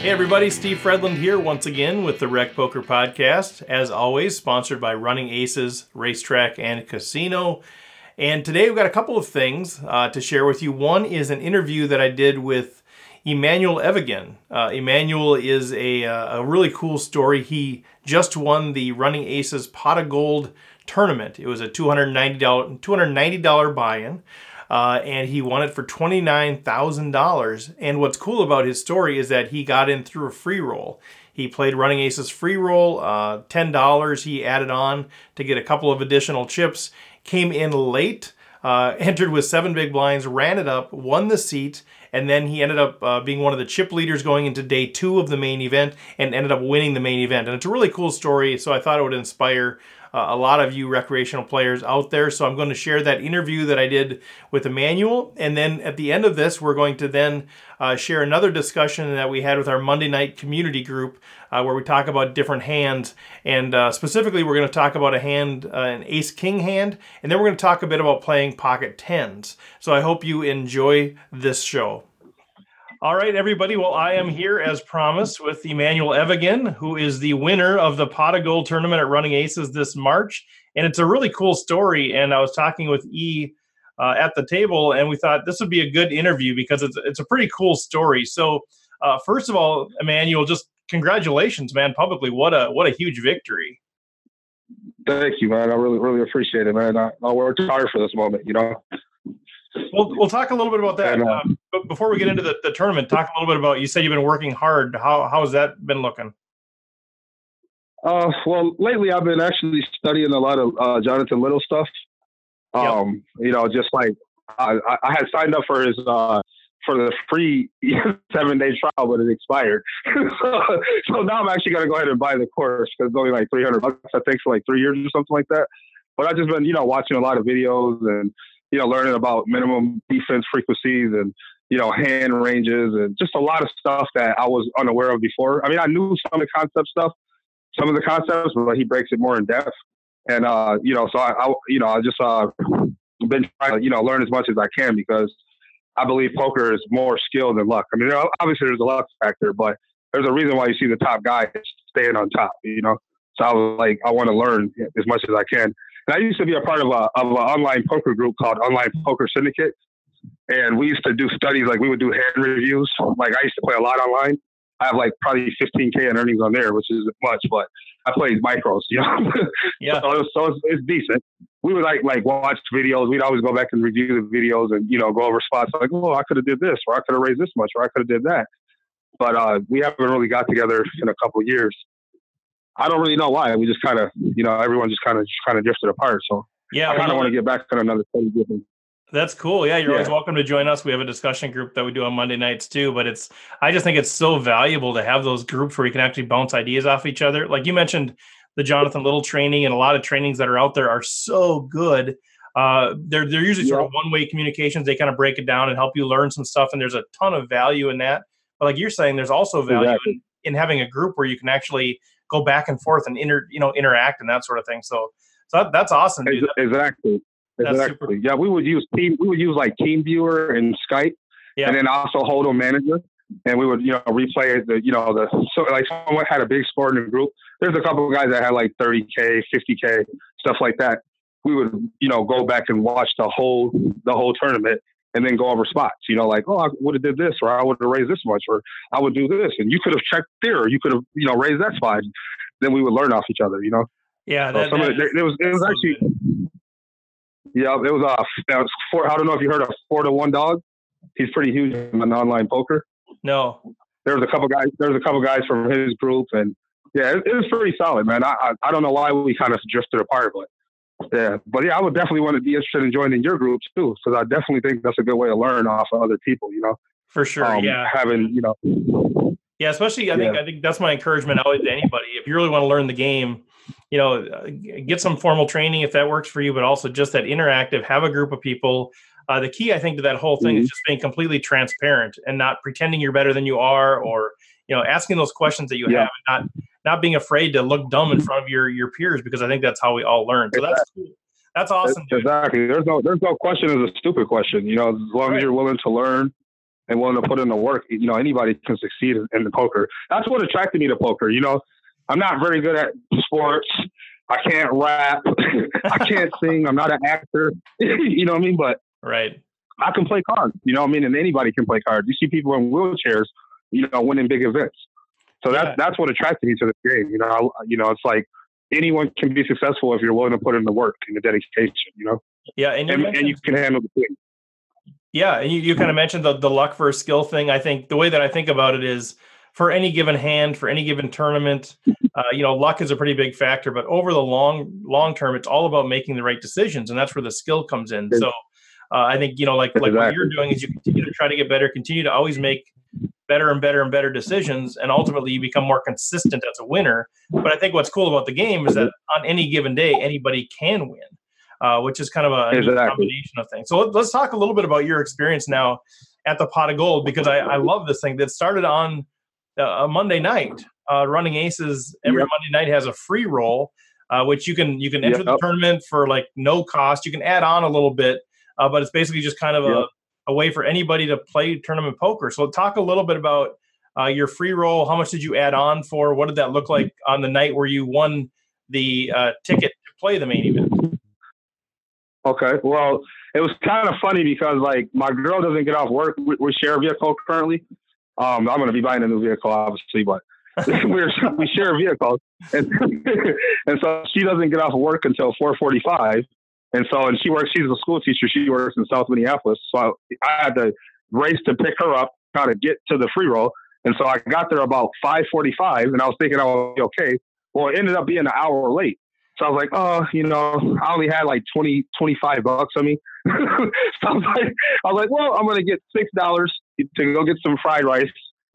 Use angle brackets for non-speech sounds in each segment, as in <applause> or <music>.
Hey everybody, Steve Fredlund here once again with the Rec Poker Podcast. As always, sponsored by Running Aces, Racetrack, and Casino. And today we've got a couple of things uh, to share with you. One is an interview that I did with Emmanuel Evigan. Uh, Emmanuel is a, uh, a really cool story. He just won the Running Aces Pot of Gold tournament. It was a $290, $290 buy-in. Uh, and he won it for $29,000. And what's cool about his story is that he got in through a free roll. He played Running Aces free roll, uh, $10 he added on to get a couple of additional chips, came in late, uh, <laughs> entered with seven big blinds, ran it up, won the seat, and then he ended up uh, being one of the chip leaders going into day two of the main event and ended up winning the main event. And it's a really cool story, so I thought it would inspire uh, a lot of you recreational players out there. So I'm going to share that interview that I did with Emmanuel. And then at the end of this, we're going to then uh, share another discussion that we had with our Monday night community group uh, where we talk about different hands. And uh, specifically, we're going to talk about a hand, uh, an ace king hand. And then we're going to talk a bit about playing pocket tens. So I hope you enjoy this show. All right, everybody. Well, I am here as promised with Emmanuel Evigan, who is the winner of the Pot of Gold tournament at Running Aces this March. And it's a really cool story. And I was talking with E uh, at the table, and we thought this would be a good interview because it's, it's a pretty cool story. So, uh, first of all, Emmanuel, just congratulations, man, publicly. What a what a huge victory. Thank you, man. I really, really appreciate it, man. I, I worked hard for this moment, you know. We'll, we'll talk a little bit about that. Uh, but before we get into the, the tournament, talk a little bit about you said you've been working hard. How how has that been looking? Uh, well, lately I've been actually studying a lot of uh, Jonathan Little stuff. Um, yep. you know, just like I, I had signed up for his uh, for the free <laughs> seven day trial, but it expired. <laughs> so, so, now I'm actually gonna go ahead and buy the course because it's only like 300 bucks, I think, for like three years or something like that. But I've just been, you know, watching a lot of videos and you know, learning about minimum defense frequencies and, you know, hand ranges and just a lot of stuff that I was unaware of before. I mean, I knew some of the concept stuff, some of the concepts, but he breaks it more in depth. And, uh, you know, so I, I you know, I just, uh, been trying to, you know, learn as much as I can because I believe poker is more skill than luck. I mean, obviously there's a luck factor, but there's a reason why you see the top guys staying on top, you know? So I was like, I want to learn as much as I can. And I used to be a part of a of an online poker group called Online Poker Syndicate, and we used to do studies like we would do hand reviews. Like I used to play a lot online. I have like probably 15k in earnings on there, which isn't much, but I played micros, <laughs> you know. yeah. so, so it's, it's, decent. We would like like watch videos. We'd always go back and review the videos and you know go over spots like, oh, I could have did this, or I could have raised this much, or I could have did that. But uh, we haven't really got together in a couple years. I don't really know why. We just kind of, you know, everyone just kind of just kind of drifted apart. So yeah, I kind of want to get back to another study That's cool. Yeah, you're yeah. always welcome to join us. We have a discussion group that we do on Monday nights too. But it's, I just think it's so valuable to have those groups where you can actually bounce ideas off each other. Like you mentioned, the Jonathan Little training and a lot of trainings that are out there are so good. Uh, they're they're usually yeah. sort of one way communications. They kind of break it down and help you learn some stuff, and there's a ton of value in that. But like you're saying, there's also value exactly. in, in having a group where you can actually go back and forth and inter you know interact and that sort of thing. So so that, that's awesome. Dude. Exactly. Exactly. Yeah, we would use team. We would use like TeamViewer and Skype, yeah. and then also Hold'em Manager, and we would you know replay the you know the so like someone had a big score in the group. There's a couple of guys that had like 30k, 50k, stuff like that. We would you know go back and watch the whole the whole tournament and then go over spots. You know, like, oh, I would have did this, or I would have raised this much, or I would do this, and you could have checked there, or you could have, you know, raised that spot. Then we would learn off each other. You know. Yeah. That, so that it, it was it was actually. Yeah, it was uh, was four, I don't know if you heard of four to one dog. He's pretty huge in online poker. No. There was a couple guys. There was a couple guys from his group, and yeah, it, it was pretty solid, man. I, I I don't know why we kind of drifted apart, but yeah, but yeah, I would definitely want to be interested in joining your groups too, because I definitely think that's a good way to learn off of other people. You know, for sure. Um, yeah, having you know. Yeah, especially I think. I think that's my encouragement always to anybody. If you really want to learn the game, you know, uh, get some formal training if that works for you, but also just that interactive. Have a group of people. Uh, the key, I think, to that whole thing mm-hmm. is just being completely transparent and not pretending you're better than you are, or you know, asking those questions that you yeah. have, and not not being afraid to look dumb in front of your your peers because I think that's how we all learn. So that's cool. That's awesome. Dude. Exactly. There's no there's no question is a stupid question. You know, as long right. as you're willing to learn and willing to put in the work, you know, anybody can succeed in, in the poker. That's what attracted me to poker. You know, I'm not very good at sports. I can't rap. <laughs> I can't sing. I'm not an actor. <laughs> you know what I mean? But right, I can play cards. You know what I mean? And anybody can play cards. You see people in wheelchairs, you know, winning big events. So that's yeah. that's what attracted me to the game. You know, I, you know, it's like anyone can be successful if you're willing to put in the work and the dedication. You know. Yeah, and you, and, and you can handle the thing. Yeah, and you, you kind of mentioned the the luck versus skill thing. I think the way that I think about it is for any given hand, for any given tournament, <laughs> uh, you know, luck is a pretty big factor. But over the long long term, it's all about making the right decisions, and that's where the skill comes in. So. Uh, I think you know, like like what you're doing is you continue to try to get better, continue to always make better and better and better decisions, and ultimately you become more consistent as a winner. But I think what's cool about the game is that on any given day, anybody can win, uh, which is kind of a exactly. combination of things. So let's talk a little bit about your experience now at the Pot of Gold because I, I love this thing that started on uh, a Monday night. Uh, running Aces every yep. Monday night has a free roll, uh, which you can you can enter yep. the tournament for like no cost. You can add on a little bit, uh, but it's basically just kind of yep. a a way for anybody to play tournament poker. So talk a little bit about uh, your free roll. How much did you add on for? What did that look like on the night where you won the uh, ticket to play the main event? Okay, well, it was kind of funny because like my girl doesn't get off work. We, we share a vehicle currently. Um, I'm going to be buying a new vehicle, obviously, but <laughs> we're, we share a vehicle, and, <laughs> and so she doesn't get off of work until 4:45. And so, and she works, she's a school teacher. She works in South Minneapolis. So I, I had to race to pick her up, kind of get to the free roll. And so I got there about 545 and I was thinking I would be okay. Well, it ended up being an hour late. So I was like, oh, you know, I only had like 20, 25 bucks on me. <laughs> so I was like, I was like, well, I'm going to get $6 to go get some fried rice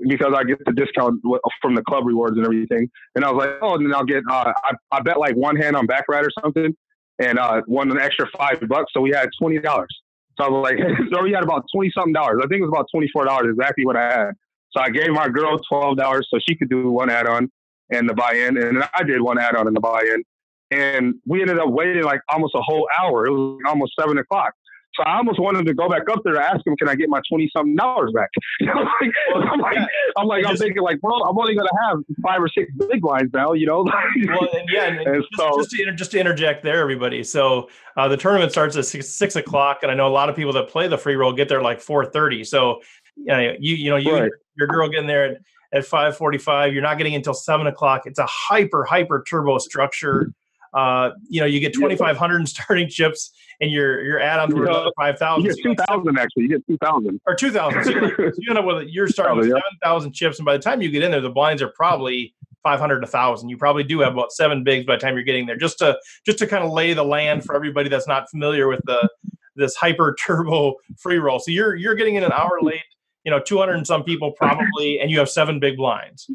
because I get the discount from the club rewards and everything. And I was like, oh, and then I'll get, uh, I, I bet like one hand on baccarat or something and uh, won an extra five bucks. So we had twenty dollars. So I was like, <laughs> so we had about twenty something dollars. I think it was about twenty four dollars exactly what I had. So I gave my girl twelve dollars so she could do one add on and the buy in, and I did one add on and the buy in. And we ended up waiting like almost a whole hour. It was almost seven o'clock. So I almost wanted to go back up there to ask him, can I get my twenty something dollars back? <laughs> Like, well, I'm like, yeah. I'm like, I'm thinking like, well, I'm only going to have five or six big lines now, you know. <laughs> well, and yeah, and and just, so, just, to inter- just to interject there, everybody. So uh, the tournament starts at six, six o'clock, and I know a lot of people that play the free roll get there like four thirty. So you know, you you know, you right. your girl getting there at, at five forty five. You're not getting until seven o'clock. It's a hyper hyper turbo structure. Uh, you know, you get 2,500 in starting chips and your your add-ons were another 5,000. You get 2,000 actually. You get 2,000. Or 2,000. So, you end up with, you're starting with 7,000 chips. And by the time you get in there, the blinds are probably 500 to 1,000. You probably do have about seven bigs by the time you're getting there. Just to, just to kind of lay the land for everybody that's not familiar with the, this hyper turbo free roll. So you're, you're getting in an hour late, you know, 200 and some people probably, and you have seven big blinds.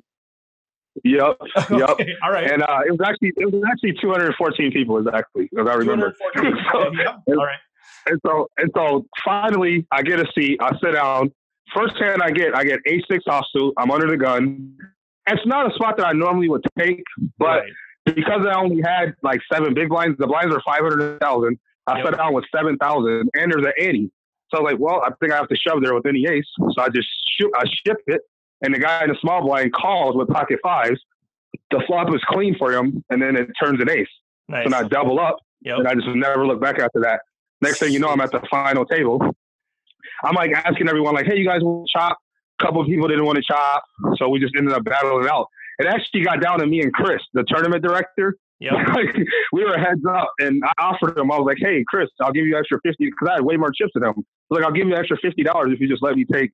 Yep. <laughs> Yep. All right. And uh, it was actually it was actually 214 people exactly, if I remember. <laughs> so, yep. All right. And so and so finally I get a seat, I sit down. First hand I get, I get A6 offsuit. I'm under the gun. It's not a spot that I normally would take, but right. because I only had like seven big blinds, the blinds are 500,000. I yep. sat down with 7,000 and there's an 80. So I was like, well, I think I have to shove there with any ace. So I just shoot, I shift it and the guy in the small blind calls with pocket fives. The flop is clean for him, and then it turns an ace. Nice. And I double up, yep. and I just never look back after that. Next thing you know, I'm at the final table. I'm like asking everyone, like, "Hey, you guys want to chop?" A couple of people didn't want to chop, so we just ended up battling out. It actually got down to me and Chris, the tournament director. Yeah, <laughs> like, we were heads up, and I offered him. I was like, "Hey, Chris, I'll give you extra fifty because I had way more chips than him. like, I'll give you extra fifty dollars if you just let me take,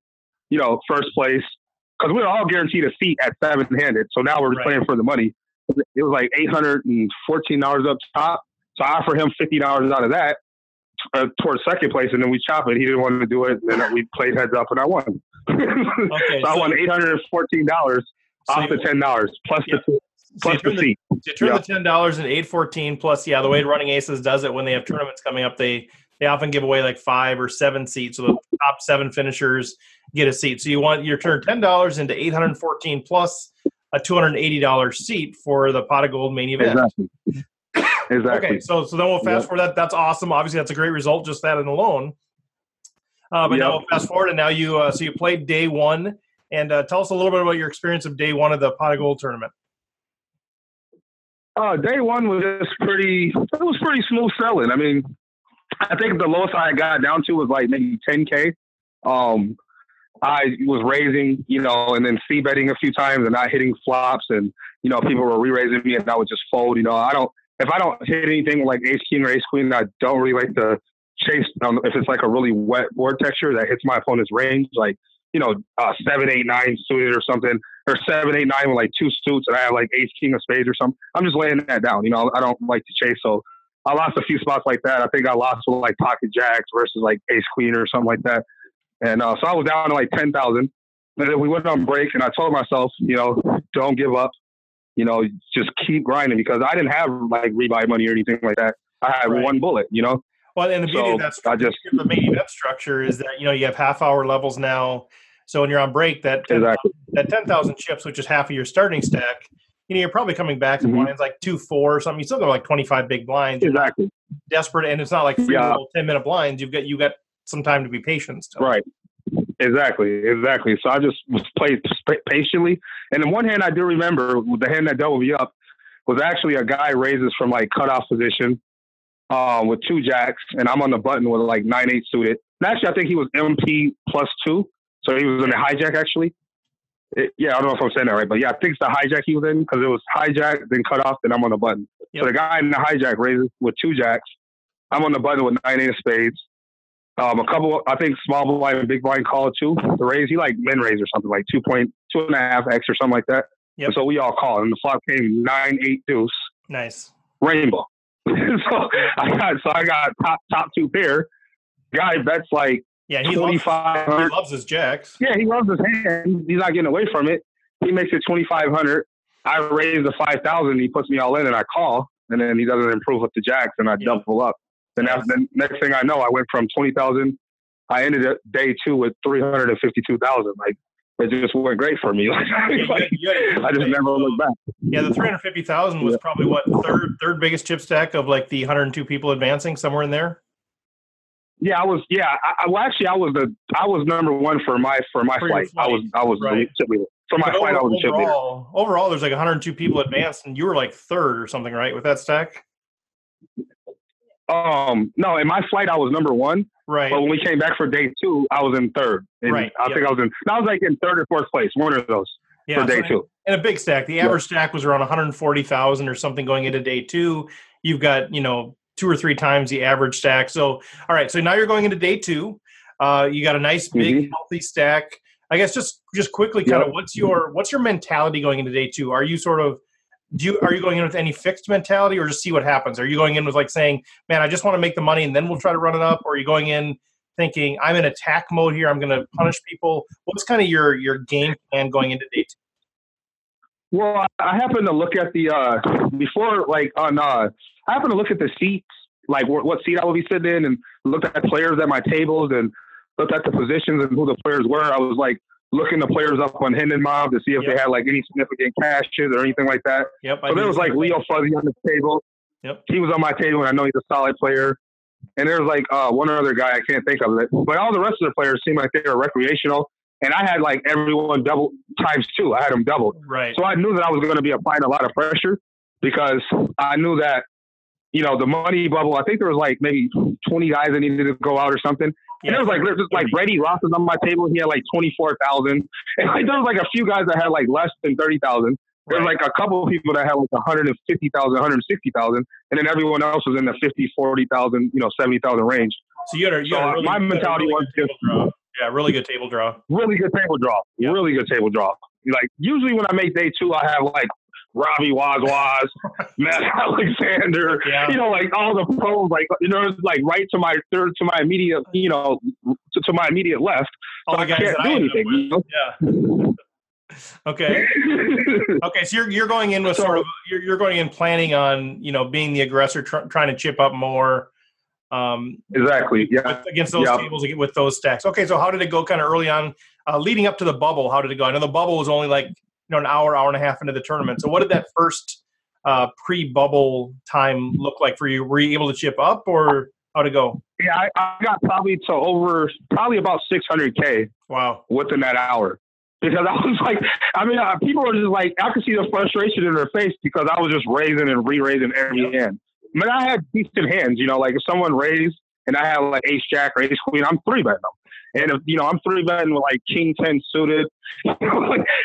you know, first place because we were all guaranteed a seat at seven handed. So now we're right. playing for the money. It was like eight hundred and fourteen dollars up top. So I offered him fifty dollars out of that uh, towards second place, and then we chop it. He didn't want to do it, and then we played heads up, and I won. okay, so, <laughs> so, I won eight hundred and fourteen dollars so off the ten dollars plus yeah. the plus so the seat. You turn yeah. the ten dollars and eight fourteen plus. Yeah, the way Running Aces does it when they have tournaments coming up, they they often give away like five or seven seats. So the top seven finishers get a seat. So you want your turn ten dollars into eight hundred fourteen plus a two hundred eighty dollars seat for the pot of gold main event. Exactly. Exactly. Okay, so so then we'll fast yep. forward that. That's awesome. Obviously, that's a great result. Just that in alone. Uh, but yep. now fast forward, and now you uh, so you played day one, and uh, tell us a little bit about your experience of day one of the Pot of Gold tournament. Uh, day one was just pretty. It was pretty smooth selling. I mean, I think the lowest I got down to was like maybe 10k. Um, I was raising, you know, and then c betting a few times and not hitting flops, and you know, people were re-raising me, and I would just fold. You know, I don't. If I don't hit anything like ace king or ace queen, I don't really like to chase. Um, if it's like a really wet board texture that hits my opponent's range, like you know, uh, seven, eight, nine suited or something, or seven, eight, nine with like two suits, and I have like ace, king of spades or something. I'm just laying that down. You know, I don't like to chase. So I lost a few spots like that. I think I lost with like pocket jacks versus like ace, queen or something like that. And uh, so I was down to like 10,000. And then we went on break, and I told myself, you know, don't give up. You know, just keep grinding because I didn't have like rebuy money or anything like that. I had right. one bullet, you know. Well, and the beauty so of that structure, just, the main event structure is that you know you have half hour levels now so when you're on break, that 10, exactly. that ten thousand chips, which is half of your starting stack, you know, you're probably coming back to mm-hmm. blinds like two, four or something. You still got like twenty five big blinds. Exactly. Desperate, and it's not like free yeah. little ten minute blinds. You've got you got some time to be patient. Still. Right. Exactly. Exactly. So I just was played patiently, and in one hand, I do remember the hand that doubled me up was actually a guy raises from like cutoff position uh, with two jacks, and I'm on the button with like nine eight suited. And actually, I think he was MP plus two. So he was in the hijack actually. It, yeah, I don't know if I'm saying that right, but yeah, I think it's the hijack he was in because it was hijack, then cut off, then I'm on the button. Yep. So the guy in the hijack raises with two jacks. I'm on the button with nine eight of spades. Um, a couple, I think small blind and big blind call too. The raise, he like min raise or something like two point two and a half x or something like that. Yep. so we all call, and the flop came nine eight deuce. Nice rainbow. <laughs> so I got so I got top top two pair. Guy bets like yeah, he loves, he loves his jacks. Yeah, he loves his hand. He's not getting away from it. He makes it twenty five hundred. I raise the five thousand. He puts me all in, and I call, and then he doesn't improve with the jacks, and I yeah. double up. Then yes. the next thing I know, I went from twenty thousand. I ended at day two with three hundred and fifty two thousand. Like it just went great for me. <laughs> like, I just never looked back. Yeah, the three hundred fifty thousand was probably what third third biggest chip stack of like the hundred and two people advancing somewhere in there. Yeah, I was. Yeah, I, well, actually, I was the I was number one for my for my for flight. flight. I was I was right. chip leader. For my but flight, over, I was a chip leader. Overall, there's like 102 people advanced, and you were like third or something, right, with that stack? Um, no, in my flight, I was number one. Right. But when we came back for day two, I was in third. And right. I yep. think I was in. I was like in third or fourth place, one of those yeah, for day so two. And a big stack. The average yep. stack was around 140,000 or something going into day two. You've got you know two or three times the average stack. So, all right. So now you're going into day two. Uh, you got a nice big mm-hmm. healthy stack. I guess just just quickly, kind yep. of what's your what's your mentality going into day two? Are you sort of do you are you going in with any fixed mentality or just see what happens? Are you going in with like saying, man, I just want to make the money and then we'll try to run it up? Or are you going in thinking I'm in attack mode here, I'm gonna punish people? What's kind of your your game plan going into day two? Well, I happen to look at the uh before like on uh I happen to look at the seats, like what, what seat I would be sitting in, and looked at players at my tables and looked at the positions and who the players were. I was like looking the players up on Hendon Mob to see if yep. they had like any significant cashes or anything like that. Yep. So there was like Leo Fuzzy on the table. Yep. He was on my table, and I know he's a solid player. And there was like uh, one other guy I can't think of it, but all the rest of the players seemed like they were recreational. And I had like everyone double times two. I had them doubled. Right. So I knew that I was going to be applying a lot of pressure because I knew that you know, the money bubble, I think there was like maybe 20 guys that needed to go out or something. Yeah. And there was like, there's just like Brady Ross was on my table. He had like 24,000. <laughs> And like, there was like a few guys that had like less than 30,000. There was like a couple of people that had like 150,000, 160,000. And then everyone else was in the 50, 40,000, you know, 70,000 range. So you had a, you had a uh, really, my mentality really was just, draw. Yeah, really good table draw. Really good table draw. Yeah. Really good table draw. Like usually when I make day two, I have like Robbie Wazwaz, <laughs> Matt Alexander, yeah. you know, like all the pros, like you know, like right to my third to my immediate, you know, to, to my immediate left. All so I can't do I anything. You know? Yeah. okay. <laughs> okay. So you're you're going in with so, sort of you're you're going in planning on you know being the aggressor, tr- trying to chip up more. Um, exactly. Yeah. With, against those yep. tables with those stacks. Okay. So how did it go? Kind of early on, uh, leading up to the bubble. How did it go? I know the bubble was only like know an hour, hour and a half into the tournament. So what did that first uh, pre-bubble time look like for you? Were you able to chip up, or How'd it go? Yeah, I, I got probably to over probably about 600k. Wow. Within that hour, because <laughs> I was like, I mean, uh, people were just like, I could see the frustration in their face because I was just raising and re-raising every yep. hand. I mean, I had decent hands, you know, like if someone raised and I had like ace jack or ace queen, I'm three betting them. And if you know, I'm three betting with like king ten suited, <laughs> ace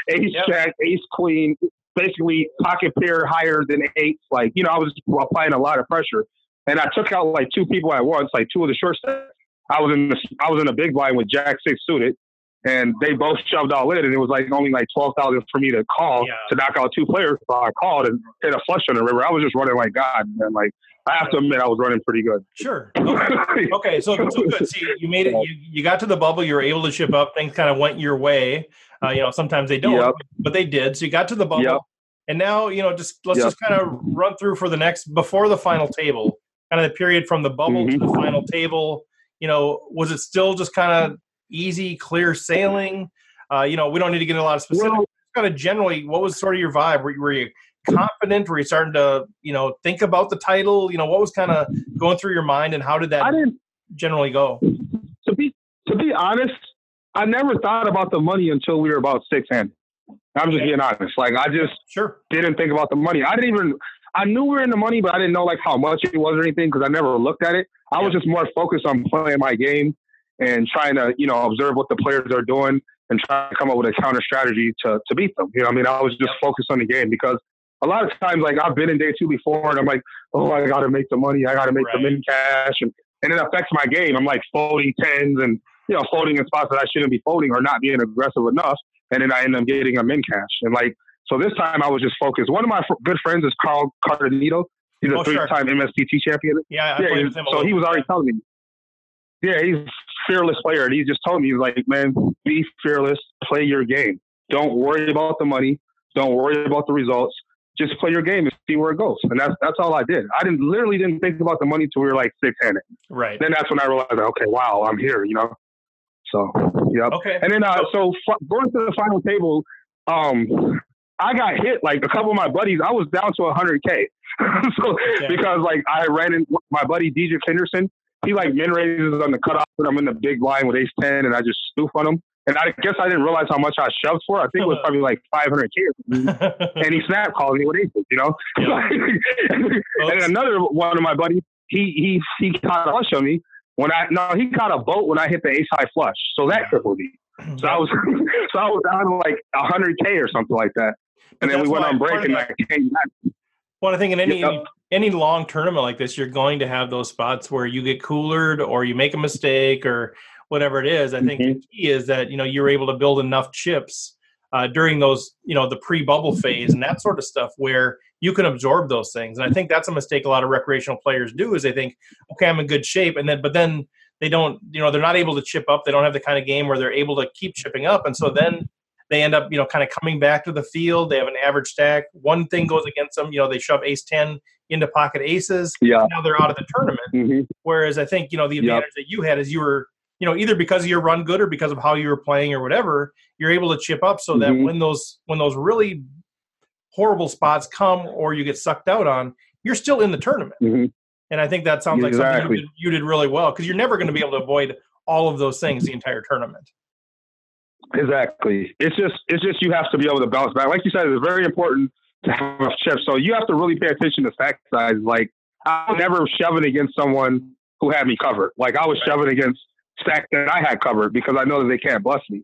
yep. jack, ace queen, basically pocket pair higher than eight. Like you know, I was applying a lot of pressure, and I took out like two people at once, like two of the short sets. I was in the I was in a big blind with jack six suited, and they both shoved all in, and it was like only like twelve thousand for me to call yeah. to knock out two players. So I called and hit a flush on the river. I was just running like God, and like I have to admit, I was running pretty good. Sure. Okay. okay. So, so good. See, you made it. You, you got to the bubble. You were able to ship up. Things kind of went your way. Uh, you know, sometimes they don't, yep. but they did. So you got to the bubble, yep. and now you know. Just let's yep. just kind of run through for the next before the final table, kind of the period from the bubble mm-hmm. to the final table. You know, was it still just kind of easy, clear sailing? Uh, you know, we don't need to get into a lot of specifics. Well, kind of generally, what was sort of your vibe? Were, were you confident? Were you starting to, you know, think about the title? You know, what was kind of going through your mind, and how did that generally go? To be to be honest, I never thought about the money until we were about six handed. I'm just okay. being honest. Like I just sure didn't think about the money. I didn't even. I knew we were in the money, but I didn't know like how much it was or anything because I never looked at it. I yeah. was just more focused on playing my game and trying to, you know, observe what the players are doing and try to come up with a counter strategy to to beat them. You know, I mean, I was just focused on the game because a lot of times, like I've been in day two before, and I'm like, oh, I got to make the money, I got to make right. the min cash, and and it affects my game. I'm like folding tens and you know folding in spots that I shouldn't be folding or not being aggressive enough, and then I end up getting a min cash. And like so, this time I was just focused. One of my f- good friends is Carl Cardenito. He's a oh, three-time sure. MSPT champion. Yeah, I yeah. so he was already telling me. Yeah, he's a fearless player, and he just told me, he's like, man, be fearless, play your game. Don't worry about the money. Don't worry about the results just play your game and see where it goes. And that's that's all I did. I didn't literally didn't think about the money till we were like six handed. Right. Then that's when I realized, okay, wow, I'm here. You know. So yeah. Okay. And then uh, so f- going to the final table, um, I got hit like a couple of my buddies. I was down to 100k. <laughs> so because like I ran in my buddy DJ Henderson. He like min raises on the cutoff, and I'm in the big line with ace ten, and I just spoof on him. And I guess I didn't realize how much I shoved for. I think it was probably like 500 k. <laughs> and he snap called me with aces, you know. <laughs> and another one of my buddies, he he he caught a flush on me when I no he caught a boat when I hit the ace high flush, so that crippled me. So I was <laughs> so I was down like 100 k or something like that. And then we went on break and I came back. Well, I think in any yep. Any long tournament like this, you're going to have those spots where you get coolered or you make a mistake or whatever it is. I mm-hmm. think the key is that you know you're able to build enough chips uh, during those you know the pre-bubble phase and that sort of stuff where you can absorb those things. And I think that's a mistake a lot of recreational players do is they think, okay, I'm in good shape, and then but then they don't you know they're not able to chip up. They don't have the kind of game where they're able to keep chipping up, and so then they end up you know kind of coming back to the field. They have an average stack. One thing goes against them. You know they shove ace ten into pocket aces. Yeah. Now they're out of the tournament. Mm-hmm. Whereas I think you know the advantage yep. that you had is you were you know either because of your run good or because of how you were playing or whatever you're able to chip up so that mm-hmm. when those when those really horrible spots come or you get sucked out on you're still in the tournament mm-hmm. and i think that sounds exactly. like something you did, you did really well because you're never going to be able to avoid all of those things the entire tournament exactly it's just it's just you have to be able to bounce back like you said it's very important to have a chips so you have to really pay attention to stack size like i was never shoving against someone who had me covered like i was right. shoving against stack that I had covered because I know that they can't bust me.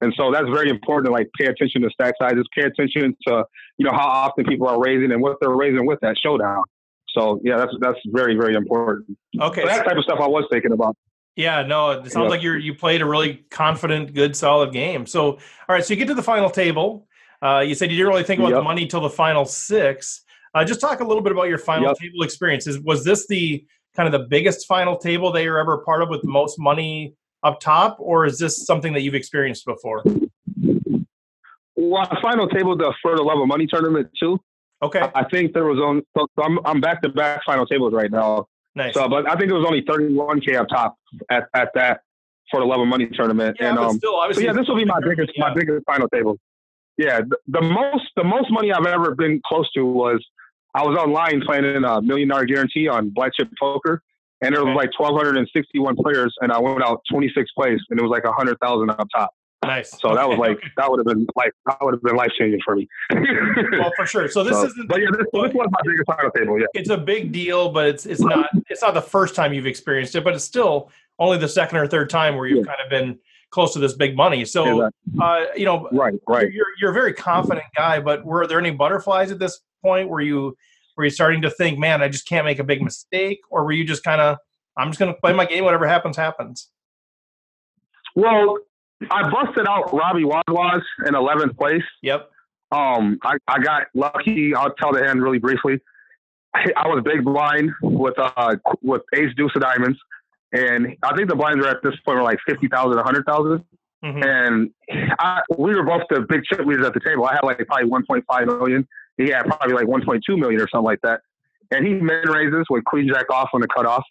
And so that's very important to like pay attention to stack sizes, pay attention to, you know, how often people are raising and what they're raising with that showdown. So yeah, that's that's very, very important. Okay. So that type of stuff I was thinking about. Yeah, no, it sounds yeah. like you're you played a really confident, good, solid game. So all right, so you get to the final table. Uh, you said you didn't really think about yep. the money till the final six. Uh, just talk a little bit about your final yep. table experiences. Was this the kind of the biggest final table that you're ever part of with the most money up top, or is this something that you've experienced before? Well, final table the for the level money tournament too. Okay. I think there was on. So I'm I'm back to back final tables right now. Nice. So, but I think it was only 31k up top at, at that for the level money tournament. Yeah, and um, still, so yeah, this will be my biggest yeah. my biggest final table. Yeah, the, the, most the most money I've ever been close to was I was online playing in a million dollar guarantee on black chip poker, and there was Okay. like 1,261 players, and I went out 26th place, and it was like 100,000 up top. Nice. So that was like that would have been like that would have been life changing for me. <laughs> well for sure. So this So- isn't but yeah, this, this was my biggest final table. Yeah, it's a big deal, but it's it's not it's not the first time you've experienced it, but it's still only the second or third time where you've kind of been close to this big money. So Exactly. uh, you know, right, right. you're you're a very confident guy, but were there any butterflies at this point? Were you were you starting to think, man, I just can't make a big mistake, or were you just kind of, I'm just going to play my game, whatever happens, happens? Well, I busted out Robbie Wazwaz in 11th place. Yep. Um, I, I got lucky. I'll tell the hand really briefly. I, I was big blind with uh with Ace Deuce of Diamonds, and I think the blinds were at this point were like fifty thousand, a hundred thousand. hmm And I, we were both the big chip leaders at the table. I had like probably 1.5 million. He had probably like 1.2 million or something like that. And he min raises with queen jack off on the cutoff.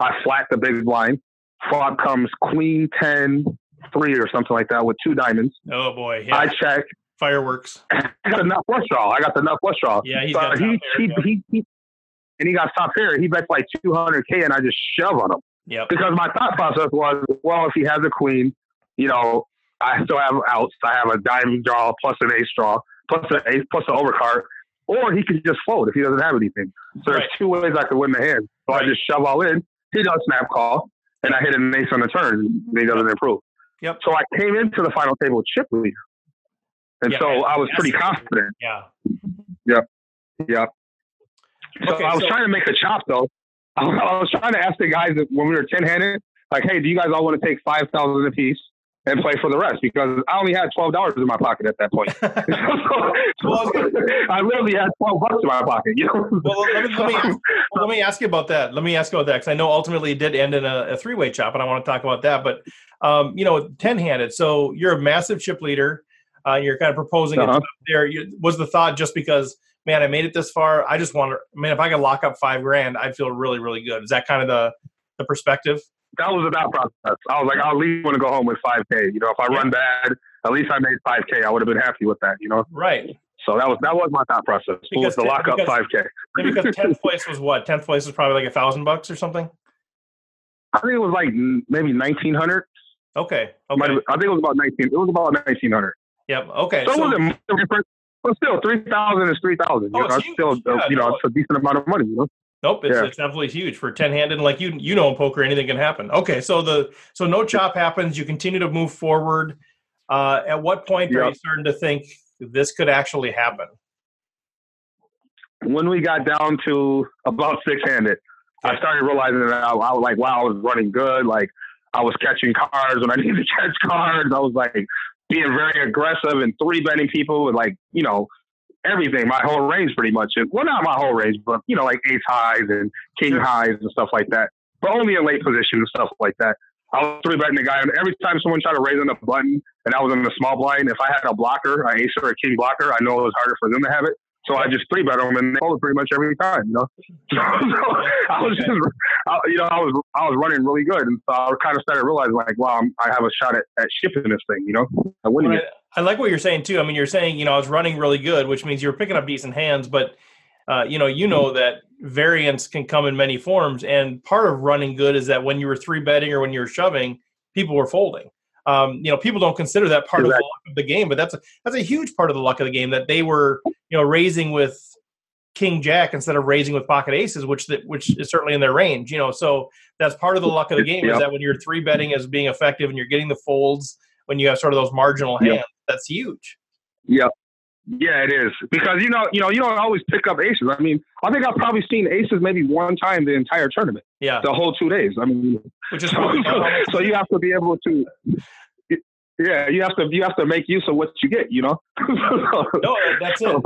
I flat the big blind. Flop comes queen 10 3 or something like that with two diamonds. Oh boy, yeah. I check. Fireworks. <laughs> I got flush draw. I got the nut flush draw. Yeah, he's So got he, he, yeah. he, he, and he got top pair. He bets like 200K and I just shove on him Yeah. because my thought process was, well, if he has a queen, you know, I still have outs. I have a diamond draw plus an ace draw plus an ace plus an overcard, or he could just fold if he doesn't have anything. So Right. there's two ways I could win the hand. So Right. I just shove all in. He does snap call, and I hit an ace on the turn. And he doesn't improve. Yep. So I came into the final table chip leader, and Yeah, so I was pretty confident. Yeah. Yeah. So Okay, I was so- trying to make a chop though. <laughs> I was trying to ask the guys when we were ten handed, like, hey, do you guys all want to take five thousand apiece and play for the rest? Because I only had twelve dollars in my pocket at that point. <laughs> <laughs> Well, I literally had twelve bucks in my pocket. You know. Well, let me- let me ask- <laughs> Well, let me ask you about that. Let me ask you about that because I know ultimately it did end in a, a three-way chop, and I want to talk about that. But um, you know, ten-handed. So you're a massive chip leader. Uh, you're kind of proposing it Uh-huh. up there. You, was the thought just because, man, I made it this far? I just want to. Man, if I could lock up five grand, I'd feel really, really good. Is that kind of the the perspective? That was the thought process. I was like, I at least want to go home with five k. You know, if I run bad, at least I made five k. I would have been happy with that. You know. Right. So that was that was my thought process. Because Was the ten- lock up five k. Because <laughs> tenth place was what? Tenth place was probably like a thousand bucks or something. I think it was like maybe nineteen hundred. Okay. Okay. have- I think it was about nineteen. It was about nineteen hundred. Yep. Okay. So, So, it wasn't much different, but still, three thousand is three thousand. Oh, You know, it's still, Yeah, you know, no. it's a decent amount of money. You know, Nope, it's, Yeah. it's definitely huge for ten handed. And like you, you know, in poker, anything can happen. Okay, so the so no chop happens. You continue to move forward. Uh, at what point are you starting to think this could actually happen? when we got down to about six handed, I started realizing that I, I was like, wow, I was running good. Like I was catching cards when I <laughs> needed to catch cards. I was like being very aggressive and three betting people with like, you know, everything, my whole range pretty much. And, well, not my whole range, but you know, like ace highs and king Sure. highs and stuff like that. But only in late position and stuff like that. I was three betting the guy, and every time someone tried to raise on the button, and I was in the small blind, if I had a blocker, an ace or a king blocker, I know it was harder for them to have it. So I just three bet them, and they folded pretty much every time. You know, <laughs> so, I was just, I, you know, I was I was running really good, and so I kind of started realizing like, wow, I'm, I have a shot at, at shipping this thing. You know, I'm winning Well, it. I, like what you're saying too. I mean, you're saying you know I was running really good, which means you're picking up decent hands, but uh, you know you know that variance can come in many forms, and part of running good is that when you were three betting or when you were shoving, people were folding. Um, you know, people don't consider that part of the luck of the game, but that's a that's a huge part of the luck of the game that they were you know raising with king jack instead of raising with pocket aces, which that which is certainly in their range. You know, so that's part of the luck of the <laughs> game is that when you're three betting as being effective and you're getting the folds when you have sort of those marginal hands, that's huge. Yeah. Yeah, it is because you know, you know, you don't always pick up aces. I mean, I think I've probably seen aces maybe one time the entire tournament, Yeah, the whole two days. I mean, which is <laughs> so, so you have to be able to. Yeah, you have to you have to make use of what you get. You know. <laughs> no, that's it.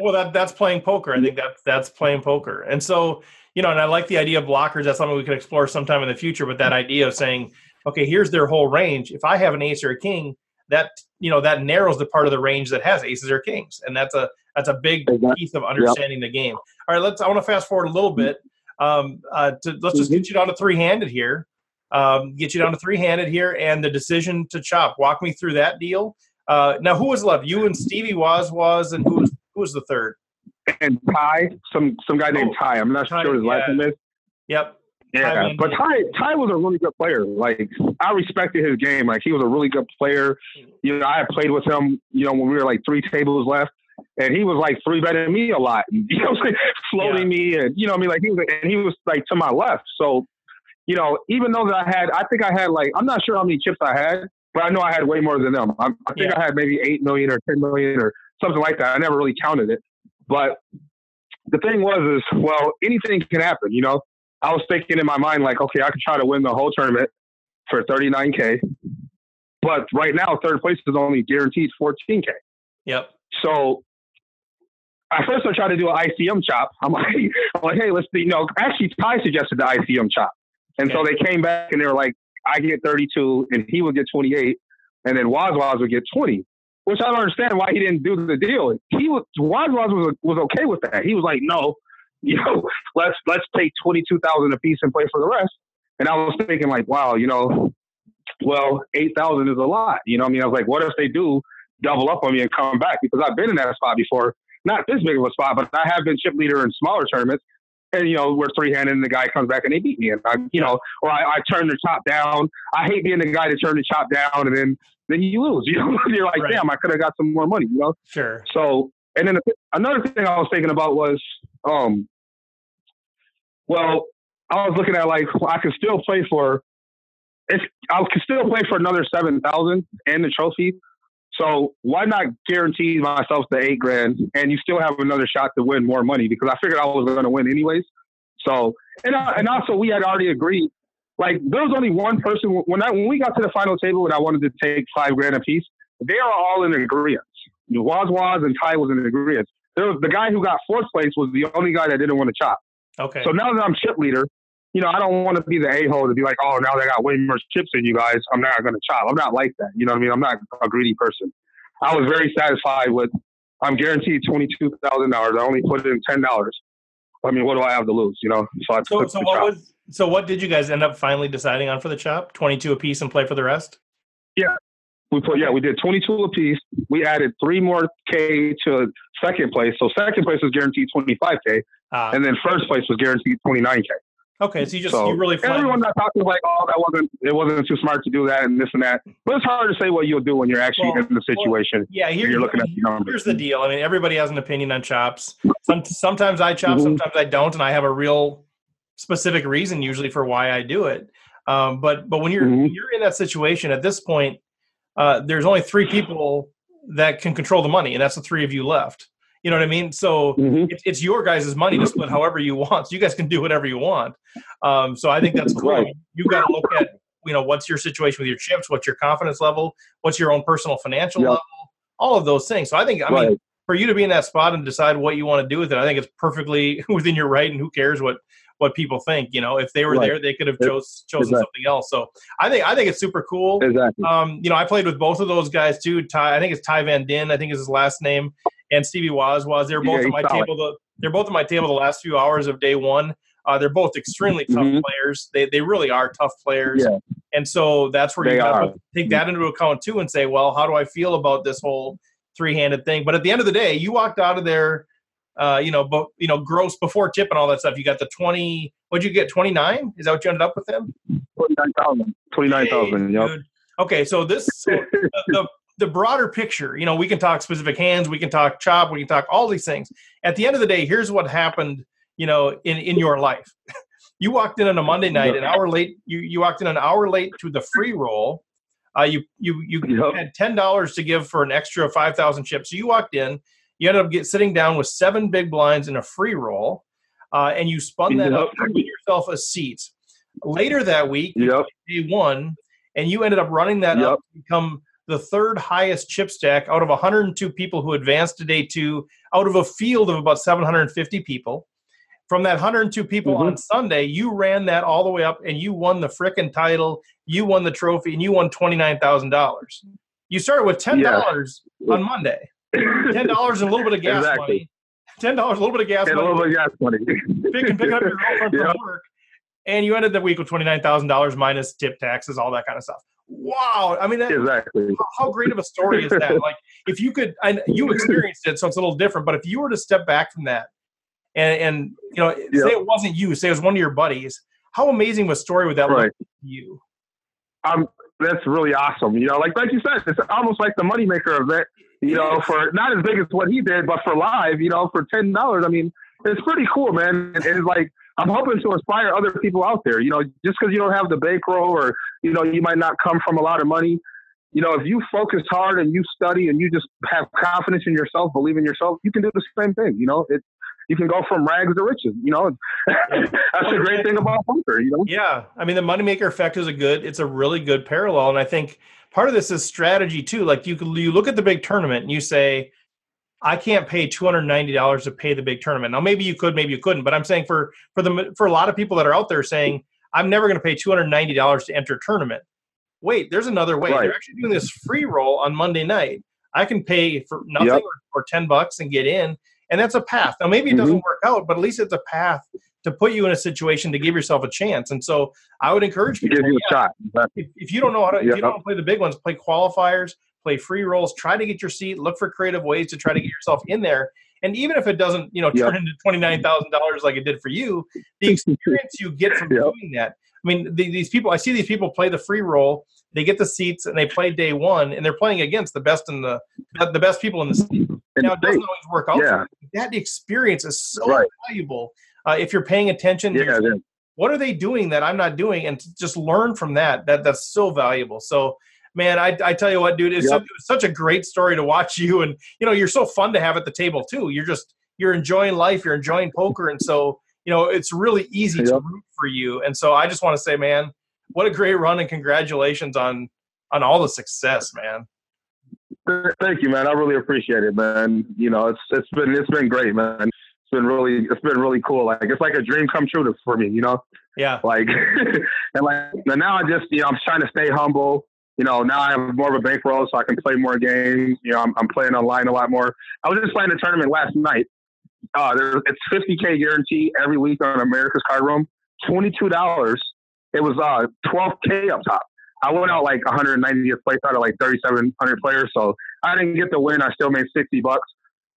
Well, that that's playing poker. I think that's that's playing poker. And so, you know, and I like the idea of blockers. That's something we can explore sometime in the future. But that idea of saying, okay, here's their whole range. If I have an ace or a king, that you know that narrows the part of the range that has aces or kings, and that's a that's a big piece of understanding the game. All right, let's. I want to fast forward a little bit. Um, uh, to, let's just get you down to three handed here. Um, get you down to three handed here, and the decision to chop. Walk me through that deal. Uh, now, who was left? You and Stevie Wazwaz, and who was who was the third? and Ty, some some guy named Oh, Ty. I'm not Ty, sure his last name is. Yep. Yeah, but Ty Ty was a really good player. Like I respected his game. Like he was a really good player. You know, I had played with him. You know, when we were like three tables left, and he was like three betting me a lot. <laughs> You know, like floating yeah. me, and you know, I mean, like he was, and he was like to my left. So, you know, even though that I had, I think I had like I'm not sure how many chips I had, but I know I had way more than them. I, I think yeah. I had maybe eight million or ten million or something like that. I never really counted it, but the thing was is well, anything can happen. You know, I was thinking in my mind like, okay, I could try to win the whole tournament for 39k, but right now third place is only guaranteed 14k. Yep. So at first I tried to do an ICM chop. I'm <laughs> like, I'm like, hey, let's you know, actually Ty suggested the ICM chop. And okay. so they came back and they were like, I get 32 and he would get 28 and then Wazwaz would get 20, which I don't understand why he didn't do the deal. He was, Wazwaz was, was okay with that. He was like, no, you know, let's let's take twenty two thousand a piece and play for the rest. And I was thinking like, wow, you know, well, eight thousand is a lot. You know, I mean, I was like, what if they do double up on me and come back? Because I've been in that spot before, not this big of a spot, but I have been chip leader in smaller tournaments. And you know, we're three handed and the guy comes back and they beat me. And I, you know, or I, I turn the chop down. I hate being the guy to turn the chop down and then then you lose. <laughs> You know, you're like, right. damn, I could have got some more money. You know, sure. So, and then another thing I was thinking about was, um, well, I was looking at like I could still play for if I could still play for another seven thousand and the trophy. So why not guarantee myself the eight grand and you still have another shot to win more money because I figured I was going to win anyways. So and and also we had already agreed. Like there was only one person when I when we got to the final table and I wanted to take five grand a piece. They are all in agreement. Wazwaz and Ty was in agreement. There was the guy who got fourth place was the only guy that didn't want to chop. Okay. So now that I'm chip leader, you know, I don't want to be the a hole to be like, oh, now they got way more chips than you guys. I'm not going to chop. I'm not like that. You know what I mean? I'm not a greedy person. I was very satisfied with. I'm guaranteed twenty two thousand dollars. I only put in ten dollars. I mean, what do I have to lose? You know. So I so, so what chop. was so what did you guys end up finally deciding on for the chop? Twenty two a piece and play for the rest. Yeah, we put yeah we did 22 apiece. We added three more k to second place, so second place is guaranteed 25k, uh, and then first place was guaranteed 29k. Okay, so you just so you really everyone that talks like oh that wasn't it wasn't too smart to do that and this and that, but it's hard to say what you'll do when you're actually well, in the situation. Well, yeah, here, you're looking at the numbers. Here's the deal. I mean, everybody has an opinion on chops. Some, sometimes I chop, mm-hmm. sometimes I don't, and I have a real specific reason usually for why I do it. Um, but but when you're mm-hmm. when you're in that situation at this point, uh, there's only three people that can control the money, and that's the three of you left. You know what I mean? So mm-hmm. it's, it's your guys' money to split however you want. So you guys can do whatever you want. Um, so I think that's cool. Right. You got to look at you know what's your situation with your chips, what's your confidence level, what's your own personal financial yep. level, all of those things. So I think I right. mean for you to be in that spot and decide what you want to do with it, I think it's perfectly <laughs> within your right. And who cares what what people think. You know, if they were right. there, they could have chose, chosen exactly. something else. So I think I think it's super cool. Exactly. Um, you know, I played with both of those guys too. Ty, I think it's Ty Van Din. I think is his last name, and Stevie Wazwaz. They're both yeah, at my solid. table. The, they're both at my table the last few hours of day one. Uh, they're both extremely tough mm-hmm. players. They they really are tough players. Yeah. And so that's where they you got to take that into account too and say, well, how do I feel about this whole three handed thing? But at the end of the day, you walked out of there uh, you know, but you know, gross before tip and all that stuff. You got the twenty. What'd you get? Twenty nine? Is that what you ended up with them? Twenty nine thousand. Twenty nine thousand. Yep. Okay, so this so the, the, the broader picture. You know, we can talk specific hands, we can talk chop, we can talk all these things. At the end of the day, here's what happened. You know, in in your life, <laughs> you walked in on a Monday night, an hour late. You you walked in an hour late to the free roll. Uh, you you you yep. had ten dollars to give for an extra five thousand chips. So you walked in you ended up get, sitting down with seven big blinds in a free roll, uh, and you spun that yep. up yourself a seat. Later that week, yep. day one, and you ended up running that up to become the third highest chip stack out of 102 people who advanced to day two, out of a field of about 750 people. From that 102 people mm-hmm. on Sunday, you ran that all the way up and you won the frickin' title, you won the trophy, and you won $29,000. You started with $10 yeah. on Monday ten dollars and a little bit of <laughs> gas exactly. money. Ten dollars, a little bit of gas and money. A little bit of gas money. Pick, pick up your girlfriend yep. from work, and you ended the week with twenty nine thousand dollars minus tip taxes, all that kind of stuff. Wow, I mean, that, exactly. How great of a story is that? <laughs> like, if you could, and you experienced it, so it's a little different. But if you were to step back from that, and and you know, say it wasn't you, say it was one of your buddies, how amazing of a story would that Right. look to you? um, that's really awesome. You know, like like you said, it's almost like the moneymaker event. You know, for not as big as what he did, but for live, you know, for ten dollars. I mean, it's pretty cool, man. And it's like I'm hoping to inspire other people out there. You know, just because you don't have the bankroll, or you know, you might not come from a lot of money. You know, if you focus hard and you study and you just have confidence in yourself, believe in yourself, you can do the same thing. You know, it you can go from rags to riches. You know, <laughs> that's the great thing about poker. You know. Yeah, I mean the Moneymaker effect is a good. It's a really good parallel, and I think part of this is strategy too. Like you can- you look at the big tournament and you say, I can't pay two hundred ninety dollars to pay the big tournament. Now maybe you could, maybe you couldn't, but I'm saying for for the for a lot of people that are out there saying I'm never going to pay two hundred ninety dollars to enter a tournament. Wait, there's another way. Right. They're actually doing this free roll on Monday night. I can pay for nothing Yep. or, or ten bucks and get in, and that's a path. Now maybe it doesn't Mm-hmm. work out, but at least it's a path to put you in a situation to give yourself a chance. And so I would encourage people. Give you a yeah, shot. If, if you don't know how to, if you don't play the big ones, play qualifiers, play free rolls, try to get your seat, look for creative ways to try to get yourself in there. And even if it doesn't, you know, turn into twenty nine thousand dollars like it did for you, the experience you get from Yeah. doing that. I mean, the, these people, I see these people play the free roll, they get the seats, and they play day one, and they're playing against the best in the the best people in the state. In Now, the it doesn't always work out. Yeah. That experience is so Right. valuable uh, if you're paying attention. to Yeah, what are they doing that I'm not doing, and to just learn from that. That that's so valuable. So, man, I, I tell you what, dude, it's, Yep. such a great story to watch <laughs> you, and you know, you're so fun to have at the table too. You're just you're enjoying life, you're enjoying poker, and so you know, it's really easy to root for you. And so, I just want to say, man, what a great run, and congratulations on on all the success, man. Thank you, man. I really appreciate it, man. You know, it's it's been it's been great, man. It's been really it's been really cool. Like it's like a dream come true to, for me, you know. Yeah, Like <laughs> and like and now I just you know I'm trying to stay humble. You know, now I have more of a bankroll, so I can play more games. You know, I'm, I'm playing online a lot more. I was just playing a tournament last night. Uh, there, it's 50k guarantee every week on America's Card Room. Twenty two dollars. It was uh 12k up top. I went out like 190th place out of like 3,700 players, so I didn't get the win. I still made 60 bucks,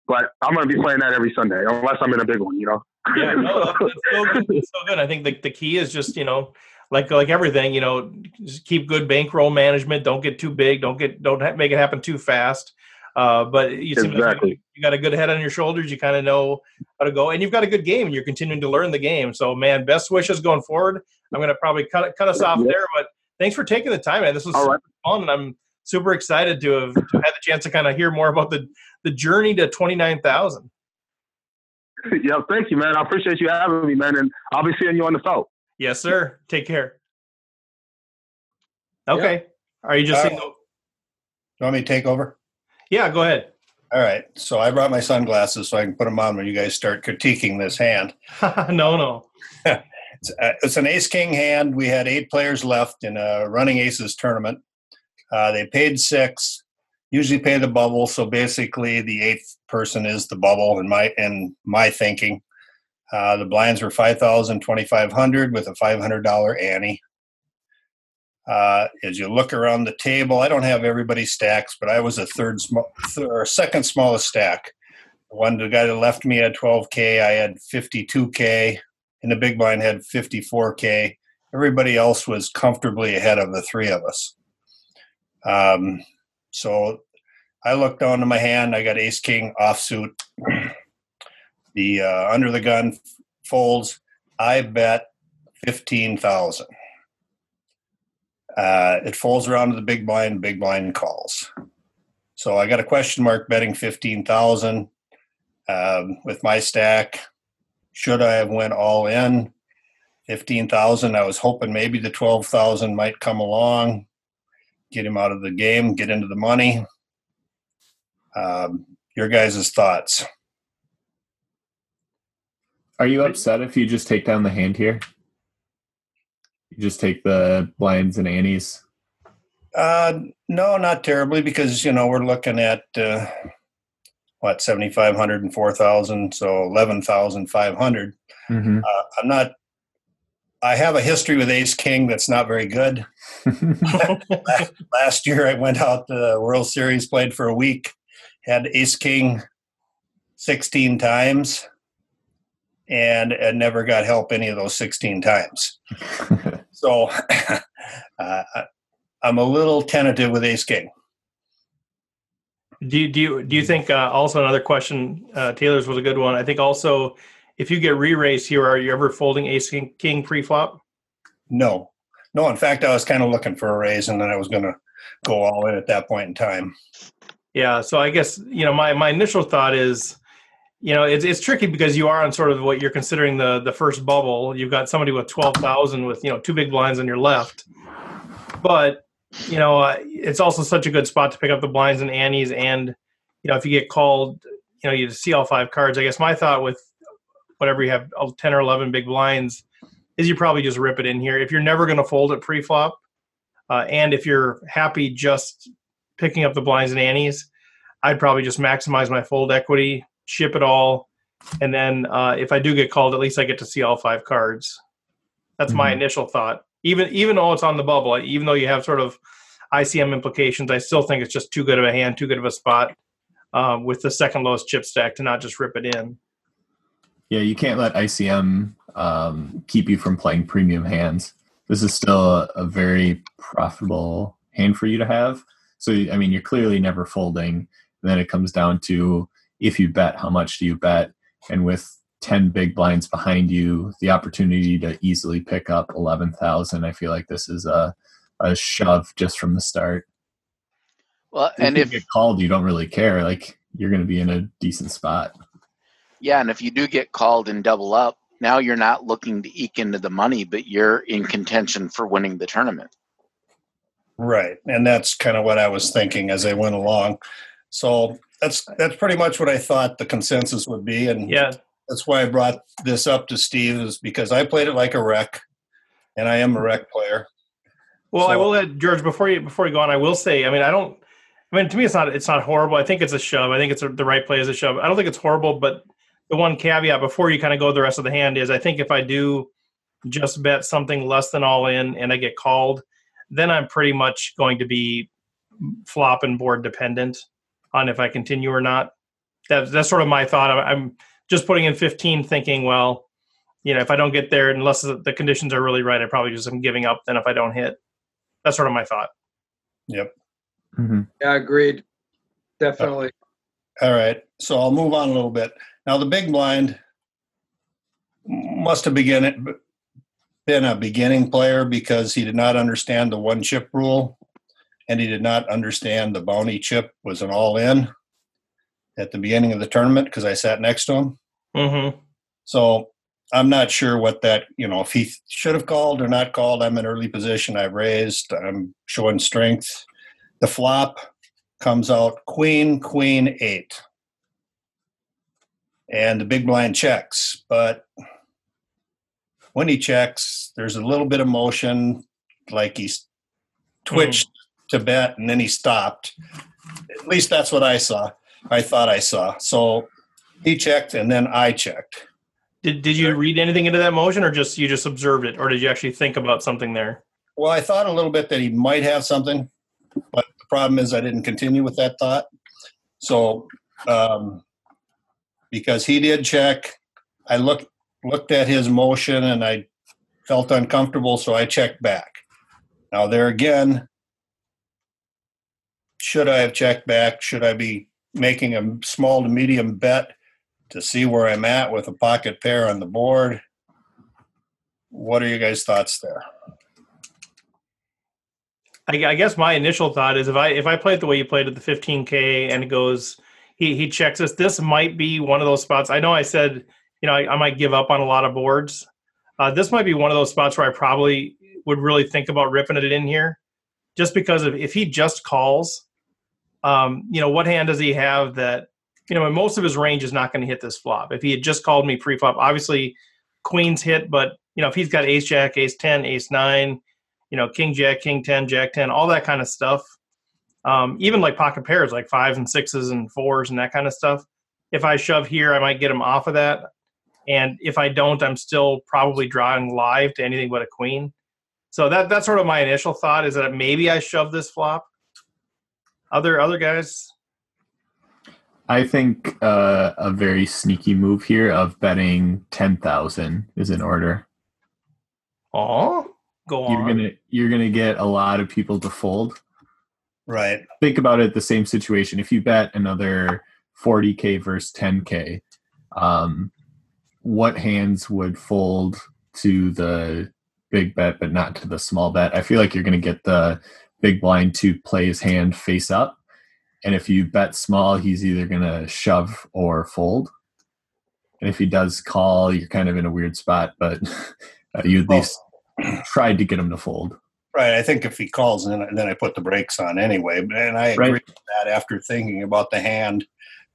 but I'm gonna be playing that every Sunday unless I'm in a big one, you know. yeah, no, that's <laughs> so good. That's so good. I think the, the key is just you know, like like everything, you know, just keep good bankroll management. Don't get too big. Don't get don't ha- make it happen too fast. Uh, but you seem like Exactly. you, you got a good head on your shoulders. You kind of know how to go, and you've got a good game, and you're continuing to learn the game. So, man, best wishes going forward. I'm going to probably cut cut us off Yeah. there, but thanks for taking the time, man. This was right. fun, and I'm super excited to have, to have had the chance to kind of hear more about the the journey to twenty nine thousand. <laughs> yeah, thank you, man. I appreciate you having me, man, and I'll be seeing you on the felt. Yes, sir. Take care. Okay. Are you just Uh, saying? you want me to take over? Yeah, go ahead. All right. So I brought my sunglasses so I can put them on when you guys start critiquing this hand. <laughs> no, no. <laughs> It's, uh, it's an ace king hand. We had eight players left in a Running Aces tournament. Uh, they paid six. Usually pay the bubble. So basically, the eighth person is the bubble in my in my thinking. Uh, the blinds were 5,000, 2,500 with a $500 ante. Uh, as you look around the table, I don't have everybody's stacks, but I was a third, sm- th- or second smallest stack. The one the guy that left me had 12k. I had 52k, and the big blind had 54k. Everybody else was comfortably ahead of the three of us. Um, so I looked down to my hand. I got Ace King offsuit. <clears throat> The uh, under the gun folds. I bet fifteen thousand. Uh, it folds around to the big blind. Big blind calls. So I got a question mark betting fifteen thousand um, with my stack. Should I have went all in? Fifteen thousand. I was hoping maybe the twelve thousand might come along, get him out of the game, get into the money. Um, your guys' thoughts? Are you upset if you just take down the hand here? You just take the blinds and antes. Uh, no, not terribly, because you know we're looking at uh, what seventy five hundred and four thousand, so eleven thousand five hundred. Mm-hmm. Uh, I'm not. I have a history with Ace King that's not very good. <laughs> Last year, I went out to the World Series, played for a week, had Ace King sixteen times. And, and never got help any of those 16 times. <laughs> so <laughs> uh, I'm a little tentative with ace king. Do you, do you, do you think uh, also another question, uh, Taylor's was a good one. I think also if you get re-raised here, are you ever folding ace king, king pre-flop? No, no. In fact, I was kind of looking for a raise and then I was going to go all in at that point in time. Yeah. So I guess, you know, my, my initial thought is, you know, it's, it's tricky because you are on sort of what you're considering the, the first bubble. You've got somebody with 12,000 with, you know, two big blinds on your left, but you know, uh, it's also such a good spot to pick up the blinds and antes And, you know, if you get called, you know, you see all five cards. I guess my thought with whatever you have, 10 or 11 big blinds, is you probably just rip it in here. If you're never going to fold it pre-flop, uh, and if you're happy just picking up the blinds and antes I'd probably just maximize my fold equity, ship it all, and then uh, if I do get called, at least I get to see all five cards. That's mm-hmm. my initial thought even even though it's on the bubble, even though you have sort of ICM implications, I still think it's just too good of a hand, too good of a spot um, with the second lowest chip stack to not just rip it in. Yeah, you can't let ICM um, keep you from playing premium hands. This is still a, a, very profitable hand for you to have. So, I mean, you're clearly never folding. And then it comes down to if you bet, how much do you bet? And with 10 big blinds behind you, the opportunity to easily pick up 11,000. I feel like this is a, a shove just from the start. Well, if and if you get called, you don't really care. Like you're going to be in a decent spot. Yeah, and if you do get called and double up, now you're not looking to eke into the money, but you're in contention for winning the tournament. Right, and that's kind of what I was thinking as I went along. So that's that's pretty much what I thought the consensus would be. And yeah, that's why I brought this up to Steve is because I played it like a rec, and I am a rec player. Well, so, I will add George before you before you go on. I will say, I mean, I don't. I mean, to me, it's not it's not horrible. I think it's a shove. I think it's a, the right play as a shove. I don't think it's horrible, but the one caveat before you kind of go the rest of the hand is I think if I do just bet something less than all in and I get called, then I'm pretty much going to be flop and board dependent on if I continue or not. That's that's sort of my thought. I'm just putting in 15 thinking, well, you know, if I don't get there, unless the conditions are really right, I probably just am giving up then if I don't hit. That's sort of my thought. Yep. Mm-hmm. Yeah, agreed. Definitely. All right. So I'll move on a little bit. Now, the big blind must have begin, been a beginning player because he did not understand the one chip rule and he did not understand the bounty chip was an all in at the beginning of the tournament because I sat next to him. Mm-hmm. So I'm not sure what that, you know, if he should have called or not called. I'm in early position. I've raised. I'm showing strength. The flop comes out queen, queen, eight. And the big blind checks. But when he checks, there's a little bit of motion, like he's twitched mm. to bet and then he stopped. At least that's what I saw. I thought I saw. So he checked and then I checked. Did Did you read anything into that motion, or just you just observed it, or did you actually think about something there? Well, I thought a little bit that he might have something, but the problem is I didn't continue with that thought. So, um, because he did check, I looked looked at his motion and I felt uncomfortable, so I checked back. Now there again, should I have checked back? Should I be making a small to medium bet to see where I'm at with a pocket pair on the board. What are you guys' thoughts there? I, I, guess my initial thought is if I if I play it the way you played at the 15k and it goes, he he checks us. This might be one of those spots. I know I said you know I, I might give up on a lot of boards. Uh, this might be one of those spots where I probably would really think about ripping it in here, just because of if he just calls, um, you know, what hand does he have that, you know, most of his range is not going to hit this flop. If he had just called me pre-flop, obviously queens hit, but you know, if he's got ace jack, ace 10, ace 9, you know, king jack, king 10, jack 10, all that kind of stuff. Um, even like pocket pairs, like fives and sixes and fours and that kind of stuff. If I shove here, I might get him off of that. And if I don't, I'm still probably drawing live to anything but a queen. So that that's sort of my initial thought is that maybe I shove this flop other other guys? I think uh, a very sneaky move here of betting ten thousand is in order. Oh, go on. You're gonna you're gonna get a lot of people to fold. Right. Think about it. The same situation. If you bet another forty k versus ten k, um, what hands would fold to the big bet but not to the small bet? I feel like you're gonna get the big blind to play his hand face up and if you bet small, he's either going to shove or fold. And if he does call, you're kind of in a weird spot, but <laughs> uh, you at least tried to get him to fold. Right. I think if he calls, then, then I put the brakes on anyway. And I agree right. with that after thinking about the hand.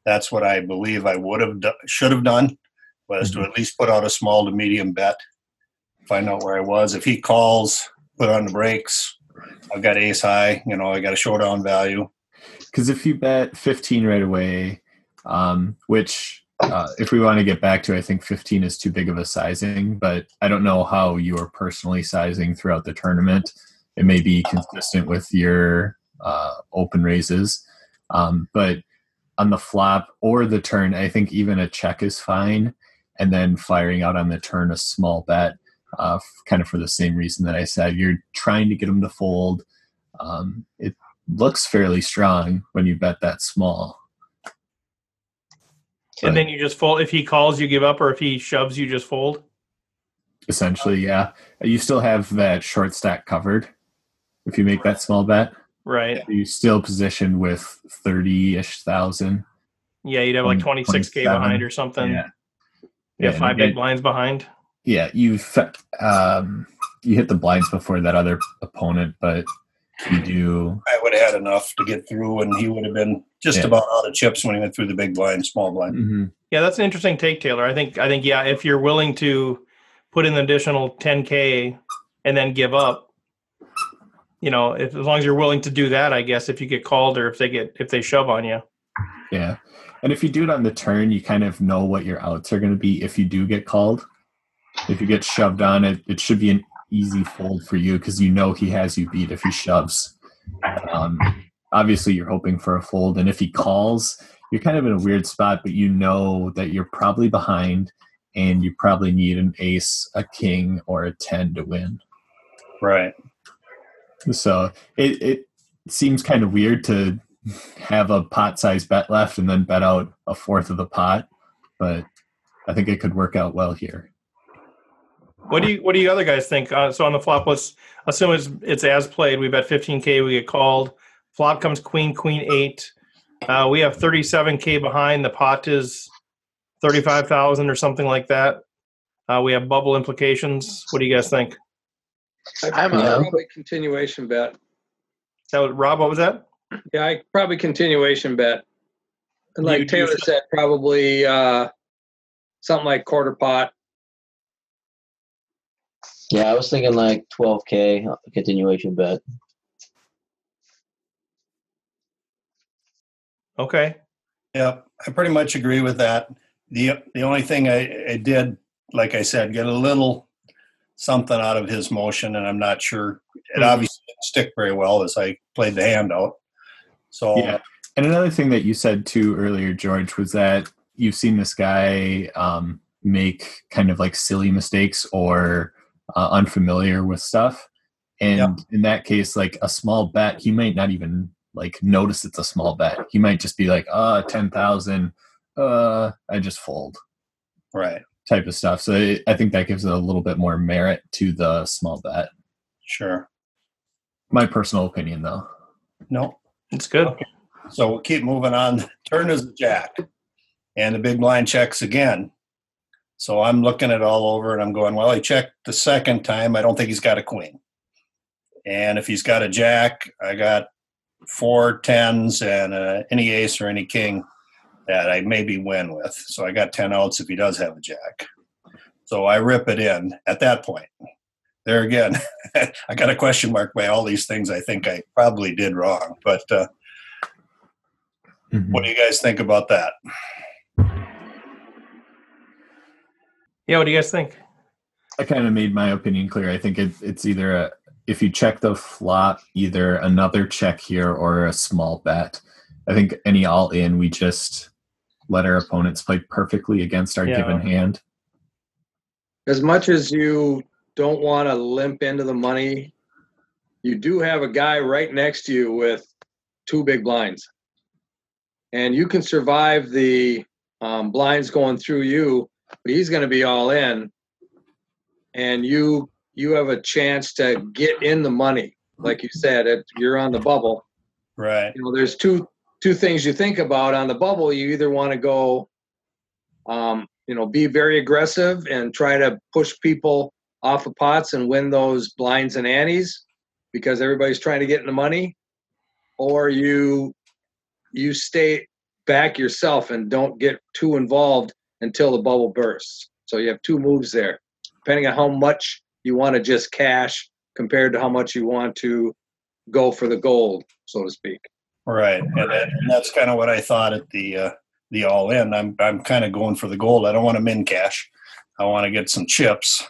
That's what I believe I would have do- should have done was mm-hmm. to at least put out a small to medium bet, find out where I was. If he calls, put on the brakes. I've got ace high. You know, I got a showdown value because if you bet 15 right away, um, which uh, if we want to get back to, I think 15 is too big of a sizing, but I don't know how you are personally sizing throughout the tournament. It may be consistent with your uh, open raises, um, but on the flop or the turn, I think even a check is fine, and then firing out on the turn a small bet, uh, kind of for the same reason that I said. You're trying to get them to fold. Um, it looks fairly strong when you bet that small. And then you just fold. If he calls, you give up, or if he shoves, you just fold. Essentially, yeah. You still have that short stack covered. If you make that small bet, right? You still position with thirty ish thousand. Yeah, you'd have like twenty six k behind or something. Yeah, you yeah, five big blinds behind. Yeah, you um, you hit the blinds before that other opponent, but you do. I would have had enough to get through, and he would have been just yeah. about out of chips when he went through the big blind, small blind. Mm-hmm. Yeah, that's an interesting take, Taylor. I think I think yeah, if you're willing to put in an additional 10k and then give up, you know, if as long as you're willing to do that, I guess if you get called or if they get if they shove on you. Yeah, and if you do it on the turn, you kind of know what your outs are going to be if you do get called. If you get shoved on, it it should be an easy fold for you because you know he has you beat if he shoves. Um, obviously, you're hoping for a fold, and if he calls, you're kind of in a weird spot, but you know that you're probably behind, and you probably need an ace, a king, or a ten to win. Right. So it it seems kind of weird to have a pot size bet left and then bet out a fourth of the pot, but I think it could work out well here. What do you What do you other guys think? Uh, so on the flop, let's assume it's it's as played. We bet 15k. We get called. Flop comes queen, queen eight. Uh, we have 37k behind. The pot is 35,000 or something like that. Uh, we have bubble implications. What do you guys think? I'm a probably continuation bet. So Rob, what was that? Yeah, I probably continuation bet. And like you, Taylor said, probably uh, something like quarter pot yeah, I was thinking like 12k continuation bet. Okay. Yeah, I pretty much agree with that. the The only thing I, I did, like I said, get a little something out of his motion, and I'm not sure it mm-hmm. obviously didn't stick very well as I played the hand out. So yeah. And another thing that you said too earlier, George, was that you've seen this guy um, make kind of like silly mistakes or uh, unfamiliar with stuff. And yep. in that case like a small bet he might not even like notice it's a small bet. He might just be like uh 10,000 uh I just fold. Right. Type of stuff. So it, I think that gives it a little bit more merit to the small bet. Sure. My personal opinion though. No it's good. Okay. so we'll keep moving on. Turn is the jack. And the big blind checks again so I'm looking it all over and I'm going, well, he checked the second time. I don't think he's got a queen. And if he's got a jack, I got four tens and uh, any ace or any king that I maybe win with. So I got 10 outs if he does have a jack. So I rip it in at that point. There again, <laughs> I got a question mark by all these things I think I probably did wrong. But uh, mm-hmm. what do you guys think about that? Yeah, what do you guys think? I kind of made my opinion clear. I think it, it's either a, if you check the flop, either another check here or a small bet. I think any all in, we just let our opponents play perfectly against our Yeah. given hand. As much as you don't want to limp into the money, you do have a guy right next to you with two big blinds. And you can survive the um, blinds going through you, but he's going to be all in. And you you have a chance to get in the money. Like you said, it, you're on the bubble. Right. you know there's two two things you think about on the bubble you either want to go um, you know be very aggressive and try to push people off of pots and win those blinds and antes because everybody's trying to get in the money or you you stay back yourself and don't get too involved until the bubble bursts so you have two moves there depending on how much you want to just cash compared to how much you want to go for the gold so to speak Right, and, that, and that's kind of what I thought at the uh, the all in. I'm I'm kind of going for the gold. I don't want to min cash. I want to get some chips,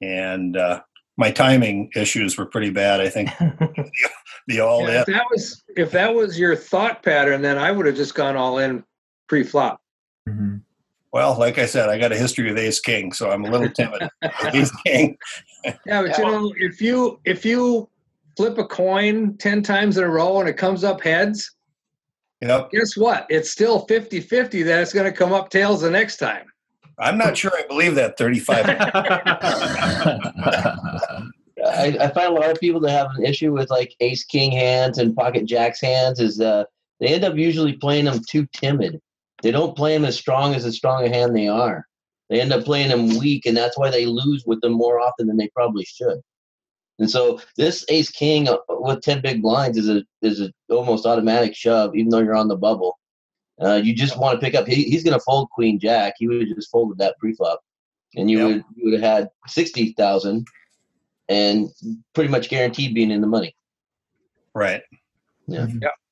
and uh, my timing issues were pretty bad. I think <laughs> the all Yeah, in. if that was if that was your thought pattern, then I would have just gone all in pre-flop. Mhm. Well, like I said, I got a history with Ace King, so I'm a little timid. Ace <laughs> King. Yeah, but you know, if you if you flip a coin ten times in a row and it comes up heads, Yep. guess what? It's still 50-50 that it's going to come up tails the next time. I'm not sure I believe that 35. <laughs> <laughs> I, I find a lot of people that have an issue with like ace king hands and pocket jacks hands is uh, they end up usually playing them too timid. They don't play them as strong as the strong a hand they are. They end up playing them weak, and that's why they lose with them more often than they probably should. And so this ace king uh, with ten big blinds is a is a almost automatic shove, even though you're on the bubble. Uh, you just want to pick up. He, he's going to fold queen jack. He would have just folded that pre-flop, and you Yep. would you would have had sixty thousand, and pretty much guaranteed being in the money. right.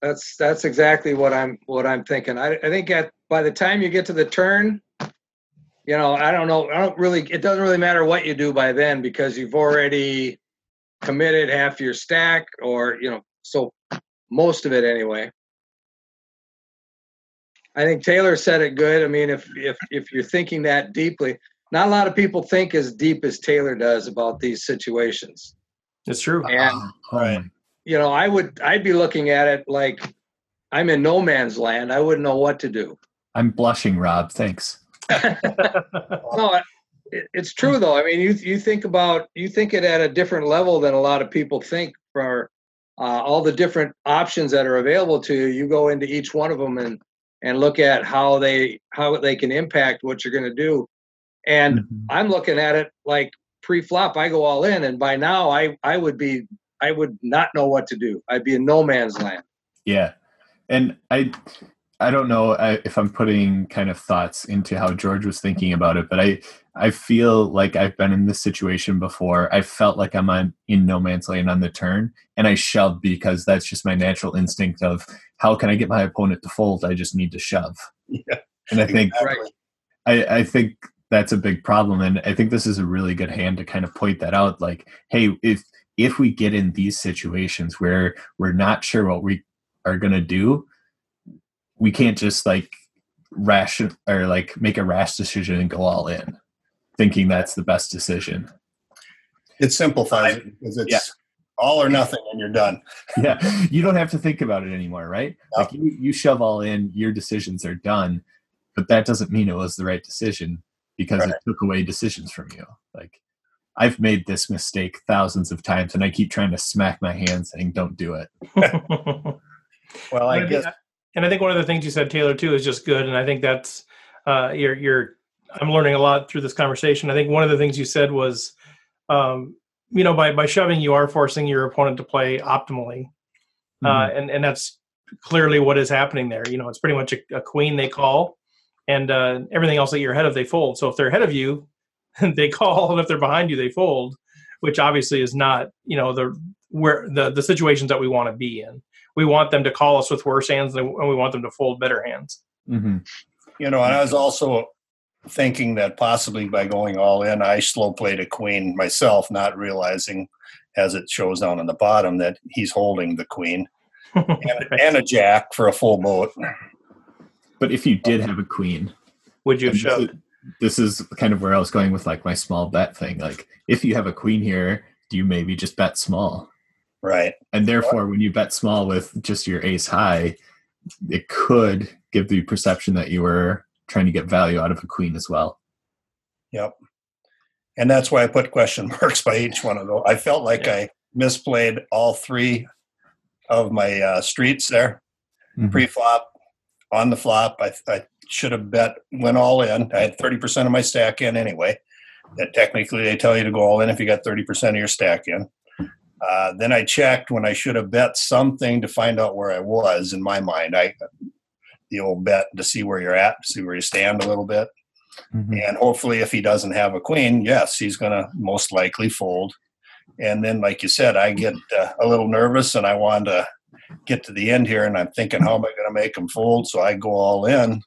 That's that's exactly what I'm what I'm thinking. I, I think at by the time you get to the turn, you know, I don't know. I don't really. It doesn't really matter what you do by then because you've already committed half your stack, or you know, so most of it anyway. I think Taylor said it good. I mean, if if if you're thinking that deeply, not a lot of people think as deep as Taylor does about these situations. it's true. And Oh, Right. You know, I would I'd be looking at it like I'm in no man's land. I wouldn't know what to do. I'm blushing, Rob. Thanks. <laughs> No, it, it's true though. I mean, you you think about you think it at a different level than a lot of people think for uh, all the different options that are available to you. You go into each one of them and and look at how they how they can impact what you're going to do. And Mhm. I'm looking at it like pre-flop. I go all in, and by now I I would be I would not know what to do. I'd be in no man's land. Yeah, and I, I don't know if I'm putting kind of thoughts into how George was thinking about it, but I, I feel like I've been in this situation before. I felt like I'm on in no man's land on the turn, and I shoved because that's just my natural instinct of how can I get my opponent to fold? I just need to shove. Yeah. And I think Right. I, I think that's a big problem and i think this is a really good hand to kind of point that out like hey if if we get in these situations where we're not sure what we are going to do we can't just like rash or like make a rash decision and go all in thinking that's the best decision It simplifies it because it's Yeah. all or nothing and you're done. <laughs> yeah you don't have to think about it anymore right No. like you, you shove all in your decisions are done but that doesn't mean it was the right decision because it took away decisions from you like i've made this mistake thousands of times and i keep trying to smack my hand saying don't do it <laughs> Well, I And guess think- and I think one of the things you said, Taylor, too, is just good. And I think that's uh, you're you're. I'm learning a lot through this conversation. I think one of the things you said was, um, you know, by by shoving, you are forcing your opponent to play optimally, uh, Mhm. and and that's clearly what is happening there. You know, it's pretty much a, a queen they call, and uh, everything else that you're ahead of they fold. So if they're ahead of you, <laughs> they call, and if they're behind you, they fold, which obviously is not you know the where the the situations that we want to be in. We want them to call us with worse hands, and we want them to fold better hands. Mhm. you know, and I was also thinking that possibly by going all in, I slow played a queen myself, not realizing as it shows down on the bottom that he's holding the queen <laughs> and, and a jack for a full boat. But if you did have a queen, Would you have and shoved? This is kind of where I was going with like my small bet thing. Like, if you have a queen here, do you maybe just bet small? Right. And therefore, when you bet small with just your ace high, it could give the perception that you were trying to get value out of a queen as well. Yep. And that's why I put question <laughs> marks by each one of those. I felt like Yeah. I misplayed all three of my uh, streets there. Mhm. Pre-flop, on the flop, I, I should have bet went all in. I had thirty percent of my stack in anyway. That technically they tell you to go all in if you got thirty percent of your stack in. Uh, then I checked when I should have bet something to find out where I was in my mind. I the old bet to see where you're at, see where you stand a little bit. Mhm. And hopefully, if he doesn't have a queen, yes, he's going to most likely fold. And then, like you said, I get uh, a little nervous and I want to get to the end here. And I'm thinking, how am I going to make him fold? So I go all in,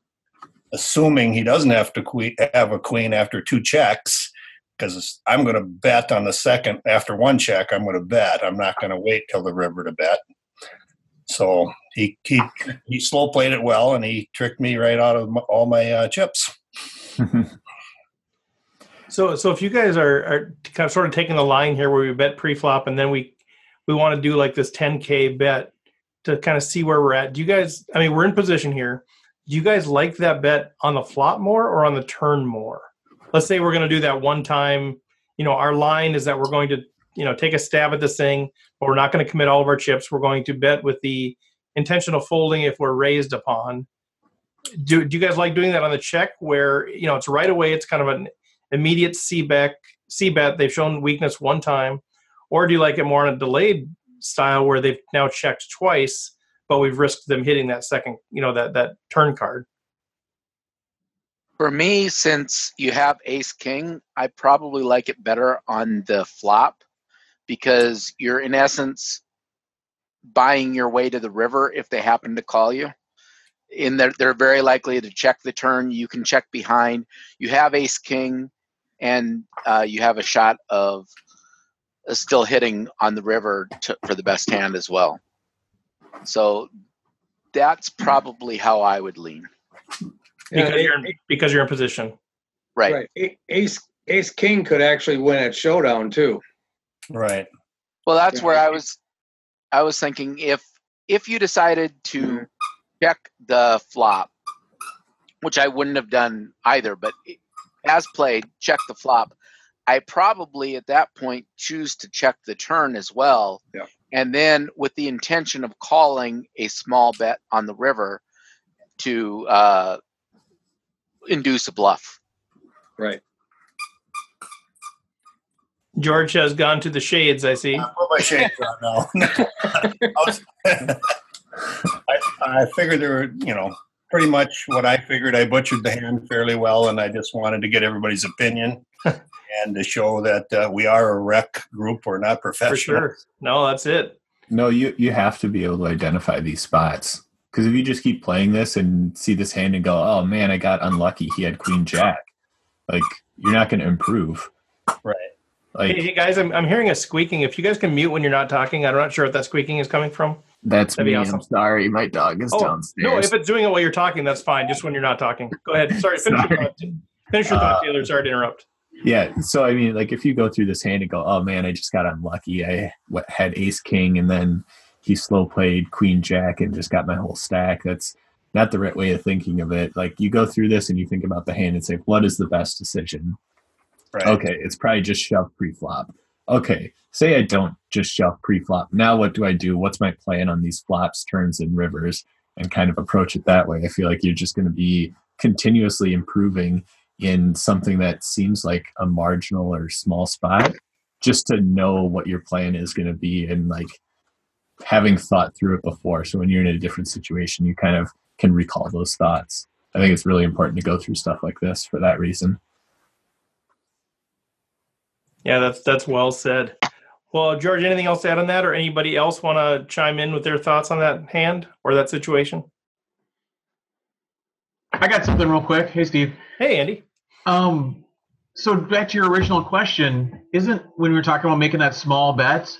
assuming he doesn't have to que- have a queen after two checks, because I'm going to bet on the second. After one check, I'm going to bet. I'm not going to wait till the river to bet. So he he he slow played it well, and he tricked me right out of my, all my uh, chips. <laughs> So, so if you guys are, are kind of sort of taking the line here where we bet pre-flop and then we we want to do like this 10k bet to kind of see where we're at. Do you guys? I mean, we're in position here. Do you guys like that bet on the flop more or on the turn more? Let's say we're going to do that one time. You know, our line is that we're going to you know take a stab at this thing, but we're not going to commit all of our chips. We're going to bet with the intentional folding if we're raised upon. Do, do you guys like doing that on the check where you know it's right away? It's kind of an immediate C bet. Bet. They've shown weakness one time, or do you like it more on a delayed style where they've now checked twice, but we've risked them hitting that second, you know, that that turn card? For me, since you have ace king, I probably like it better on the flop because you're in essence buying your way to the river if they happen to call you. In that they're very likely to check the turn. You can check behind. You have ace king, and uh, you have a shot of uh, still hitting on the river to, for the best hand as well. So that's probably how I would lean. Yeah, Because you're in, because you're in position. Right. right. Ace Ace King could actually win at showdown too. Right. Well, that's Yeah. where I was. I was thinking if if you decided to Mhm. check the flop, which I wouldn't have done either, but as played, check the flop. I probably at that point choose to check the turn as well, Yeah. And then with the intention of calling a small bet on the river to uh, induce a bluff. Right. George has gone to the shades. I see. I put my shades on now. <laughs> I, was, <laughs> I, I figured there were, you know, pretty much what I figured. I butchered the hand fairly well, and I just wanted to get everybody's opinion <laughs> and to show that uh, we are a rec group. We're not For professional. sure. No, that's it. No, you you have to be able to identify these spots because if you just keep playing this and see this hand and go, "Oh man, I got unlucky. He had Queen Jack," like you're not going to improve. Right. Like Hey, hey, guys, I'm, I'm hearing a squeaking. If you guys can mute when you're not talking, I'm not sure if that squeaking is coming from. that's That'd be me. awesome. I'm sorry, my dog is Oh, downstairs. No, if it's doing it while you're talking, that's fine. Just when you're not talking. Go ahead. Sorry. Finish your thought. Finish your thought, Uh, Taylor. Sorry to interrupt. Yeah. So I mean, like if you go through this hand and go, "Oh man, I just got unlucky. I what, had Ace King, and then he slow played Queen Jack and just got my whole stack." That's not the right way of thinking of it. Like you go through this and you think about the hand and say, "What is the best decision?" Right. Okay, it's probably just shove pre-flop. Okay, say I don't just shove pre-flop. Now what do I do? What's my plan on these flops, turns, and rivers? And kind of approach it that way. I feel like you're just going to be continuously improving in something that seems like a marginal or small spot, just to know what your plan is going to be and like having thought through it before. So when you're in a different situation, you kind of can recall those thoughts. I think it's really important to go through stuff like this for that reason. Yeah, that's that's well said. Well, George, anything else to add on that, or anybody else want to chime in with their thoughts on that hand or that situation? I got something real quick. Hey, Steve. Hey, Andy. Um, so back to your original question, isn't when we were talking about making that small bet,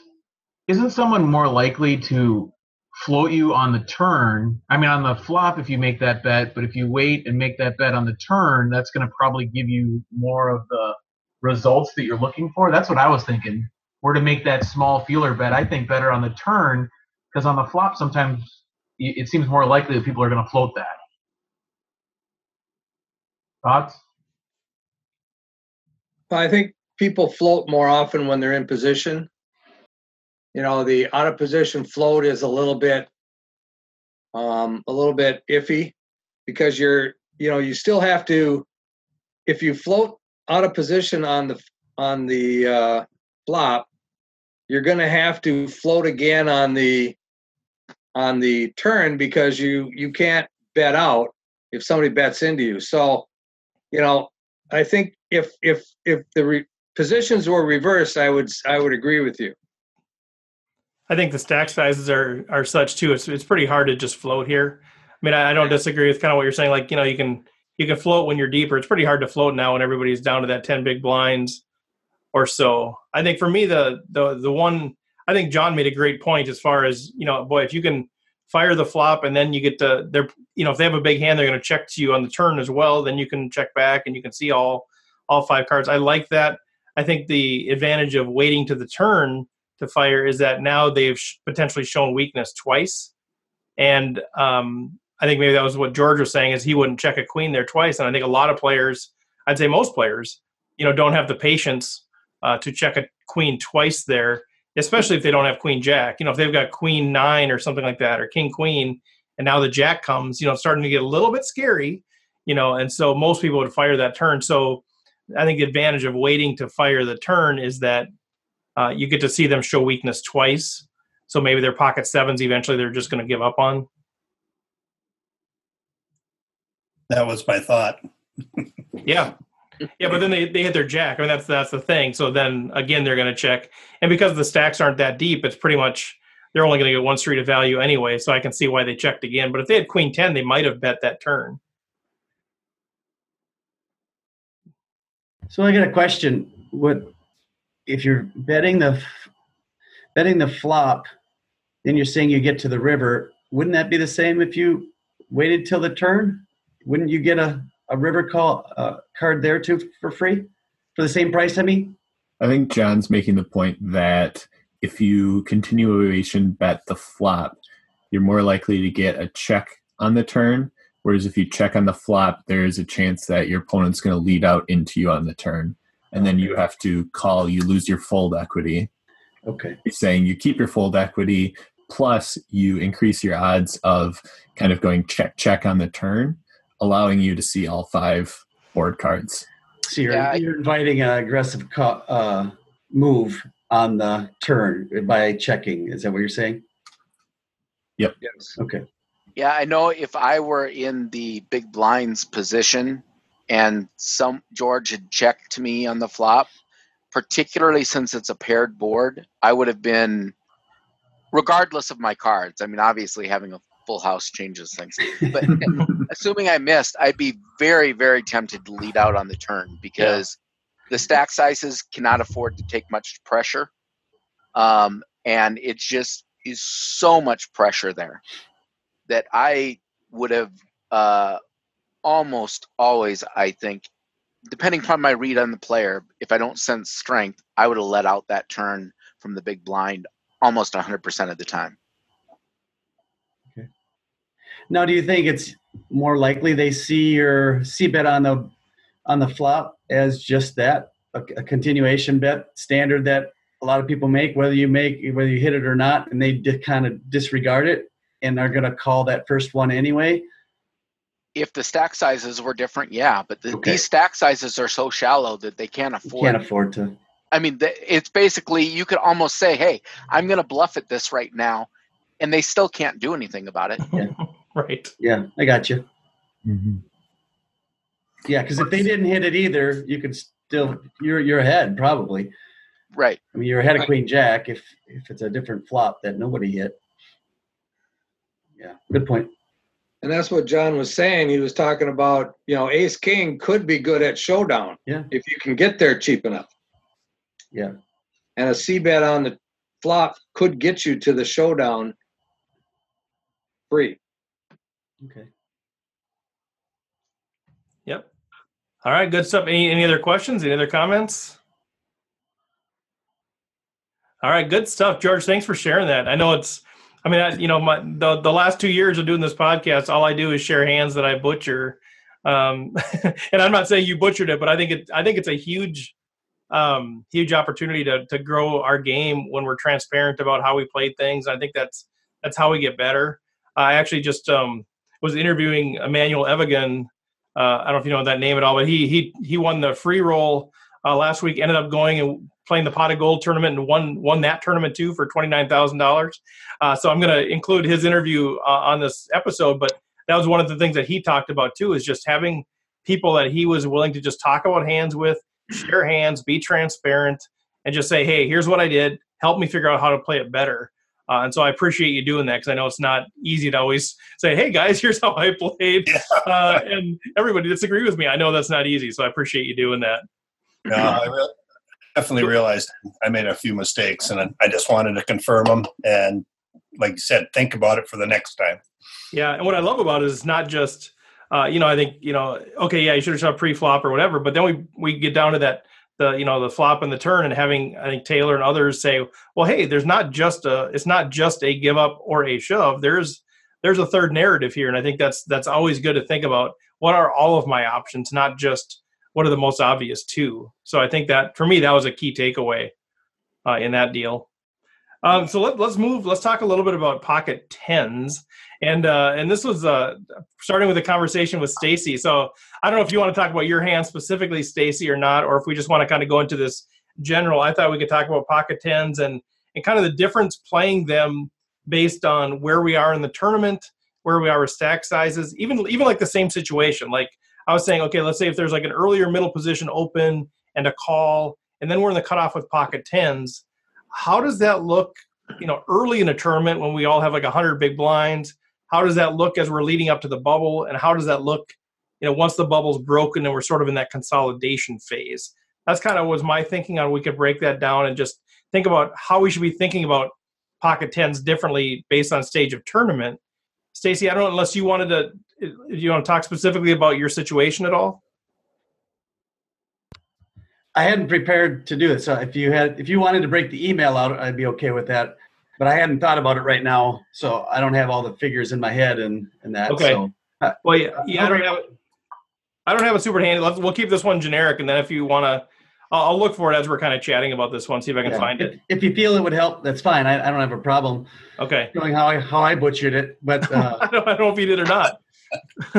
isn't someone more likely to float you on the turn. I mean, on the flop if you make that bet, but if you wait and make that bet on the turn, that's going to probably give you more of the results that you're looking for. That's what I was thinking. Where to make that small feeler bet, I think better on the turn because on the flop sometimes it seems more likely that people are going to float that. Thoughts? I think people float more often when they're in position. You know, the out of position float is a little bit um, a little bit iffy because you're you know you still have to if you float out of position on the on the uh, flop, you're going to have to float again on the on the turn because you you can't bet out if somebody bets into you. So, you know, I think if if if the re- positions were reversed, I would I would agree with you. I think the stack sizes are are such too. It's it's pretty hard to just float here. I mean, I, I don't disagree with kind of what you're saying. Like you know, you can you can float when you're deeper. It's pretty hard to float now when everybody's down to that ten big blinds or so. I think for me, the the the one I think John made a great point as far as you know, boy, if you can fire the flop and then you get to they're you know if they have a big hand, they're going to check to you on the turn as well. Then you can check back and you can see all all five cards. I like that. I think the advantage of waiting to the turn to fire is that now they've potentially shown weakness twice, and um, I think maybe that was what George was saying is he wouldn't check a queen there twice, and I think a lot of players, I'd say most players, you know, don't have the patience uh, to check a queen twice there, especially if they don't have queen jack. You know, if they've got queen nine or something like that, or king queen, and now the jack comes, you know, starting to get a little bit scary, you know, and so most people would fire that turn. So I think the advantage of waiting to fire the turn is that uh, you get to see them show weakness twice. So maybe their pocket sevens eventually they're just going to give up on. That was my thought. yeah. Yeah, but then they, they hit their jack. I mean, that's that's the thing. So then again, they're going to check, and because the stacks aren't that deep, it's pretty much they're only going to get one street of value anyway. So I can see why they checked again. But if they had queen ten, they might have bet that turn. So I got a question. What if you're betting the betting the flop, then you're saying you get to the river? Wouldn't that be the same if you waited till the turn? Wouldn't you get a, a river call uh, card there too for free for the same price? I mean, I think John's making the point that if you continuation bet the flop, you're more likely to get a check on the turn. Whereas if you check on the flop, there is a chance that your opponent's going to lead out into you on the turn. And then you have to call, you lose your fold equity. Okay. You're saying you keep your fold equity, plus you increase your odds of kind of going check, check on the turn allowing you to see all five board cards. So you're, yeah, you're inviting an aggressive co- uh, move on the turn by checking. Is that what you're saying? Yep. Yes. Okay. Yeah, I know if I were in the big blinds position and some George had checked me on the flop, particularly since it's a paired board, I would have been regardless of my cards. I mean, obviously having a full house changes things. <laughs> But assuming I missed, I'd be very, very tempted to lead out on the turn because yeah. the stack sizes cannot afford to take much pressure. Um, and it just is so much pressure there that I would have uh, almost always, I think, depending upon my read on the player, if I don't sense strength, I would have let out that turn from the big blind almost 100% of the time. Now, do you think it's more likely they see your C bet on the on the flop as just that a, a, continuation bet standard that a lot of people make, whether you make whether you hit it or not, and they di- kind of disregard it and are going to call that first one anyway? If the stack sizes were different, yeah, but the, okay. these stack sizes are so shallow that they can't afford. Can't afford to. I mean, it's basically you could almost say, "Hey, I'm going to bluff at this right now," and they still can't do anything about it. <laughs> Yeah. Right. Yeah, I got you. Mm-hmm. Yeah, because if they didn't hit it either, you could still you're you're ahead probably. Right. I mean, you're ahead of Queen Jack if if it's a different flop that nobody hit. Yeah, good point. And that's what John was saying. He was talking about, you know, Ace King could be good at showdown. Yeah. If you can get there cheap enough. Yeah. And a C bet on the flop could get you to the showdown free. Okay. Yep. All right, good stuff. Any any other questions? Any other comments? All right, good stuff, George. Thanks for sharing that. I know it's, I mean, I, you know, my the the last two years of doing this podcast, all I do is share hands that I butcher, um, <laughs> and I'm not saying you butchered it, but I think it, I think it's a huge, um, huge opportunity to to grow our game when we're transparent about how we played things. I think that's that's how we get better. I actually just um, was interviewing Emmanuel Evigan. Uh, I don't know if you know that name at all, but he he he won the free roll uh, last week. Ended up going and playing the pot of gold tournament and won won that tournament too for twenty nine thousand uh, dollars. So I'm going to include his interview uh, on this episode. But that was one of the things that he talked about too is just having people that he was willing to just talk about hands with, share hands, be transparent, and just say, hey, here's what I did. Help me figure out how to play it better. Uh, and so I appreciate you doing that because I know it's not easy to always say, "Hey guys, <laughs> here's how I played," uh, and everybody disagree with me. I know that's not easy, so I appreciate you doing that. No, I re- definitely realized I made a few mistakes, and I just wanted to confirm them. And like you said, think about it for the next time. Yeah, and what I love about it is not just, uh, you know, I think you know, okay, yeah, you should have shot pre-flop or whatever, but then we we get down to that the you know the flop and the turn and having I think Taylor and others say, well, hey, there's not just a it's not just a give up or a shove. There's there's a third narrative here, and I think that's that's always good to think about. What are all of my options, not just what are the most obvious two. So I think that for me that was a key takeaway uh, in that deal. Um, so let, us move. Let's talk a little bit about pocket tens, and uh, and this was uh, starting with a conversation with Stacy. So I don't know if you want to talk about your hand specifically, Stacy, or not, or if we just want to kind of go into this general. I thought we could talk about pocket tens and and kind of the difference playing them based on where we are in the tournament, where we are with stack sizes, even even like the same situation. Like I was saying, okay, let's say if there's like an earlier middle position open and a call, and then we're in the cutoff with pocket tens how does that look you know early in a tournament when we all have like 100 big blinds how does that look as we're leading up to the bubble and how does that look you know once the bubble's broken and we're sort of in that consolidation phase that's kind of was my thinking on we could break that down and just think about how we should be thinking about pocket tens differently based on stage of tournament stacy i don't know unless you wanted to you want to talk specifically about your situation at all I hadn't prepared to do it. So if you had, if you wanted to break the email out, I'd be okay with that. But I hadn't thought about it right now, so I don't have all the figures in my head and and that. Okay. So, uh, well, yeah, yeah I don't have. I don't have a super handy. Let's, we'll keep this one generic, and then if you want to, I'll, I'll, look for it as we're kind of chatting about this one. See if I can yeah. find if, it. If you feel it would help, that's fine. I, I don't have a problem. Okay. Showing how I how I butchered it, but <laughs> uh, I, don't, I don't know if you did or not. <laughs>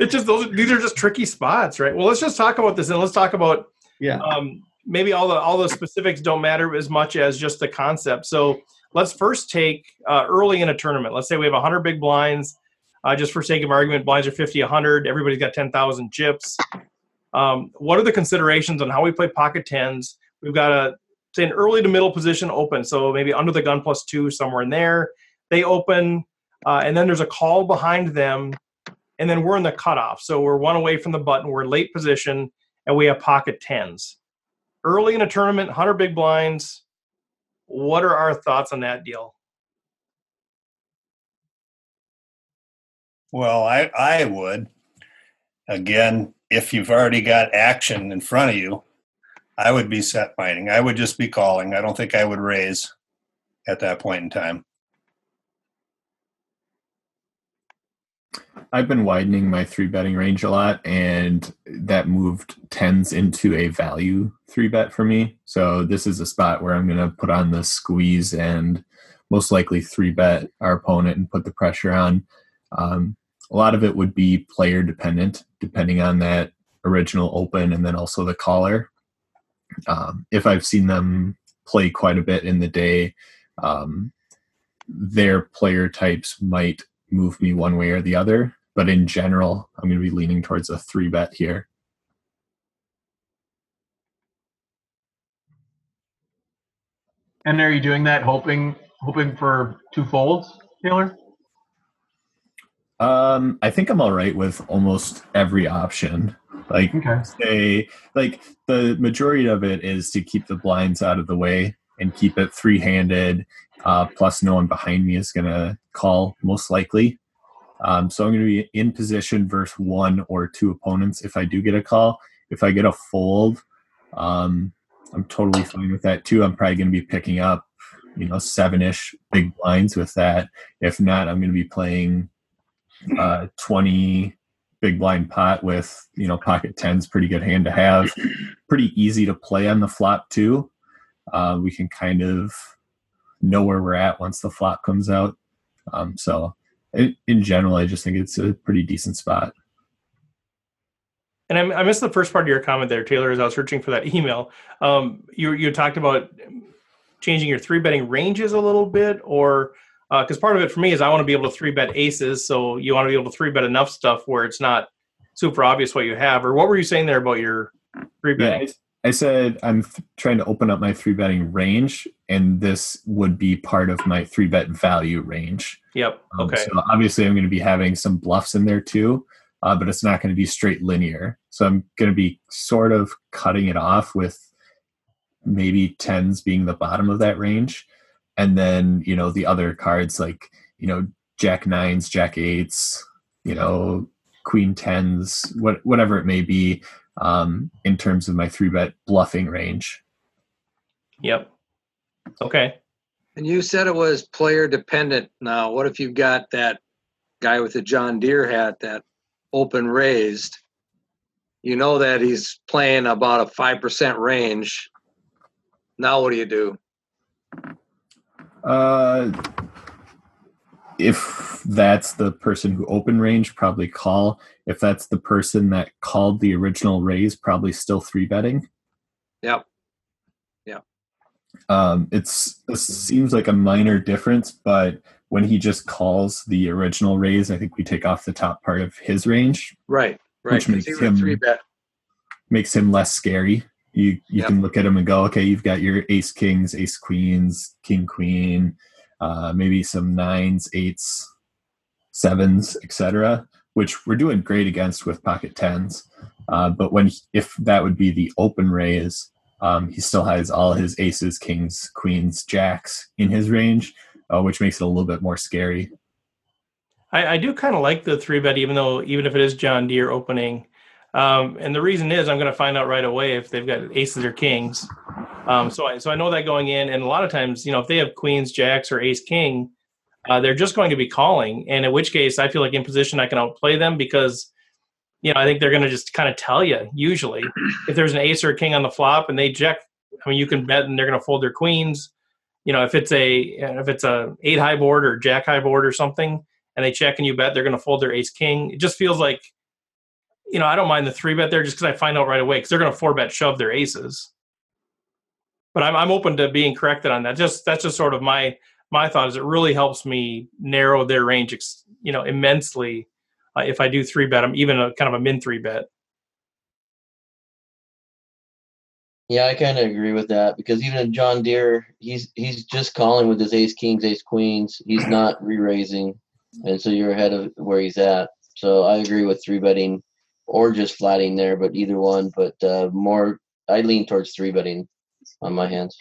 it's just those. These are just tricky spots, right? Well, let's just talk about this, and let's talk about yeah. Um, maybe all the all the specifics don't matter as much as just the concept. So let's first take uh, early in a tournament. Let's say we have 100 big blinds. Uh, just for sake of argument, blinds are 50, 100. Everybody's got 10,000 chips. Um, what are the considerations on how we play pocket tens? We've got a say an early to middle position open, so maybe under the gun plus two somewhere in there. They open, uh, and then there's a call behind them, and then we're in the cutoff. So we're one away from the button. We're late position, and we have pocket tens early in a tournament, 100 big blinds. What are our thoughts on that deal? Well, I, I would. Again, if you've already got action in front of you, I would be set mining. I would just be calling. I don't think I would raise at that point in time. I've been widening my three betting range a lot, and that moved tens into a value three bet for me. So this is a spot where I'm going to put on the squeeze and most likely three bet our opponent and put the pressure on. Um, a lot of it would be player dependent, depending on that original open and then also the caller. Um, if I've seen them play quite a bit in the day, um, their player types might move me one way or the other. But in general, I'm going to be leaning towards a three bet here. And are you doing that hoping hoping for two folds, Taylor? Um, I think I'm all right with almost every option. Like okay. say like the majority of it is to keep the blinds out of the way and keep it three handed. Uh, plus, no one behind me is going to call most likely. Um, so I'm going to be in position versus one or two opponents if I do get a call. If I get a fold, um, I'm totally fine with that too. I'm probably going to be picking up, you know, seven ish big blinds with that. If not, I'm going to be playing uh, 20 big blind pot with, you know, pocket tens, pretty good hand to have. Pretty easy to play on the flop too. Uh, we can kind of know where we're at once the flop comes out. Um, so in, in general, I just think it's a pretty decent spot. And I, I missed the first part of your comment there, Taylor, as I was searching for that <laughs> email. Um, you you talked about changing your three betting ranges a little bit, or because uh, part of it for me is I want to be able to three bet aces, so you want to be able to three bet enough stuff where it's not super obvious what you have. Or what were you saying there about your three betting? Yeah, I said I'm th- trying to open up my three betting range, and this would be part of my three bet value range. Yep. Um, Okay. so obviously, I'm going to be having some bluffs in there too, uh, but it's not going to be straight linear. So I'm going to be sort of cutting it off with maybe tens being the bottom of that range, and then you know the other cards like you know jack nines, jack eights, you know queen tens, what whatever it may be, um, in terms of my three bet bluffing range. Yep. Okay. And you said it was player dependent. Now, what if you've got that guy with the John Deere hat that open raised? You know that he's playing about a 5% range. Now, what do you do? Uh, if that's the person who open range, probably call. If that's the person that called the original raise, probably still three betting. Yep. Yeah. Um, it's it seems like a minor difference, but when he just calls the original raise, I think we take off the top part of his range, Right. Right. Which makes him- three bet. makes him less scary. You you Yep. can look at him and go, okay, you've got your ace kings, ace queens, king queen, uh, maybe some nines, eights, sevens, etc. Which we're doing great against with pocket tens. Uh, but when if that would be the open raise, um, he still has all his aces, kings, queens, jacks in his range, uh, which makes it a little bit more scary. I, I do kind of like the three bet, even though even if it is John Deere opening. Um, and the reason is I'm going to find out right away if they've got aces or kings. Um, so I so I know that going in, and a lot of times, you know, if they have queens, jacks, or ace king, uh, they're just going to be calling. And in which case, I feel like in position I can outplay them because, you know, I think they're going to just kind of tell you. Usually, <clears throat> if there's an ace or a king on the flop and they jack, I mean, you can bet and they're going to fold their queens. You know, if it's a if it's a eight high board or jack high board or something, and they check and you bet they're going to fold their ace king. It just feels like, you know, I don't mind the three bet there just because I find out right away because they're going to four bet shove their aces. But I'm I'm open to being corrected on that. Just that's just sort of my my thought is it really helps me narrow their range, you know, immensely uh, if I do three bet them, even a kind of a min three bet. Yeah, I kind of agree with that because even John Deere, he's he's just calling with his ace kings, ace queens. He's not re-raising, and so you're ahead of where he's at. So I agree with three betting or just flatting there, but either one. But uh, more, I lean towards three betting on my hands.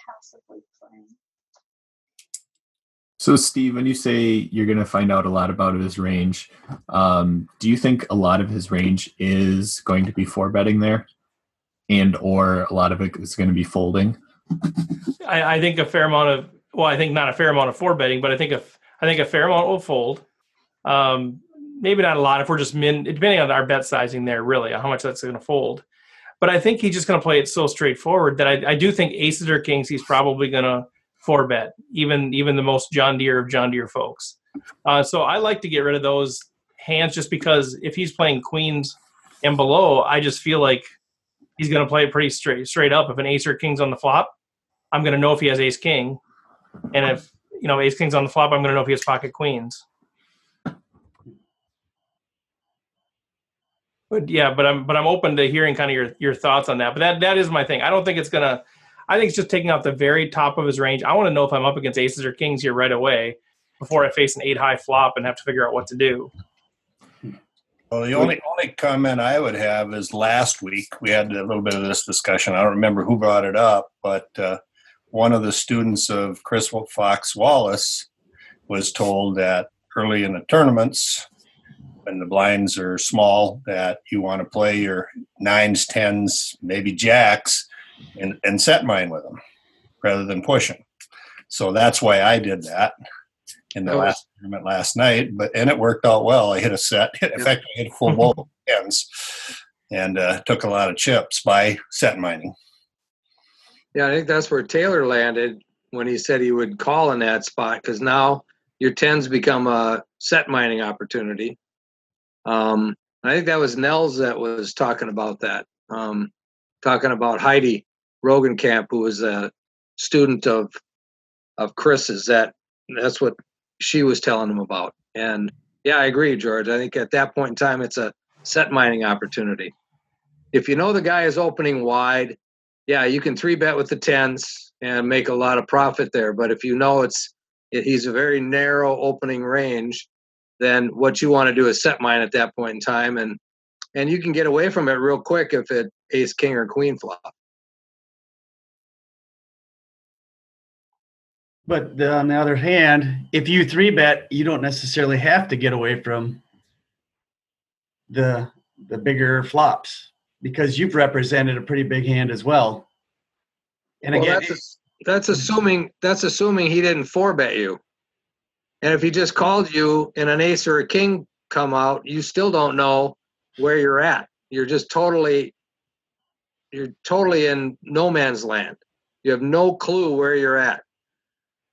So, Steve, when you say you're going to find out a lot about his range, um, do you think a lot of his range is going to be four betting there, and or a lot of it is going to be folding? I, I think a fair amount of well, I think not a fair amount of four betting, but I think a I think a fair amount will fold. Um, maybe not a lot if we're just min depending on our bet sizing there, really, how much that's going to fold. But I think he's just going to play it so straightforward that I, I do think aces or kings he's probably going to four bet, even even the most John Deere of John Deere folks. Uh, so I like to get rid of those hands just because if he's playing queens and below, I just feel like he's going to play it pretty straight straight up. If an ace or king's on the flop, I'm going to know if he has ace king, and if you know ace king's on the flop, I'm going to know if he has pocket queens. But yeah, but I'm but I'm open to hearing kind of your your thoughts on that. But that that is my thing. I don't think it's gonna. I think it's just taking out the very top of his range. I want to know if I'm up against aces or kings here right away before I face an eight high flop and have to figure out what to do. Well, the only only comment I would have is last week we had a little bit of this discussion. I don't remember who brought it up, but uh, one of the students of Chris Fox Wallace was told that early in the tournaments, when the blinds are small, that you want to play your nines, tens, maybe jacks, and, and set mine with them rather than pushing. So that's why I did that in the was- last tournament last night. But and it worked out well. I hit a set. <laughs> In fact, I hit a full <laughs> bowl of tens, and uh, took a lot of chips by set mining. Yeah, I think that's where Taylor landed when he said he would call in that spot because now your tens become a set mining opportunity. Um, I think that was Nels that was talking about that. Um, talking about Heidi Rogenkamp, who was a student of of Chris's. That that's what she was telling him about. And yeah, I agree, George. I think at that point in time, it's a set mining opportunity. If you know the guy is opening wide, yeah, you can three bet with the tens and make a lot of profit there. But if you know it's it, he's a very narrow opening range, then what you want to do is set mine at that point in time, and and you can get away from it real quick if it ace king or queen flop. But the, on the other hand, if you three bet, you don't necessarily have to get away from the the bigger flops because you've represented a pretty big hand as well. And Well, again, that's ass- that's assuming that's assuming he didn't four bet you. And if he just called you and an ace or a king come out, you still don't know where you're at. You're just totally you're totally in no man's land. You have no clue where you're at.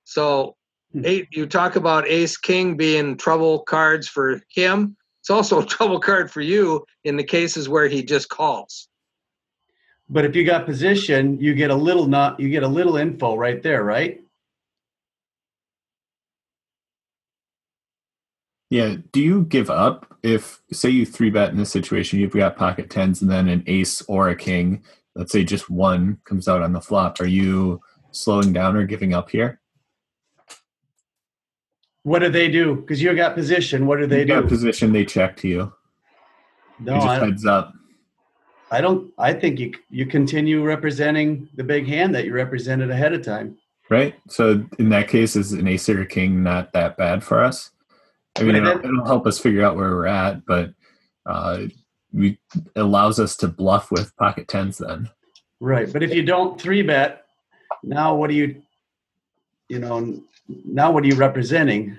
So Hmm. eight you talk about ace king being trouble cards for him. It's also <laughs> a trouble card for you in the cases where he just calls. but if you got position, you get a little not you get a little info right there, right? Yeah. Do you give up if, say, you three bet in this situation, you've got pocket tens and then an ace or a king, let's say just one comes out on the flop. Are you slowing down or giving up here? What do they do? Because you've got position. What do they You've got do? position, they check to you. No, you just heads up. I don't. I think you you continue representing the big hand that you represented ahead of time. Right? So in that case, is an ace or a king not that bad for us? I mean, it'll, it'll help us figure out where we're at, but uh, we it allows us to bluff with pocket tens then. Right, but if you don't three bet, now what do you, you know, now what are you representing?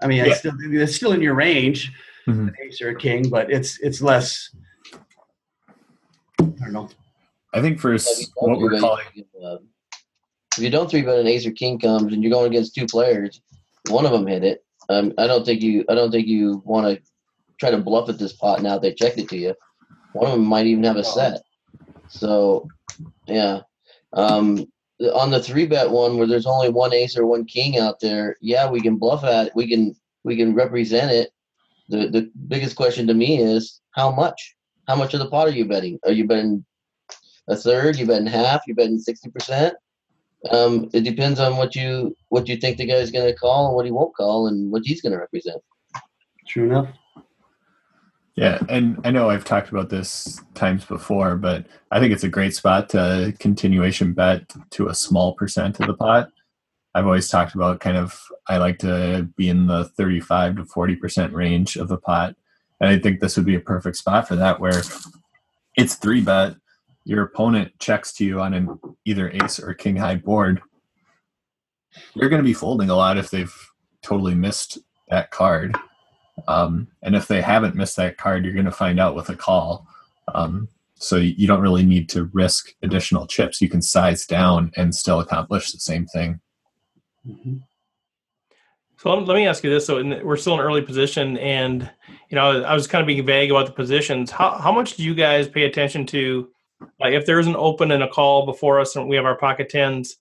I mean, I Yeah. still it's still in your range, Mhm. an ace or a king, but it's it's less. I don't know. I think for Like, s- you don't what we're three-bet, calling you can, uh, if you don't three bet an ace or king comes and you're going against two players, one of them hit it. Um, I don't think you. I don't think you want to try to bluff at this pot now. They checked it to you. One of them might even have a set. So, yeah. Um, on the three bet one where there's only one ace or one king out there, yeah, we can bluff at. We can we can represent it. The the biggest question to me is how much? How much of the pot are you betting? Are you betting a third? You betting half? You betting sixty percent? Um, it depends on what you what you think the guy's going to call and what he won't call and what he's going to represent. True enough. Yeah, and I know I've talked about this times before, but I think it's a great spot to continuation bet to a small percent of the pot. I've always talked about kind of I like to be in the 35 to 40% range of the pot. And I think this would be a perfect spot for that where it's three bet, your opponent checks to you on an either ace or king high board. You're going to be folding a lot if they've totally missed that card. Um, and if they haven't missed that card, you're going to find out with a call. Um, so you don't really need to risk additional chips. You can size down and still accomplish the same thing. Mhm. So let, me ask you this: so we're still in early position, and you know, I was kind of being vague about the positions. How how much do you guys pay attention to? If there's an open and a call before us, and we have our pocket tens,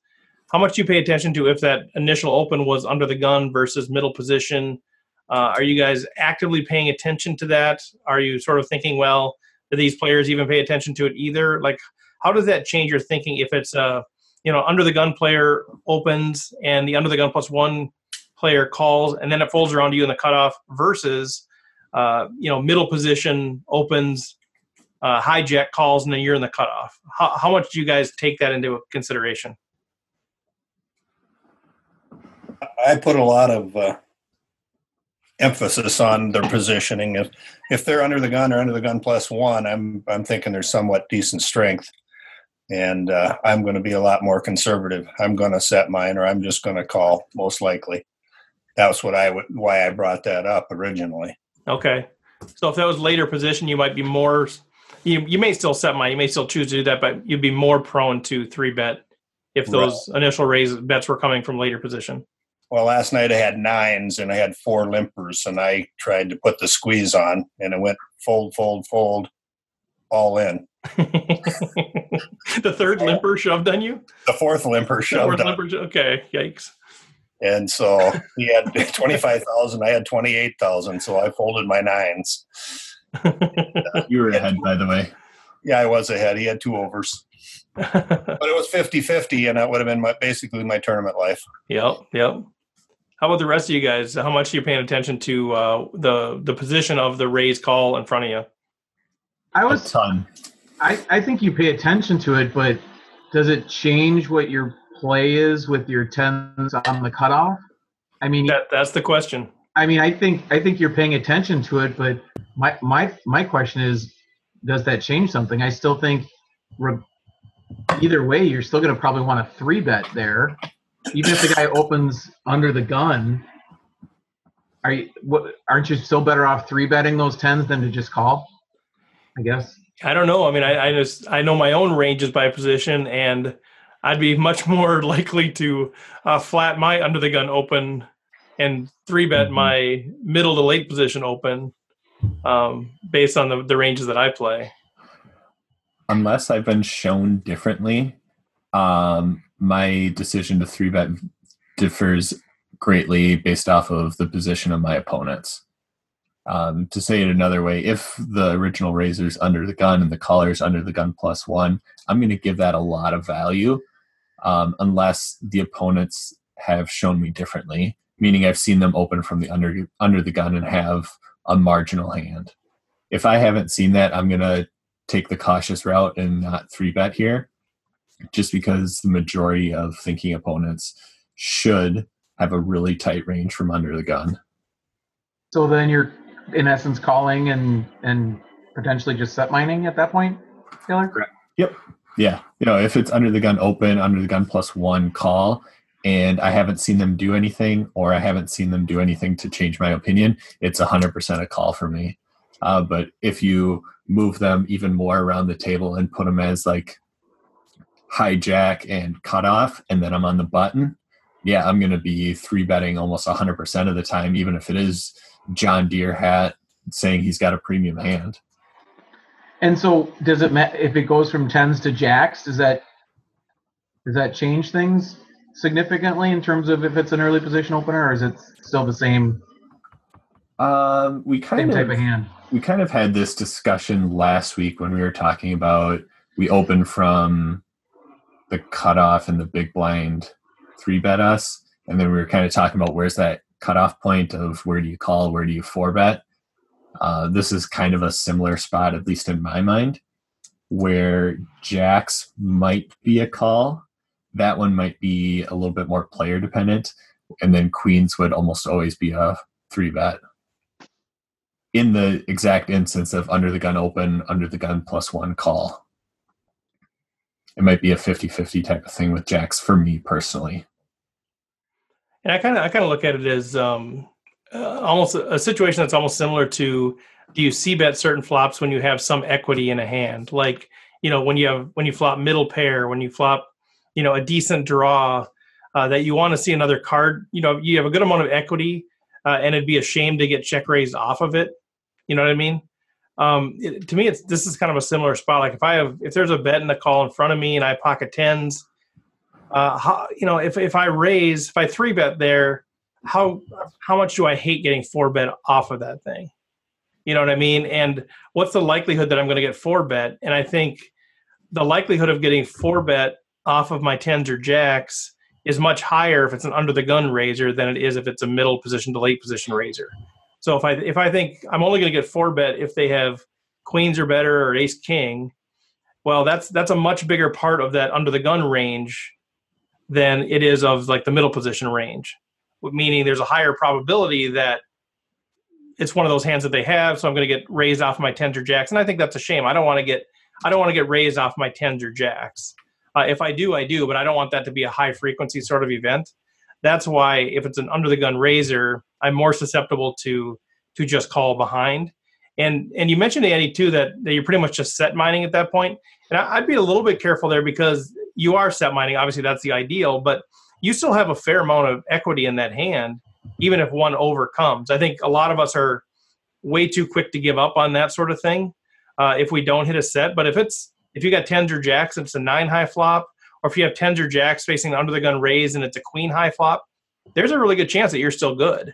how much do you pay attention to if that initial open was under the gun versus middle position? Uh, are you guys actively paying attention to that? Are you sort of thinking, well, do these players even pay attention to it either? Like, how does that change your thinking if it's a you know under the gun player opens and the under the gun plus one player calls and then it folds around to you in the cutoff versus uh, you know middle position opens uh, hijack calls and then you're in the cutoff how, how much do you guys take that into consideration I put a lot of uh, emphasis on their positioning. If if they're under the gun or under the gun plus one, I'm I'm thinking there's somewhat decent strength, and uh, I'm going to be a lot more conservative. I'm going to set mine, or I'm just going to call most likely. That's what I would why I brought that up originally. Okay. So if that was later position, you might be more. You you may still set mine. You may still choose to do that, but you'd be more prone to three bet if those right. initial raise bets were coming from later position. Well, last night I had nines and I had four limpers, and I tried to put the squeeze on, and it went fold, fold, fold, all in. <laughs> the third limper shoved on you. The fourth limper shoved. The fourth limper, okay, yikes. And so he had <laughs> twenty five thousand. I had twenty eight thousand. So I folded my nines. <laughs> you were ahead, by the way. Yeah, I was ahead. He had two overs. <laughs> but it was 50-50 and that would have been my, basically my tournament life. Yep, yep. How about the rest of you guys? How much are you paying attention to uh, the the position of the raise call in front of you? I was a ton. I, I think you pay attention to it, but does it change what your play is with your tens on the cutoff? I mean, that, that's the question. I mean, I think I think you're paying attention to it, but my my my question is, does that change something? I still think, re- either way, you're still going to probably want a three bet there even if the guy opens under the gun, are you what aren't you still better off three betting those tens than to just call? I guess. I don't know. I mean, I, I just I know my own ranges by position, and I'd be much <laughs> more likely to uh, flat my under the gun open and three bet mm-hmm. my middle to late position open um, based on the, the ranges that I play. Unless I've been shown differently, um, my decision to three bet differs greatly based off of the position of my opponents. Um, to say it another way, if the original raiser's under the gun and the caller's under the gun plus one, I'm going to give that a lot of value um, unless the opponents have shown me differently, meaning I've seen them open from the under under the gun and have a marginal hand. If I haven't seen that, I'm going to take the cautious route and not three bet here just because the majority of thinking opponents should have a really tight range from under the gun. So then you're in essence calling and and potentially just set mining at that point, Taylor? Correct. Yep. Yeah. You know, if it's under the gun open, under the gun plus one call, and I haven't seen them do anything, or I haven't seen them do anything to change my opinion, it's hundred percent a call for me. Uh, but if you move them even more around the table and put them as like hijack and cutoff, and then I'm on the button, yeah, I'm going to be three betting almost 100% of the time, even if it is John Deere hat saying he's got a premium hand. And so, does it matter if it goes from tens to jacks? Does that does that change things significantly in terms of if it's an early position opener, or is it still the same? Um, we kind same of type of hand. We kind of had this discussion last week when we were talking about we open from the cutoff and the big blind three bet us, and then we were kind of talking about where's that cutoff point of where do you call, where do you four bet. Uh, this is kind of a similar spot, at least in my mind, where jacks might be a call. That one might be a little bit more player dependent, and then queens would almost always be a three bet. In the exact instance of under the gun open, under the gun plus one call. It might be a 50-50 type of thing with jacks for me personally. And i kind of i kind of look at it as um, uh, almost a, a, situation that's almost similar to do you c-bet certain flops when you have some equity in a hand? Like you know when you have when you flop middle pair when you flop you know a decent draw uh, that you want to see another card you know you have a good amount of equity uh, and it'd be a shame to get check raised off of it you know what i mean um, it, to me, it's this is kind of a similar spot. Like if I have if there's a bet in the call in front of me and I pocket tens, uh, how, you know, if if I raise if I three bet there, how how much do I hate getting four bet off of that thing? You know what I mean? And what's the likelihood that I'm going to get four bet? And I think the likelihood of getting four bet off of my tens or jacks is much higher if it's an under the gun raiser than it is if it's a middle position to late position raiser. So if I if I think I'm only going to get four bet if they have queens or better or ace king, well that's that's a much bigger part of that under the gun range than it is of like the middle position range. meaning there's a higher probability that it's one of those hands that they have. So I'm going to get raised off my tens or jacks, and I think that's a shame. I don't want to get I don't want to get raised off my tens or jacks. Uh, if I do, I do, but I don't want that to be a high frequency sort of event. That's why if it's an under the gun raiser, I'm more susceptible to to just call behind. And and you mentioned Andy too that, that you're pretty much just set mining at that point. And I, I'd be a little bit careful there because you are set mining. Obviously, that's the ideal, but you still have a fair amount of equity in that hand, even if one overcomes. I think a lot of us are way too quick to give up on that sort of thing uh, if we don't hit a set. But if it's if you got tens or jacks it's a nine high flop, or if you have tens or jacks facing under the gun raise and it's a queen high flop, there's a really good chance that you're still good.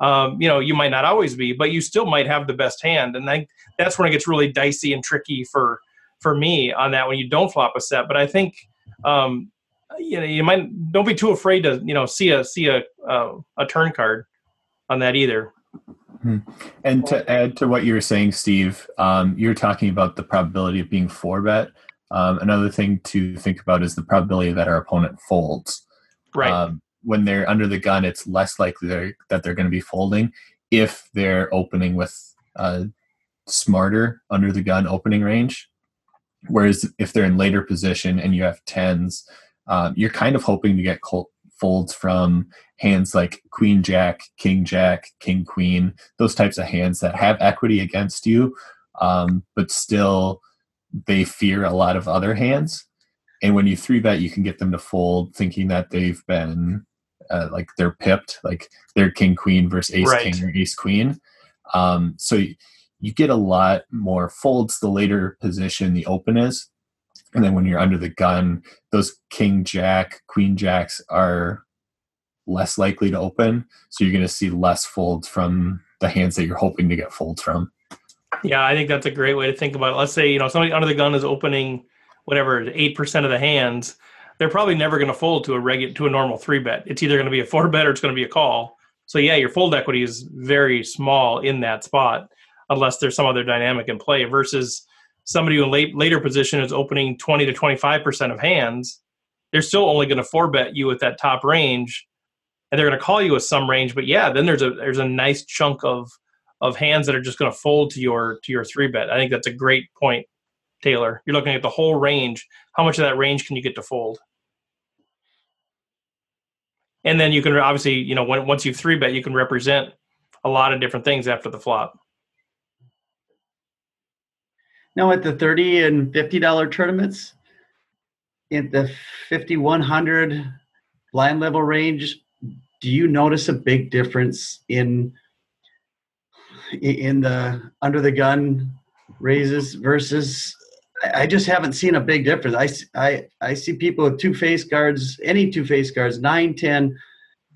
Um, you know, you might not always be, but you still might have the best hand, and then that's when it gets really dicey and tricky for for me on that when you don't flop a set. But I think um, you know you might don't be too afraid to you know see a see a uh, a turn card on that either. Hmm. And to add to what you were saying, Steve, um, you're talking about the probability of being four bet. Um, another thing to think about is the probability that our opponent folds. Right. Um, when they're under the gun, it's less likely they're, that they're going to be folding if they're opening with a smarter under the gun opening range. Whereas if they're in later position and you have tens, um, you're kind of hoping to get folds from hands like queen jack king jack king queen those types of hands that have equity against you um, but still they fear a lot of other hands. And when you three bet you can get them to fold thinking that they've been uh, like they're pipped like they're king queen versus ace Right. king or ace queen. Um, so you, you get a lot more folds the later position the open is and then when you're under the gun those king jack queen jacks are less likely to open so you're going to see less folds from the hands that you're hoping to get folds from Yeah, I think that's a great way to think about it. Let's say you know somebody under the gun is opening whatever eight percent of the hands. They're probably never going to fold to a regular to a normal three bet. It's either going to be a four <laughs> bet or it's going to be a call. So yeah, your fold equity is very small in that spot, unless there's some other dynamic in play. Versus somebody who in late later position is opening twenty to twenty five percent of hands. They're still only going to four bet you at that top range, and they're going to call you with some range. But yeah, then there's a there's a nice chunk of of hands that are just going to fold to your to your three bet. I think that's a great point, Taylor. You're looking at the whole range. How much of that range can you get to fold? And then you can obviously, you know, when, once you three bet, you can represent a lot of different things after the flop. Now at the thirty and fifty dollar tournaments, in the fifty one hundred blind level range, do you notice a big difference in in the under the gun raises versus? I just haven't seen a big difference. I, I, I see people with two face cards, any two face cards, nine, ten.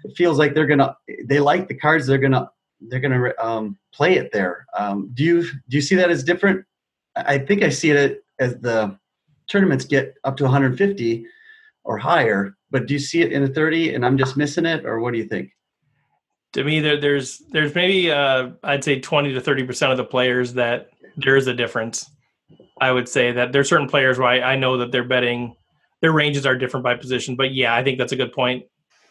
It feels like they're gonna they like the cards. They're gonna they're gonna um, play it there. Um, do you do you see that as different? I think I see it as the tournaments get up to 150 or higher. But do you see it in a 30 and I'm just missing it, or what do you think? To me, there, there's there's maybe uh, I'd say 20 to 30 percent of the players that there is a difference. I would say that there's certain players where I, I know that they're betting their ranges are different by position. But yeah, I think that's a good point.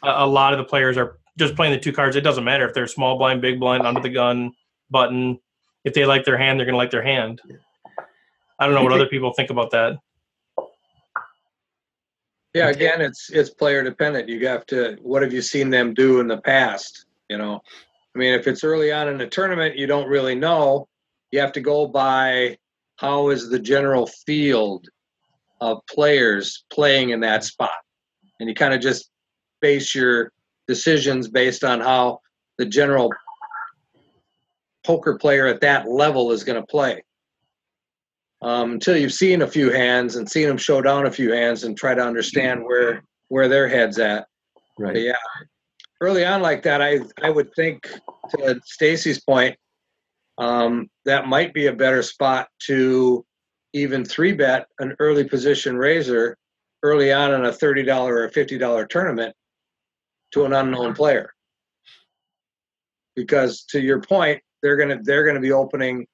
A, a lot of the players are just playing the two cards. It doesn't matter if they're small blind, big blind, under the gun, button. If they like their hand, they're going to like their hand. I don't know what other people think about that. Yeah, again, it's it's player dependent. You have to. What have you seen them do in the past? You know, I mean, if it's early on in a tournament, you don't really know. You have to go by how is the general field of players playing in that spot, and you kind of just base your decisions based on how the general poker player at that level is going to play um, until you've seen a few hands and seen them show down a few hands and try to understand where where their heads at. But Right. yeah, early on like that, I I would think to Stacy's point, um, that might be a better spot to even three bet an early position raiser early on in a thirty dollar or fifty dollar tournament to an unknown player. Because to your point, they're gonna they're gonna be opening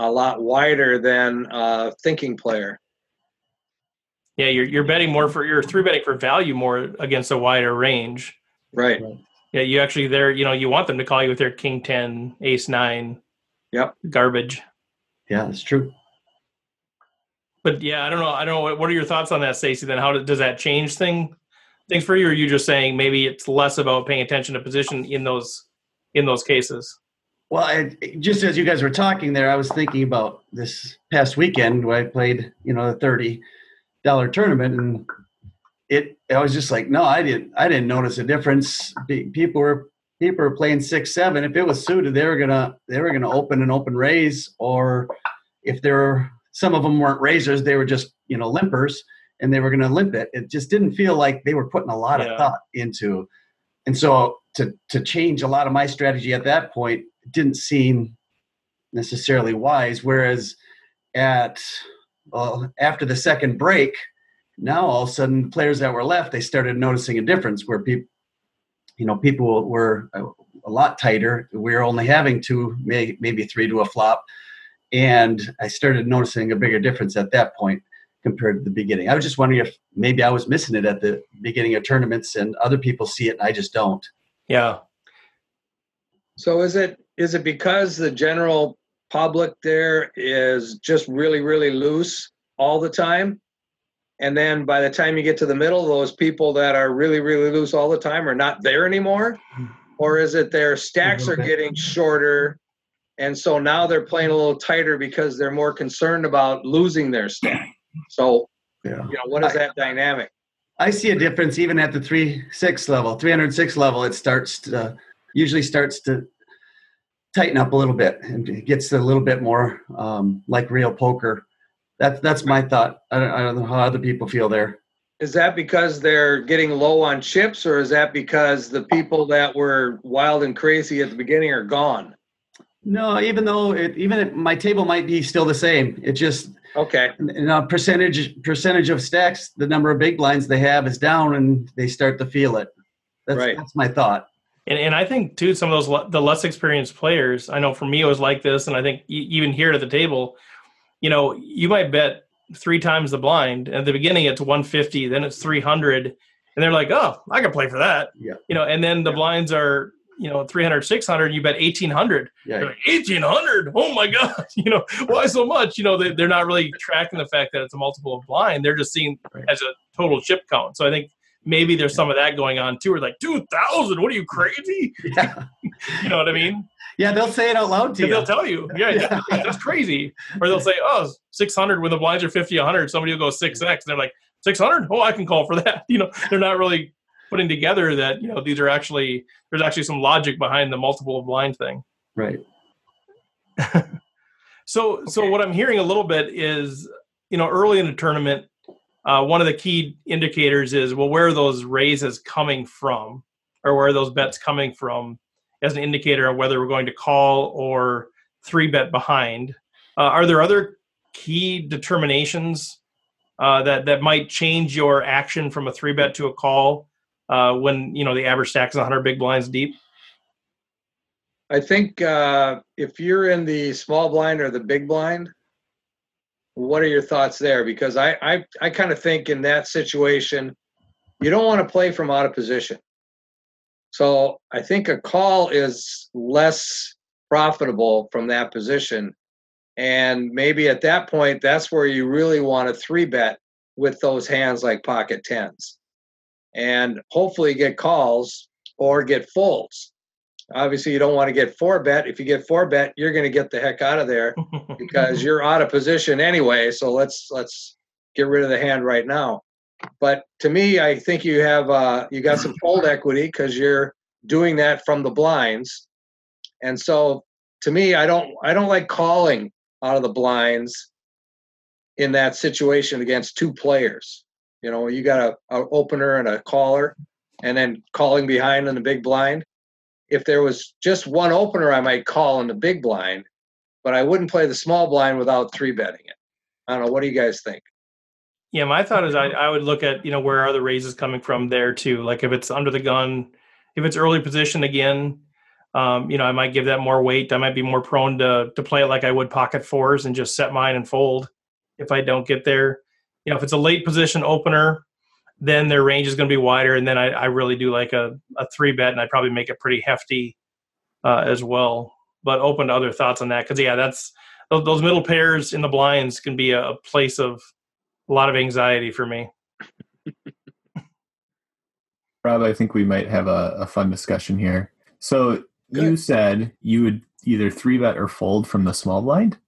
a lot wider than a thinking player. Yeah, you're you're betting more for you're three betting for value more against a wider range. Right. Yeah, you actually there. You know, you want them to call you with their king ten, ace nine. Yep. Garbage. Yeah, that's true. But yeah, I don't know. I don't know. What, what are your thoughts on that, Stacy? Then how does that change thing things for you? Or are you just saying maybe it's less about paying attention to position in those in those cases? Well, I, just as you guys were talking there, I was thinking about this past weekend where I played, you know, the thirty dollar tournament, and it. I was just like, no, I didn't. I didn't notice a difference. People were people were playing six seven. If it was suited, they were gonna they were gonna open an open raise, or if there were some of them weren't raisers, they were just you know limpers, and they were gonna limp it. It just didn't feel like they were putting a lot Yeah. of thought into. And so to to change a lot of my strategy at that point didn't seem necessarily wise. Whereas at well, after the second break, now all of a sudden players that were left they started noticing a difference where people, you know, people were a, a lot tighter. We were only having two, may, maybe three to a flop, and I started noticing a bigger difference at that point compared to the beginning. I was just wondering if maybe I was missing it at the beginning of tournaments and other people see it and I just don't. Yeah. So is it is it because the general public there is just really really loose all the time? And then by the time you get to the middle, those people that are really really loose all the time are not there anymore? Or is it their stacks are getting shorter and so now they're playing a little tighter because they're more concerned about losing their stack. So, Yeah. you know, what is that dynamic? I see a difference even at the three six level, three hundred six level. It starts to usually starts to tighten up a little bit and it gets a little bit more um, like real poker. That's that's my thought. I don't, I don't know how other people feel there. Is that because they're getting low on chips, or is that because the people that were wild and crazy at the beginning are gone? No, even though it, even my table might be still the same, it just Okay, in a percentage percentage of stacks, the number of big blinds they have is down, and they start to feel it. That's, Right. that's my thought. And, and I think too, some of those the less experienced players. I know for me it was like this, and I think even here at the table, you know, you might bet three times the blind. At the beginning, it's 150, then it's 300, and they're like, "Oh, I can play for that." Yeah. You know, and then the Yeah. blinds are you know 300, 600. You bet 1800. Yeah, like 1800. Oh my god! <laughs> You know why so much? You know they, they're not really tracking the fact that it's a multiple of blind. They're just seeing Right. as a total chip count. So I think maybe there's some of that going on too. We're like 2000. What are you crazy? yeah, <laughs> You know what I mean? yeah. They'll say it out loud to you. they'll tell you, yeah, <laughs> Yeah. that's crazy. Or they'll say, oh, 600 when the blinds are 50, 100. Somebody will go 6x. And they're like, 600? Oh, I can call for that. <laughs> You know, they're not really putting together that, you know, these are actually, there's actually some logic behind the multiple of blind thing. Right. So, so what I'm hearing a little bit is, you know, early in the tournament, uh, one of the key indicators is, well, where are those raises coming from, or where are those bets coming from, as an indicator of whether we're going to call or three bet behind. Uh, are there other key determinations uh, that that might change your action from a three bet to a call uh, when you know the average stack is 100 big blinds deep? I think uh, if you're in the small blind or the big blind, what are your thoughts there? Because I I, I kind of think in that situation, you don't want to play from out of position. So I think a call is less profitable from that position. And maybe at that point, that's where you really want to three bet with those hands like pocket tens and hopefully get calls or get folds. Obviously, you don't want to get four bet. If you get four bet, you're going to get the heck out of there <laughs> because you're out of position anyway. So let's let's get rid of the hand right now. But to me, I think you have uh, you got some fold equity because you're doing that from the blinds, and so to me, I don't I don't like calling out of the blinds in that situation against two players. You know, you got a, a opener and a caller, and then calling behind in the big blind. If there was just one opener, I might call in the big blind, but I wouldn't play the small blind without three betting it. I don't know. What do you guys think? Yeah, my thought is I, I would look at, you know, where are the raises coming from there too. Like if it's under the gun, if it's early position again, um, you know, I might give that more weight. I might be more prone to to play it like I would pocket fours and just set mine and fold if I don't get there. You know, if it's a late position opener, then their range is going to be wider. And then I, I really do like a, a three bet, and I'd probably make it pretty hefty uh, as well. But open to other thoughts on that because yeah, that's those, those middle pairs in the blinds can be a, a place of a lot of anxiety for me. <laughs> Rob, I think we might have a, a fun discussion here. So Good. you said you would either three bet or fold from the small blind.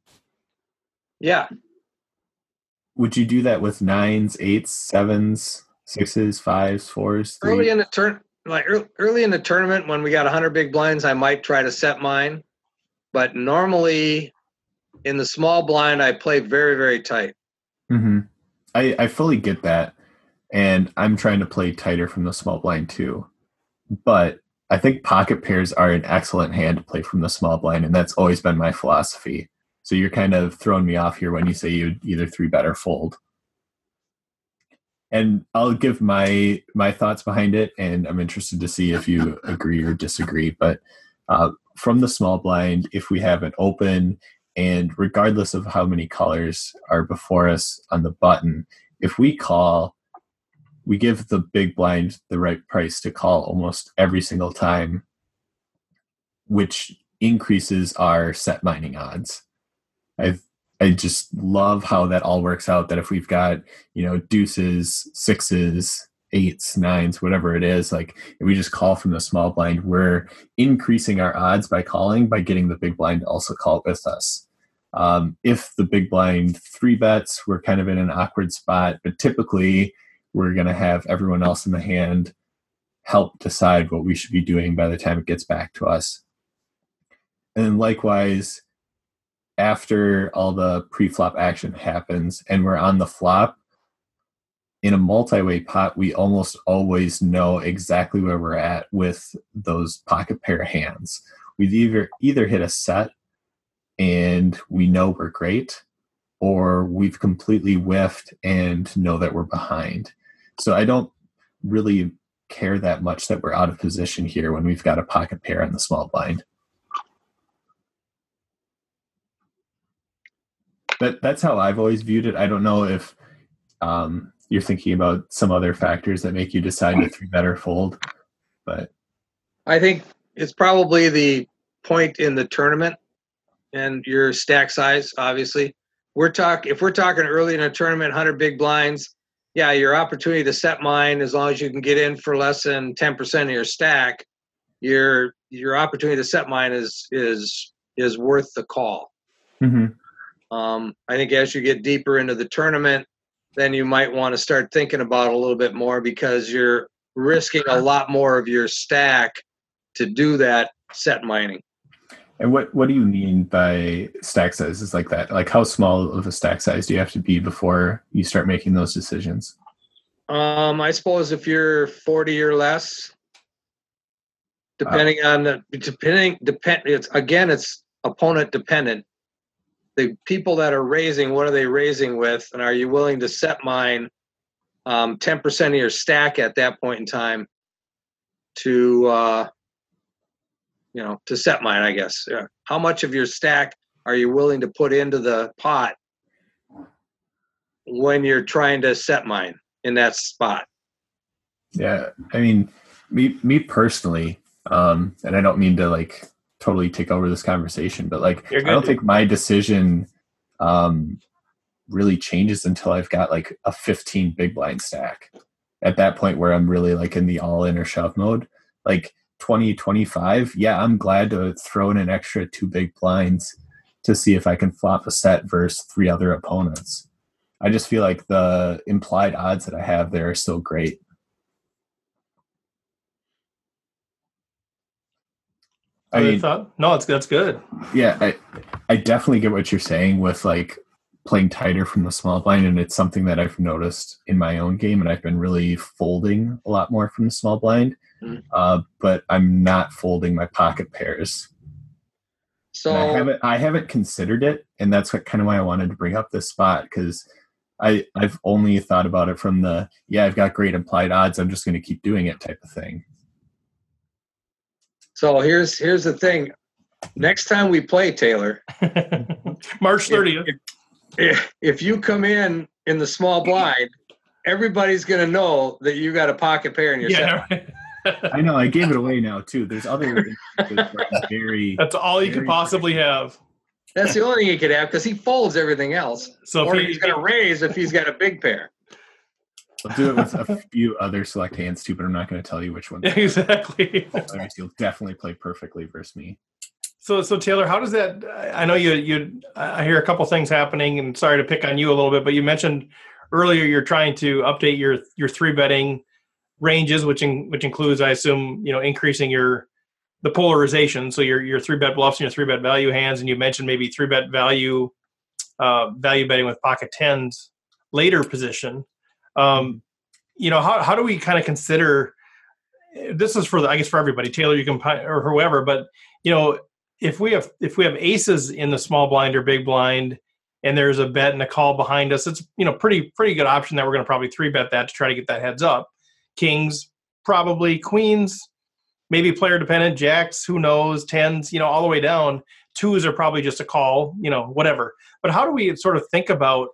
Yeah. Would you do that with nines, eights, sevens, sixes, fives, fours? Early in the turn, like early in the tournament, when we got 100 big blinds, I might try to set mine. But normally, in the small blind, I play very, very tight. hmm I, I fully get that. And I'm trying to play tighter from the small blind too. But I think pocket pairs are an excellent hand to play from the small blind. And that's always been my philosophy. So you're kind of throwing me off here when you say you'd either three bet or fold. And I'll give my my thoughts behind it, and I'm interested to see if you <laughs> agree or disagree. But uh, from the small blind, if we have an open, and regardless of how many colors are before us on the button, if we call, we give the big blind the right price to call almost every single time, which increases our set mining odds. I I just love how that all works out. That if we've got you know deuces, sixes, eights, nines, whatever it is, like if we just call from the small blind, we're increasing our odds by calling by getting the big blind to also call with us. Um, if the big blind three bets, we're kind of in an awkward spot, but typically we're going to have everyone else in the hand help decide what we should be doing by the time it gets back to us. And likewise, after all the pre-flop action happens and we're on the flop, in a multi-way pot, we almost always know exactly where we're at with those pocket pair hands. We've either either hit a set and we know we're great, or we've completely whiffed and know that we're behind. So I don't really care that much that we're out of position here when we've got a pocket pair on the small blind. That that's how I've always viewed it. I don't know if um, you're thinking about some other factors that make you decide to three better fold, but I think it's probably the point in the tournament and your stack size, obviously. We're talk if we're talking early in a tournament, 100 big blinds, yeah, your opportunity to set mine as long as you can get in for less than 10% of your stack, your your opportunity to set mine is is is worth the call. Mhm. Um, I think as you get deeper into the tournament, then you might want to start thinking about it a little bit more because you're risking a lot more of your stack to do that set mining. And what what do you mean by stack sizes like that? Like how small of a stack size do you have to be before you start making those decisions? Um, I suppose if you're 40 or less, depending on the depending depend it's again it's opponent dependent. The people that are raising, what are they raising with, and are you willing to set mine um, 10% of your stack at that point in time to uh, you know to set mine? I guess. Yeah. How much of your stack are you willing to put into the pot when you're trying to set mine in that spot? Yeah, I mean, me me personally, um, and I don't mean to like totally take over this conversation, but like I don't think my decision um, really changes until I've got like a 15 big blind stack. At that point where I'm really like in the all in or shove mode, like 20, 25, yeah, I'm glad to throw in an extra two big blinds to see if I can flop a set versus three other opponents. I just feel like the implied odds that I have there are still great. I mean, thought? No, it's that's good. yeah, I, I definitely get what you're saying with like playing tighter from the small blind, and it's something that I've noticed in my own game, and I've been really folding a lot more from the small blind. Mm. Uh, but I'm not folding my pocket pairs. So And I haven't I haven't considered it, and that's what kind of why I wanted to bring up this spot because I I've only thought about it from the yeah I've got great implied odds I'm just going to keep doing it type of thing. So here's here's the thing. Next time we play, Taylor, <laughs> March 30th. if, if you come in in the small blind everybody's gonna know that you got a pocket pair in your set. Yeah, right. I know. I gave it away now too. There's other <laughs> instances where I'm very. that's all you could Very possibly have. That's the only thing he could have because he folds everything else. So or if he's gonna raise if he's got a big pair. I'll do it with a few other select hands too, but I'm not going to tell you which ones. <laughs> exactly. You'll definitely play perfectly versus me. So, so Taylor, how does that? I know you, you. I hear a couple things happening, and sorry to pick on you a little bit, but you mentioned earlier you're trying to update your your three betting ranges, which in, which includes, I assume, you know, increasing your the polarization. So your your three bet bluffs and your three bet value hands, and you mentioned maybe three bet value uh, value betting with pocket tens later position. Um, you know, how how do we kind of consider? This is for the, I guess for everybody, Taylor, you can or whoever, but you know, if we have if we have aces in the small blind or big blind and there's a bet and a call behind us it's you know pretty pretty good option that we're going to probably three bet that to try to get that heads up kings probably queens maybe player dependent jacks who knows tens you know all the way down twos are probably just a call you know whatever but how do we sort of think about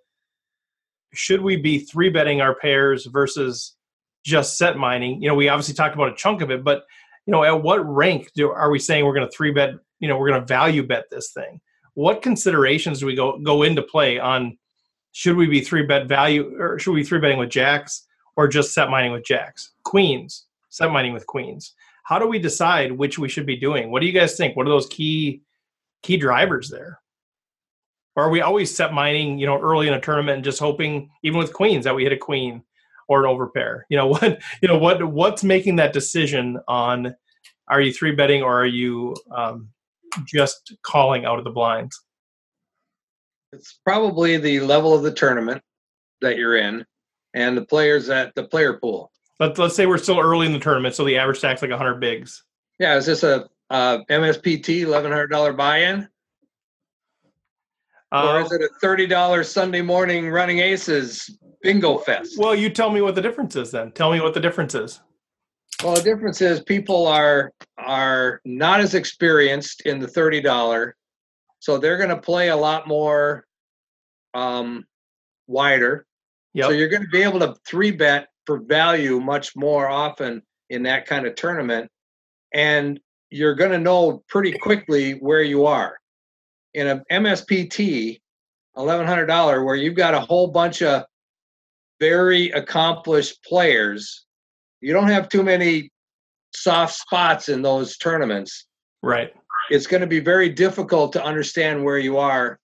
should we be three betting our pairs versus just set mining? You know we obviously talked about a chunk of it but you know at what rank do, are we saying we're going to three bet you know we're going to value bet this thing? What considerations do we go go into play on should we be three bet value or should we be three betting with jacks or just set mining with jacks? Queens set mining with queens. How do we decide which we should be doing? What do you guys think? What are those key key drivers there or are we always set mining you know early in a tournament and just hoping even with queens that we hit a queen or an overpair you know <laughs> what you know what what's making that decision on are you three betting or are you um, just calling out of the blinds It's probably the level of the tournament that you're in and the players at the player pool. Let's let's say we're still early in the tournament, so the average stack's like 100 bigs. Yeah, is this a uh, MSPT eleven hundred dollar buy-in, or Uh, is it a thirty dollar Sunday morning Running Aces bingo fest? well, you tell me what the difference is then. Tell me what the difference is. Well, the difference is people are are not as experienced in the thirty dollar, so they're going to play a lot more um, wider. So you're going to be able to three bet for value much more often in that kind of tournament, and you're going to know pretty quickly where you are. In a MSPT, eleven hundred dollar, where you've got a whole bunch of very accomplished players, you don't have too many soft spots in those tournaments. Right. It's going to be very difficult to understand where you are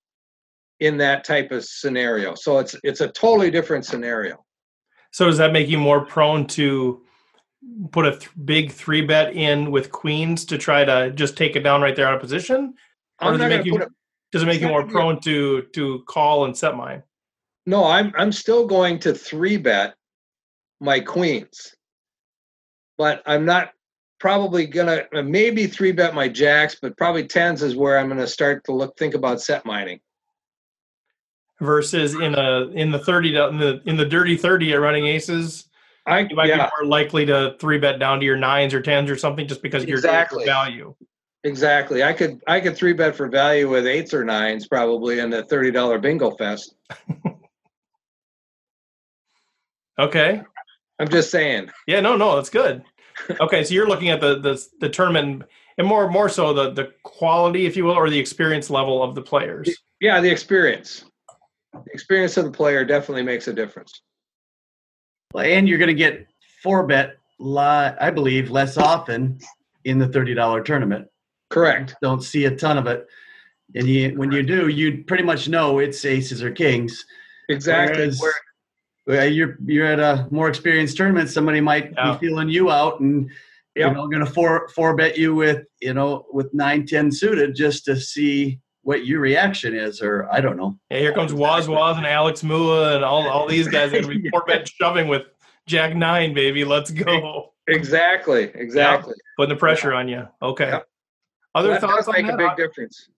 in that type of scenario. So it's it's a totally different scenario. So does that make you more prone to put a th- big three bet in with queens to try to just take it down right there on a position? Or I'm does it make you it. does it make you more a- prone to to call and set mine? No, I'm I'm still going to three bet my queens, but I'm not probably gonna uh, maybe three bet my jacks, but probably tens is where I'm gonna start to look think about set mining. Versus in a in the 30 do- in the in the dirty 30 at Running Aces, I you might yeah be more likely to three bet down to your nines or tens or something just because you're doing for value. Exactly. I could I could three bet for value with eights or nines probably in the thirty dollar bingo fest. <laughs> Okay. I'm just saying. Yeah, no, no, that's good. <laughs> Okay, so you're looking at the the, the tournament and more more so the the quality, if you will, or the experience level of the players. Yeah, the experience. The experience of the player definitely makes a difference. Well, and you're going to get four bet, li- I believe, less often in the thirty dollar tournament. Correct. Don't see a ton of it, and you, when you do, you pretty much know it's aces or kings. Exactly. Whereas, Where- uh, you're you're at a more experienced tournament. Somebody might Yeah. be feeling you out, and Yep. you know, going to four four bet you with you know with nine ten suited just to see what your reaction is, or I don't know. Yeah, here comes Waz Waz and Alex Mua and all all these guys are gonna <laughs> be four bet shoving with Jack Nine, baby. Let's go. exactly. Exactly. Putting the pressure on you. Okay. Yep. Other that thoughts does on make that? a big difference.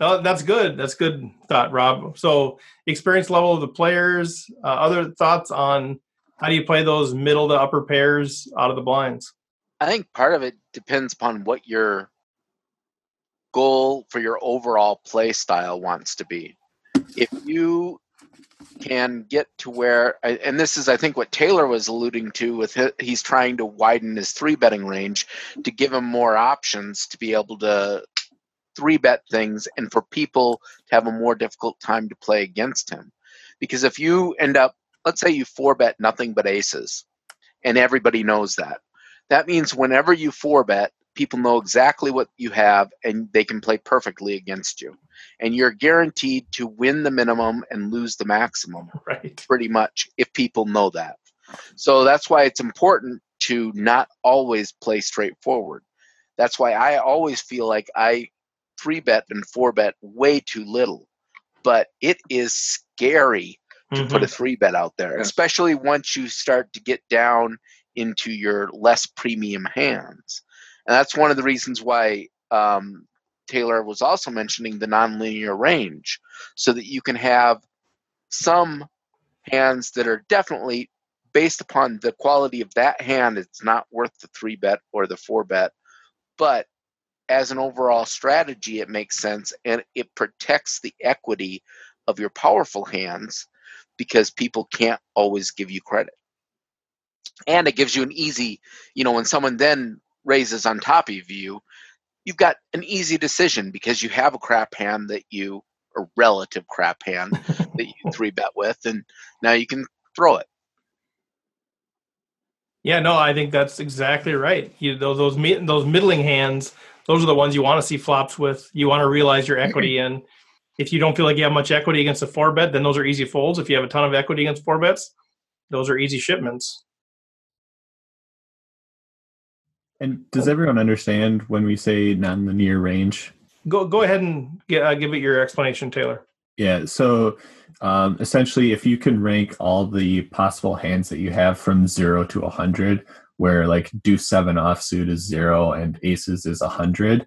Oh, that's good. That's good thought, Rob. So, experience level of the players. Uh, other thoughts on how do you play those middle to upper pairs out of the blinds? I think part of it depends upon what your goal for your overall play style wants to be. If you can get to where, and this is, I think, what Taylor was alluding to with he's trying to widen his three betting range to give him more options to be able to three bet things and for people to have a more difficult time to play against him. Because if you end up, let's say you four bet nothing but aces, and everybody knows that, that means whenever you four bet, people know exactly what you have and they can play perfectly against you. And you're guaranteed to win the minimum and lose the maximum <laughs> right. pretty much if people know that. So that's why it's important to not always play straightforward. That's why i always feel like i three bet and four bet way too little but it is scary to mm-hmm. put a three bet out there especially once you start to get down into your less premium hands and that's one of the reasons why um, Taylor was also mentioning the nonlinear range, so that you can have some hands that are definitely based upon the quality of that hand. It's not worth the three bet or the four bet, but as an overall strategy, it makes sense and it protects the equity of your powerful hands because people can't always give you credit. And it gives you an easy, you know, when someone then raises on top of you, you've got an easy decision because you have a crap hand that you a relative crap hand that you <laughs> three bet with, and now you can throw it. Yeah, no, I think that's exactly right. You those those, those middling hands, those are the ones you want to see flops with. You want to realize your equity in. If you don't feel like you have much equity against a four bet, then those are easy folds. If you have a ton of equity against four bets, those are easy shipments. And does everyone understand when we say nonlinear range? Go go ahead and get, uh, give it your explanation, Taylor. Yeah. So um, essentially, if you can rank all the possible hands that you have from zero to a hundred, where like deuce seven offsuit is zero and aces is a hundred,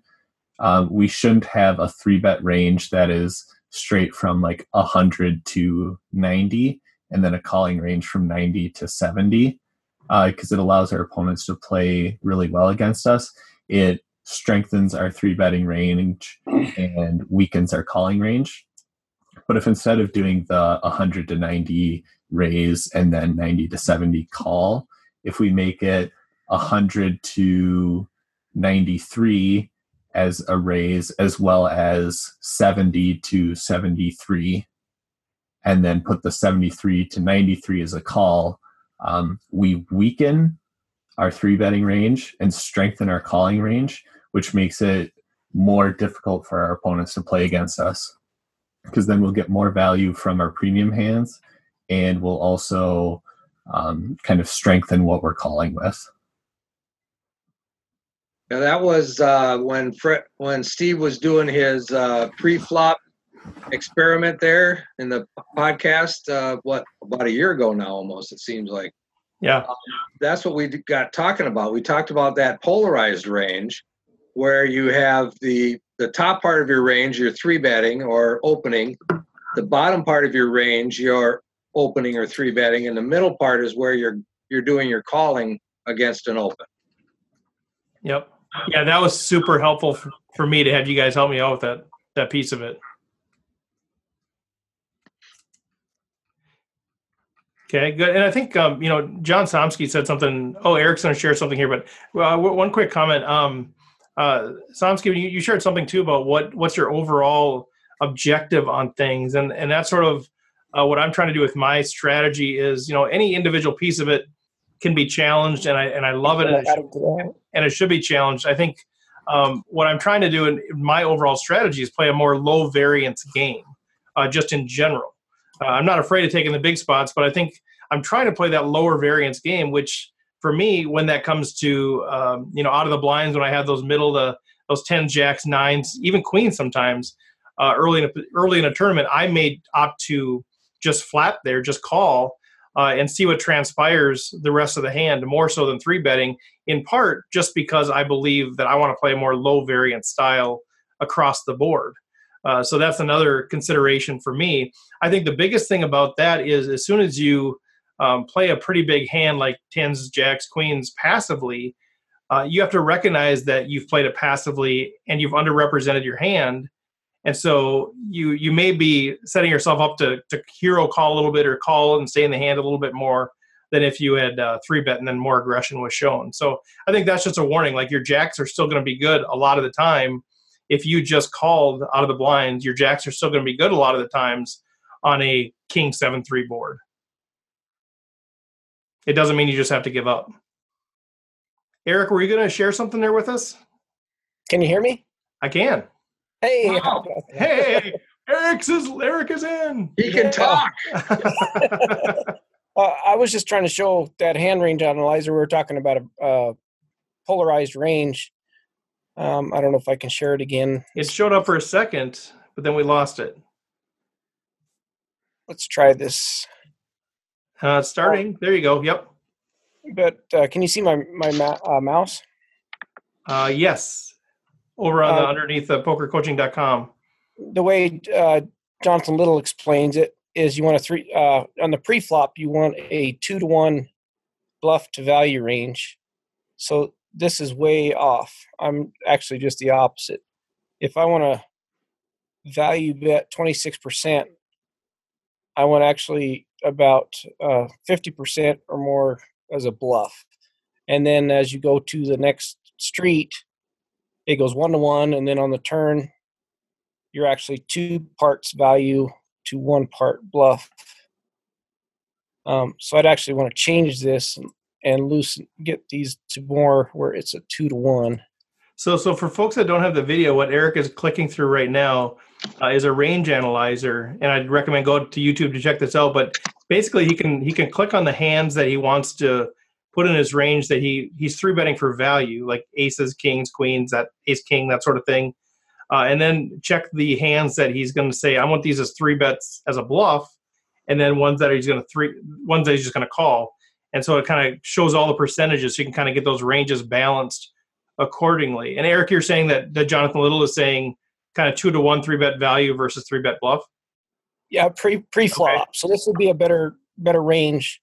um, we shouldn't have a three bet range that is straight from like a hundred to ninety, and then a calling range from ninety to seventy because uh, it allows our opponents to play really well against us. It strengthens our three betting range and weakens our calling range. But if instead of doing the 100 to 90 raise and then 90 to 70 call, if we make it 100 to 93 as a raise as well as 70 to 73 and then put the 73 to 93 as a call um, we weaken our three betting range and strengthen our calling range, which makes it more difficult for our opponents to play against us. Because then we'll get more value from our premium hands and we'll also um, kind of strengthen what we're calling with. Yeah, that was uh, when Fred, when Steve was doing his uh, pre-flop experiment there in the podcast. Uh, what about a year ago now? Almost it seems like. Yeah, um, that's what we got talking about. We talked about that polarized range, where you have the the top part of your range, you're three betting or opening. The bottom part of your range, you're opening or three betting, and the middle part is where you're you're doing your calling against an open. Yep. Yeah, that was super helpful for, for me to have you guys help me out with that that piece of it. Okay, good. And I think um, you know John Somsky said something. Oh, Eric's going to share something here, but uh, one quick comment. Um, uh, Somsky, you, you shared something too about what what's your overall objective on things, and and that's sort of uh, what I'm trying to do with my strategy. Is you know any individual piece of it can be challenged, and I and I love it, and it, should, and it should be challenged. I think um, what I'm trying to do in my overall strategy is play a more low variance game, uh, just in general. Uh, I'm not afraid of taking the big spots, but I think I'm trying to play that lower variance game, which for me, when that comes to um, you know out of the blinds, when I have those middle the those tens, jacks, nines, even queens sometimes uh, early in a, early in a tournament, I may opt to just flat there, just call. Uh, and see what transpires the rest of the hand more so than three betting in part just because i believe that i want to play a more low variance style across the board uh, so that's another consideration for me. I think the biggest thing about that is as soon as you um, play a pretty big hand like tens, jacks, queens passively, uh, you have to recognize that you've played it passively and you've underrepresented your hand. and so you you may be setting yourself up to to hero call a little bit or call and stay in the hand a little bit more than if you had uh, three bet and then more aggression was shown. So I think that's just a warning. Like your jacks are still going to be good a lot of the time. If you just called out of the blinds, your jacks are still going to be good a lot of the times on a king seven three board. It doesn't mean you just have to give up. Eric, were you going to share something there with us? Can you hear me? I can. Hey, Wow. Hey, Eric's is Eric is in. He can <laughs> talk. uh, I was just trying to show that hand range analyzer. We were talking about a uh, polarized range. Um, I don't know if I can share it again. it showed up for a second, but then we lost it. Let's try this. Uh, starting. There you go. Yep. But uh, can you see my my ma- uh, mouse? Uh, yes. Over on the Uh, underneath the pokercoaching.com. The way uh, Jonathan Little explains it is, you want a three uh, on the pre-flop. You want a two to one bluff to value range. So this is way off. I'm actually just the opposite. If I want to value bet 26%, I want actually about uh, 50% or more as a bluff. And then as you go to the next street, it goes one to one. And then on the turn, you're actually two parts value to one part bluff. Um, so I'd actually want to change this and, and loosen, get these to more where it's a two to one. So, so for folks that don't have the video, what Eric is clicking through right now uh, is a range analyzer, and I'd recommend go to YouTube to check this out. But basically, he can he can click on the hands that he wants to put in his range that he he's three betting for value, like aces, kings, queens, that ace king, that sort of thing, uh, and then check the hands that he's going to say I want these as three bets as a bluff, and then ones that he's going to three ones that he's just going to call, and so it kind of shows all the percentages, so you can kind of get those ranges balanced accordingly. And Eric, you're saying that, that Jonathan Little is saying kind of two to one three bet value versus three bet bluff. Yeah, pre pre flop. So this would be a better better range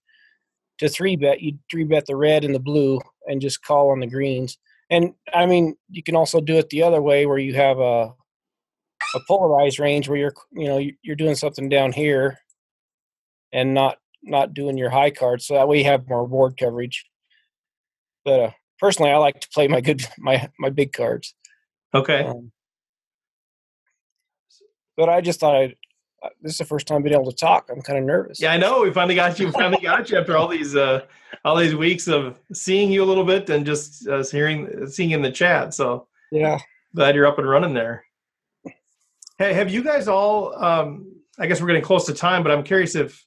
to three bet. You three bet the red and the blue and just call on the greens. And I mean, you can also do it the other way where you have a a polarized range where you're you know you're doing something down here and not not doing your high cards. So that way you have more board coverage. But uh, personally, I like to play my good <laughs> my my big cards. Okay. Um, but I just thought I'd, uh, this is the first time being able to talk. I'm kind of nervous. Yeah, I know. We finally got you. Finally got you after all these uh, all these weeks of seeing you a little bit and just uh, hearing seeing in the chat. So Yeah. glad you're up and running there. Hey, have you guys all? Um, I guess we're getting close to time, but I'm curious if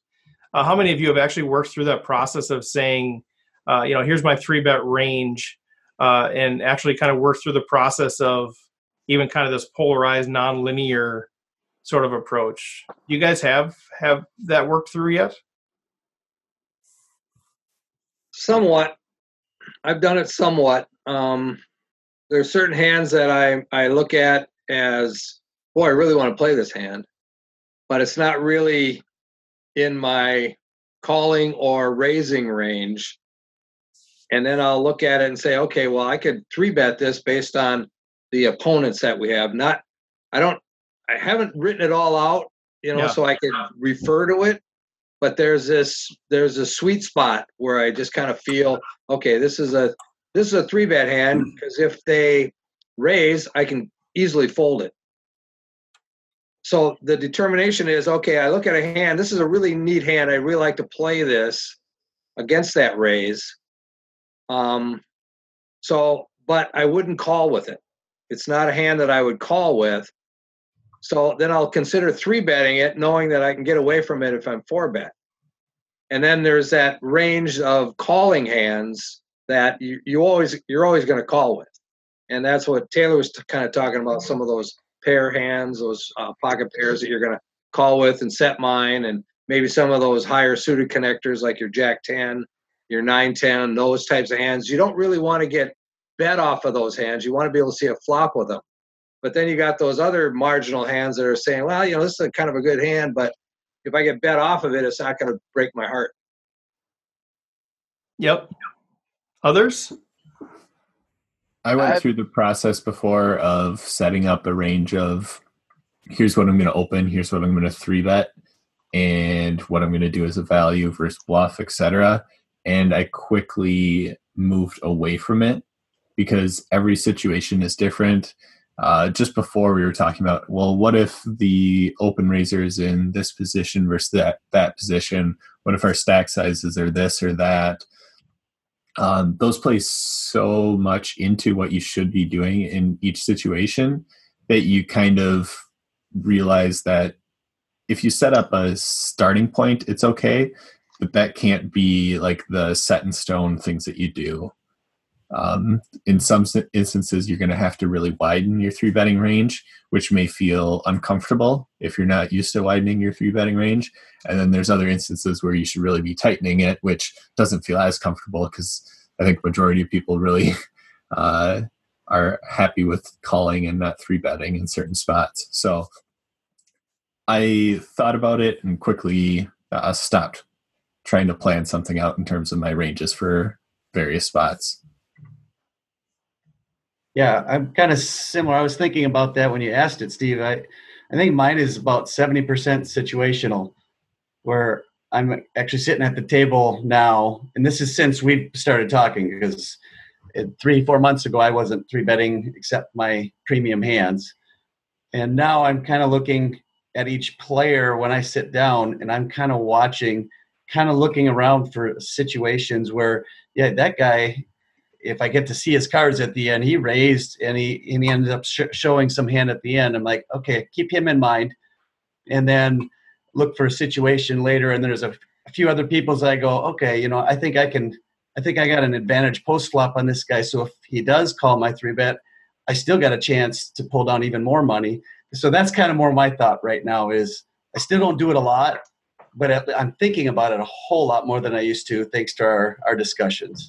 uh, how many of you have actually worked through that process of saying, uh, you know, here's my three bet range, uh, and actually kind of work through the process of even kind of this polarized, non-linear sort of approach. You guys have have that worked through yet? Somewhat. I've done it somewhat. Um, there are certain hands that I, I look at as, boy, I really want to play this hand, but it's not really in my calling or raising range. And then I'll look at it and say, okay, well, I could three bet this based on the opponents that we have. Not, I don't, I haven't written it all out, you know, Yeah. so I could refer to it. But there's this, there's a sweet spot where I just kind of feel, okay, this is a, this is a three bet hand hmm. because if they raise, I can easily fold it. So the determination is okay. I look at a hand. This is a really neat hand. I really like to play this against that raise. Um, so, but I wouldn't call with it. It's not a hand that I would call with. So then I'll consider three betting it, knowing that I can get away from it if I'm four bet. And then there's that range of calling hands that you, you always you're always going to call with, and that's what Taylor was t- kind of talking about. Some of those pair hands, those uh, pocket pairs that you're going to call with and set mine, and maybe some of those higher suited connectors like your Jack ten, your nine ten, those types of hands. You don't really want to get bet off of those hands. You want to be able to see a flop with them. But then you got those other marginal hands that are saying, well, you know, this is a kind of a good hand, but if I get bet off of it, it's not going to break my heart. Yep. Others? I went I've- through the process before of setting up a range of here's what I'm going to open, here's what I'm going to three bet, and what I'm going to do as a value versus bluff, etc. And I quickly moved away from it because every situation is different. Uh, just before we were talking about, well, what if the open raiser is in this position versus that that position? What if our stack sizes are this or that? Um, those play so much into what you should be doing in each situation that you kind of realize that if you set up a starting point, it's okay, but that can't be like the set in stone things that you do. Um, in some instances, you're going to have to really widen your three betting range, which may feel uncomfortable if you're not used to widening your three betting range. And then there's other instances where you should really be tightening it, which doesn't feel as comfortable because I think majority of people really <laughs> uh, are happy with calling and not three betting in certain spots. So I thought about it and quickly uh, stopped trying to plan something out in terms of my ranges for various spots. Yeah, I'm kind of similar. I was thinking about that when you asked it, Steve. I, I think mine is about 70% situational, where I'm actually sitting at the table now, and this is since we've started talking because three, four months ago, I wasn't three betting except my premium hands. And now I'm kind of looking at each player when I sit down and I'm kind of watching, kind of looking around for situations where, yeah, that guy if I get to see his cards at the end, he raised and he and he ended up sh- showing some hand at the end. I'm like, okay, keep him in mind, and then look for a situation later. And there's a, a few other people's. I go, okay, you know, I think I can. I think I got an advantage post flop on this guy. So if he does call my three bet, I still got a chance to pull down even more money. So that's kind of more my thought right now. Is I still don't do it a lot, but I'm thinking about it a whole lot more than I used to, thanks to our our discussions.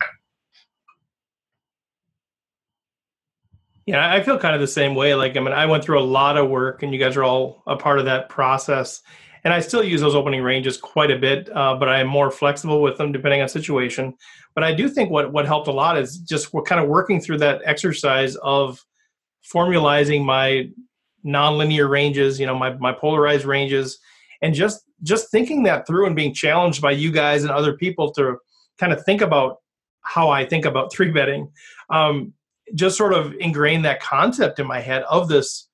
Yeah, I feel kind of the same way. Like, I mean, I went through a lot of work, and you guys are all a part of that process. And I still use those opening ranges quite a bit, uh, but I am more flexible with them depending on situation. But I do think what what helped a lot is just we're kind of working through that exercise of formalizing my nonlinear ranges, you know, my my polarized ranges, and just just thinking that through and being challenged by you guys and other people to kind of think about how I think about <laughs> three betting. Um, just sort of ingrained that concept in my head of this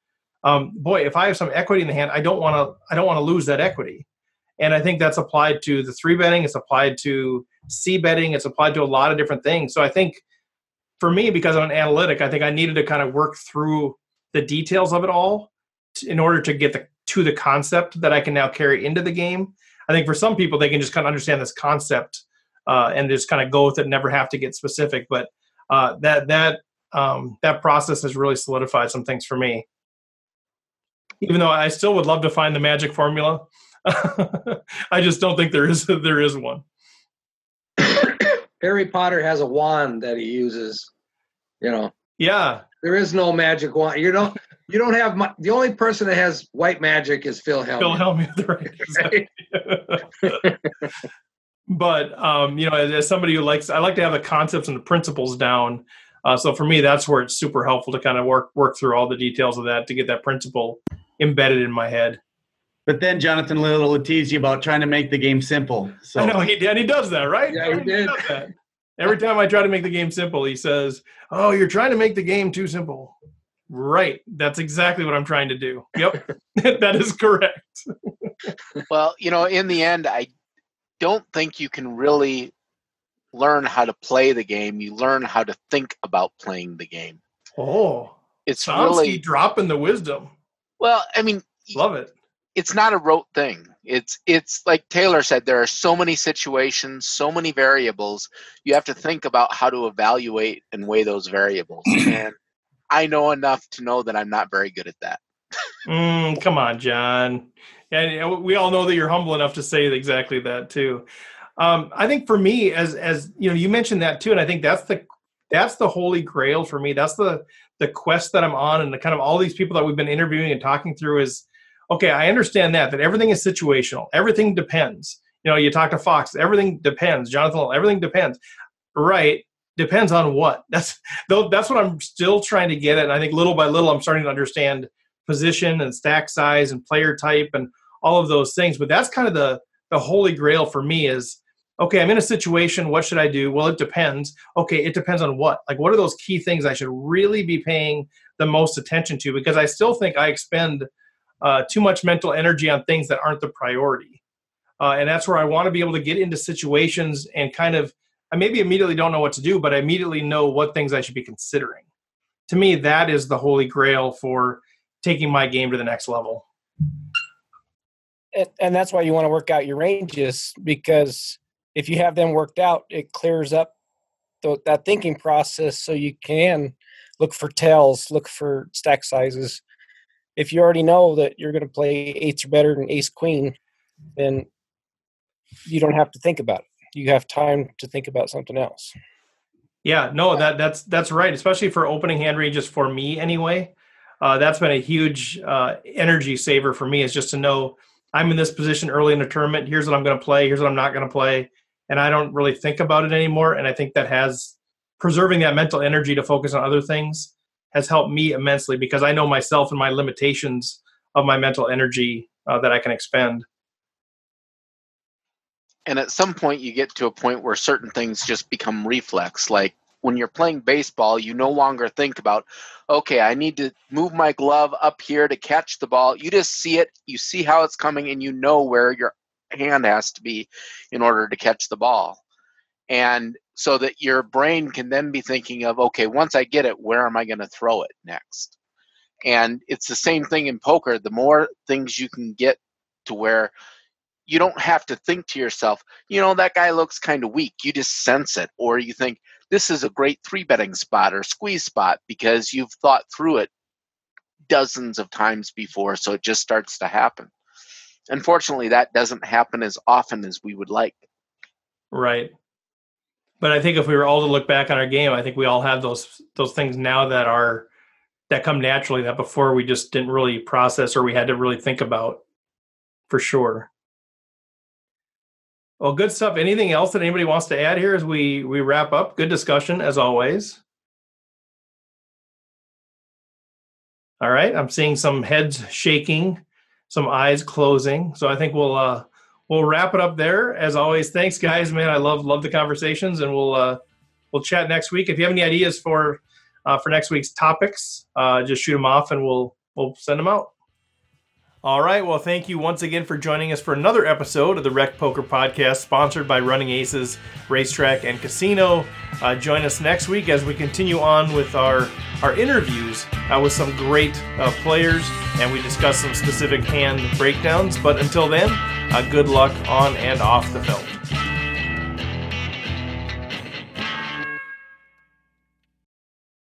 um, boy if i have some equity in the hand i don't want to i don't want to lose that equity. And i think that's applied to the three betting it's applied to c betting it's applied to a lot of different things. So i think for me because i'm an analytic i think i needed to kind of work through the details of it all in order to get the to the concept that i can now carry into the game. I think for some people they can just kind of understand this concept uh, and just kind of go with it never have to get specific but uh, that that um, that process has really solidified some things for me. Even though I still would love to find the magic formula, <laughs> I just don't think there is <laughs> there is one. Harry Potter has a wand that he uses. You know. Yeah. There is no magic wand. You don't. You don't have my, the only person that has white magic is Phil Hellmuth. Phil Hellmuth, <laughs> right? but um, you know, as, as, somebody who likes, I like to have the concepts and the principles down uh, so for me, that's where it's super helpful to kind of work work through all the details of that to get that principle embedded in my head. But then Jonathan Little would tease you about trying to make the game simple. So I know he and he does that, right? Yeah, he, he did. Every time I try to make the game simple, he says, "Oh, you're trying to make the game too simple." Right. That's exactly what I'm trying to do. Yep. <laughs> that is correct. <laughs> well, you know, in the end, I don't think you can really learn how to play the game. You learn how to think about playing the game. Oh, it's Chomsky really dropping the wisdom. Well, I mean, love it. It's not a rote thing. It's it's like Taylor said. There are so many situations, so many variables. You have to think about how to evaluate and weigh those variables. <clears throat> and I know enough to know that I'm not very good at that. mm, come on, John. And we all know that you're humble enough to say exactly that too. Um, I think for me, as as you know, you mentioned that too, and I think that's the that's the holy grail for me. That's the the quest that I'm on, and the kind of all these people that we've been interviewing and talking through is okay. I understand that that everything is situational. Everything depends. You know, you talk to Fox. Everything depends. Jonathan, everything depends. Right? Depends on what. <laughs> That's. That's what I'm still trying to get at. And I think little by little, I'm starting to understand position and stack size and player type and all of those things. But that's kind of the the holy grail for me is okay, I'm in a situation, what should I do? Well, it depends. Okay, it depends on what? Like what are those key things I should really be paying the most attention to because I still think I expend uh, too much mental energy on things that aren't the priority. Uh, and that's where I want to be able to get into situations and kind of, I maybe immediately don't know what to do, but I immediately know what things I should be considering. To me, that is the holy grail for taking my game to the next level. And, and that's why you want to work out your ranges because if you have them worked out, it clears up the, that thinking process so you can look for tells, look for stack sizes. If you already know that you're going to play eights or better than ace queen, then you don't have to think about it. You have time to think about something else. Yeah, no, that that's that's right. Especially for opening hand ranges for me, anyway. Uh, that's been a huge uh, energy saver for me. Is just to know I'm in this position early in the tournament. Here's what I'm going to play. Here's what I'm not going to play, and I don't really think about it anymore. And I think that has preserving that mental energy to focus on other things has helped me immensely because I know myself and my limitations of my mental energy uh, that I can expend. And at some point, you get to a point where certain things just become reflex. Like when you're playing baseball, you no longer think about, okay, I need to move my glove up here to catch the ball. You just see it, you see how it's coming, and you know where your hand has to be in order to catch the ball. And so that your brain can then be thinking of okay once i get it where am i going to throw it next? And it's the same thing in poker. The more things you can get to where you don't have to think to yourself you know that guy looks kind of weak. You just sense it. Or you think this is a great three betting spot or squeeze spot because you've thought through it dozens of times before so it just starts to happen unfortunately that doesn't happen as often as we would like right but I think if we were all to look back on our game, I think we all have those those things now that are that come naturally that before we just didn't really process or we had to really think about for sure. Well, good stuff. Anything else that anybody wants to add here as we we wrap up? Good discussion as always. All right, I'm seeing some heads shaking, some eyes closing. So I think we'll uh we'll wrap it up there. As always, thanks guys, man. I love love the conversations, and we'll uh, we'll chat next week. If you have any ideas for uh, for next week's topics, uh, just shoot them off, and we'll we'll send them out. All right. Well, thank you once again for joining us for another episode of the Rec Poker Podcast, sponsored by Running Aces Racetrack and Casino. Uh, join us next week as we continue on with our our interviews uh, with some great uh, players, and we discuss some specific hand breakdowns. But until then, uh, good luck on and off the field.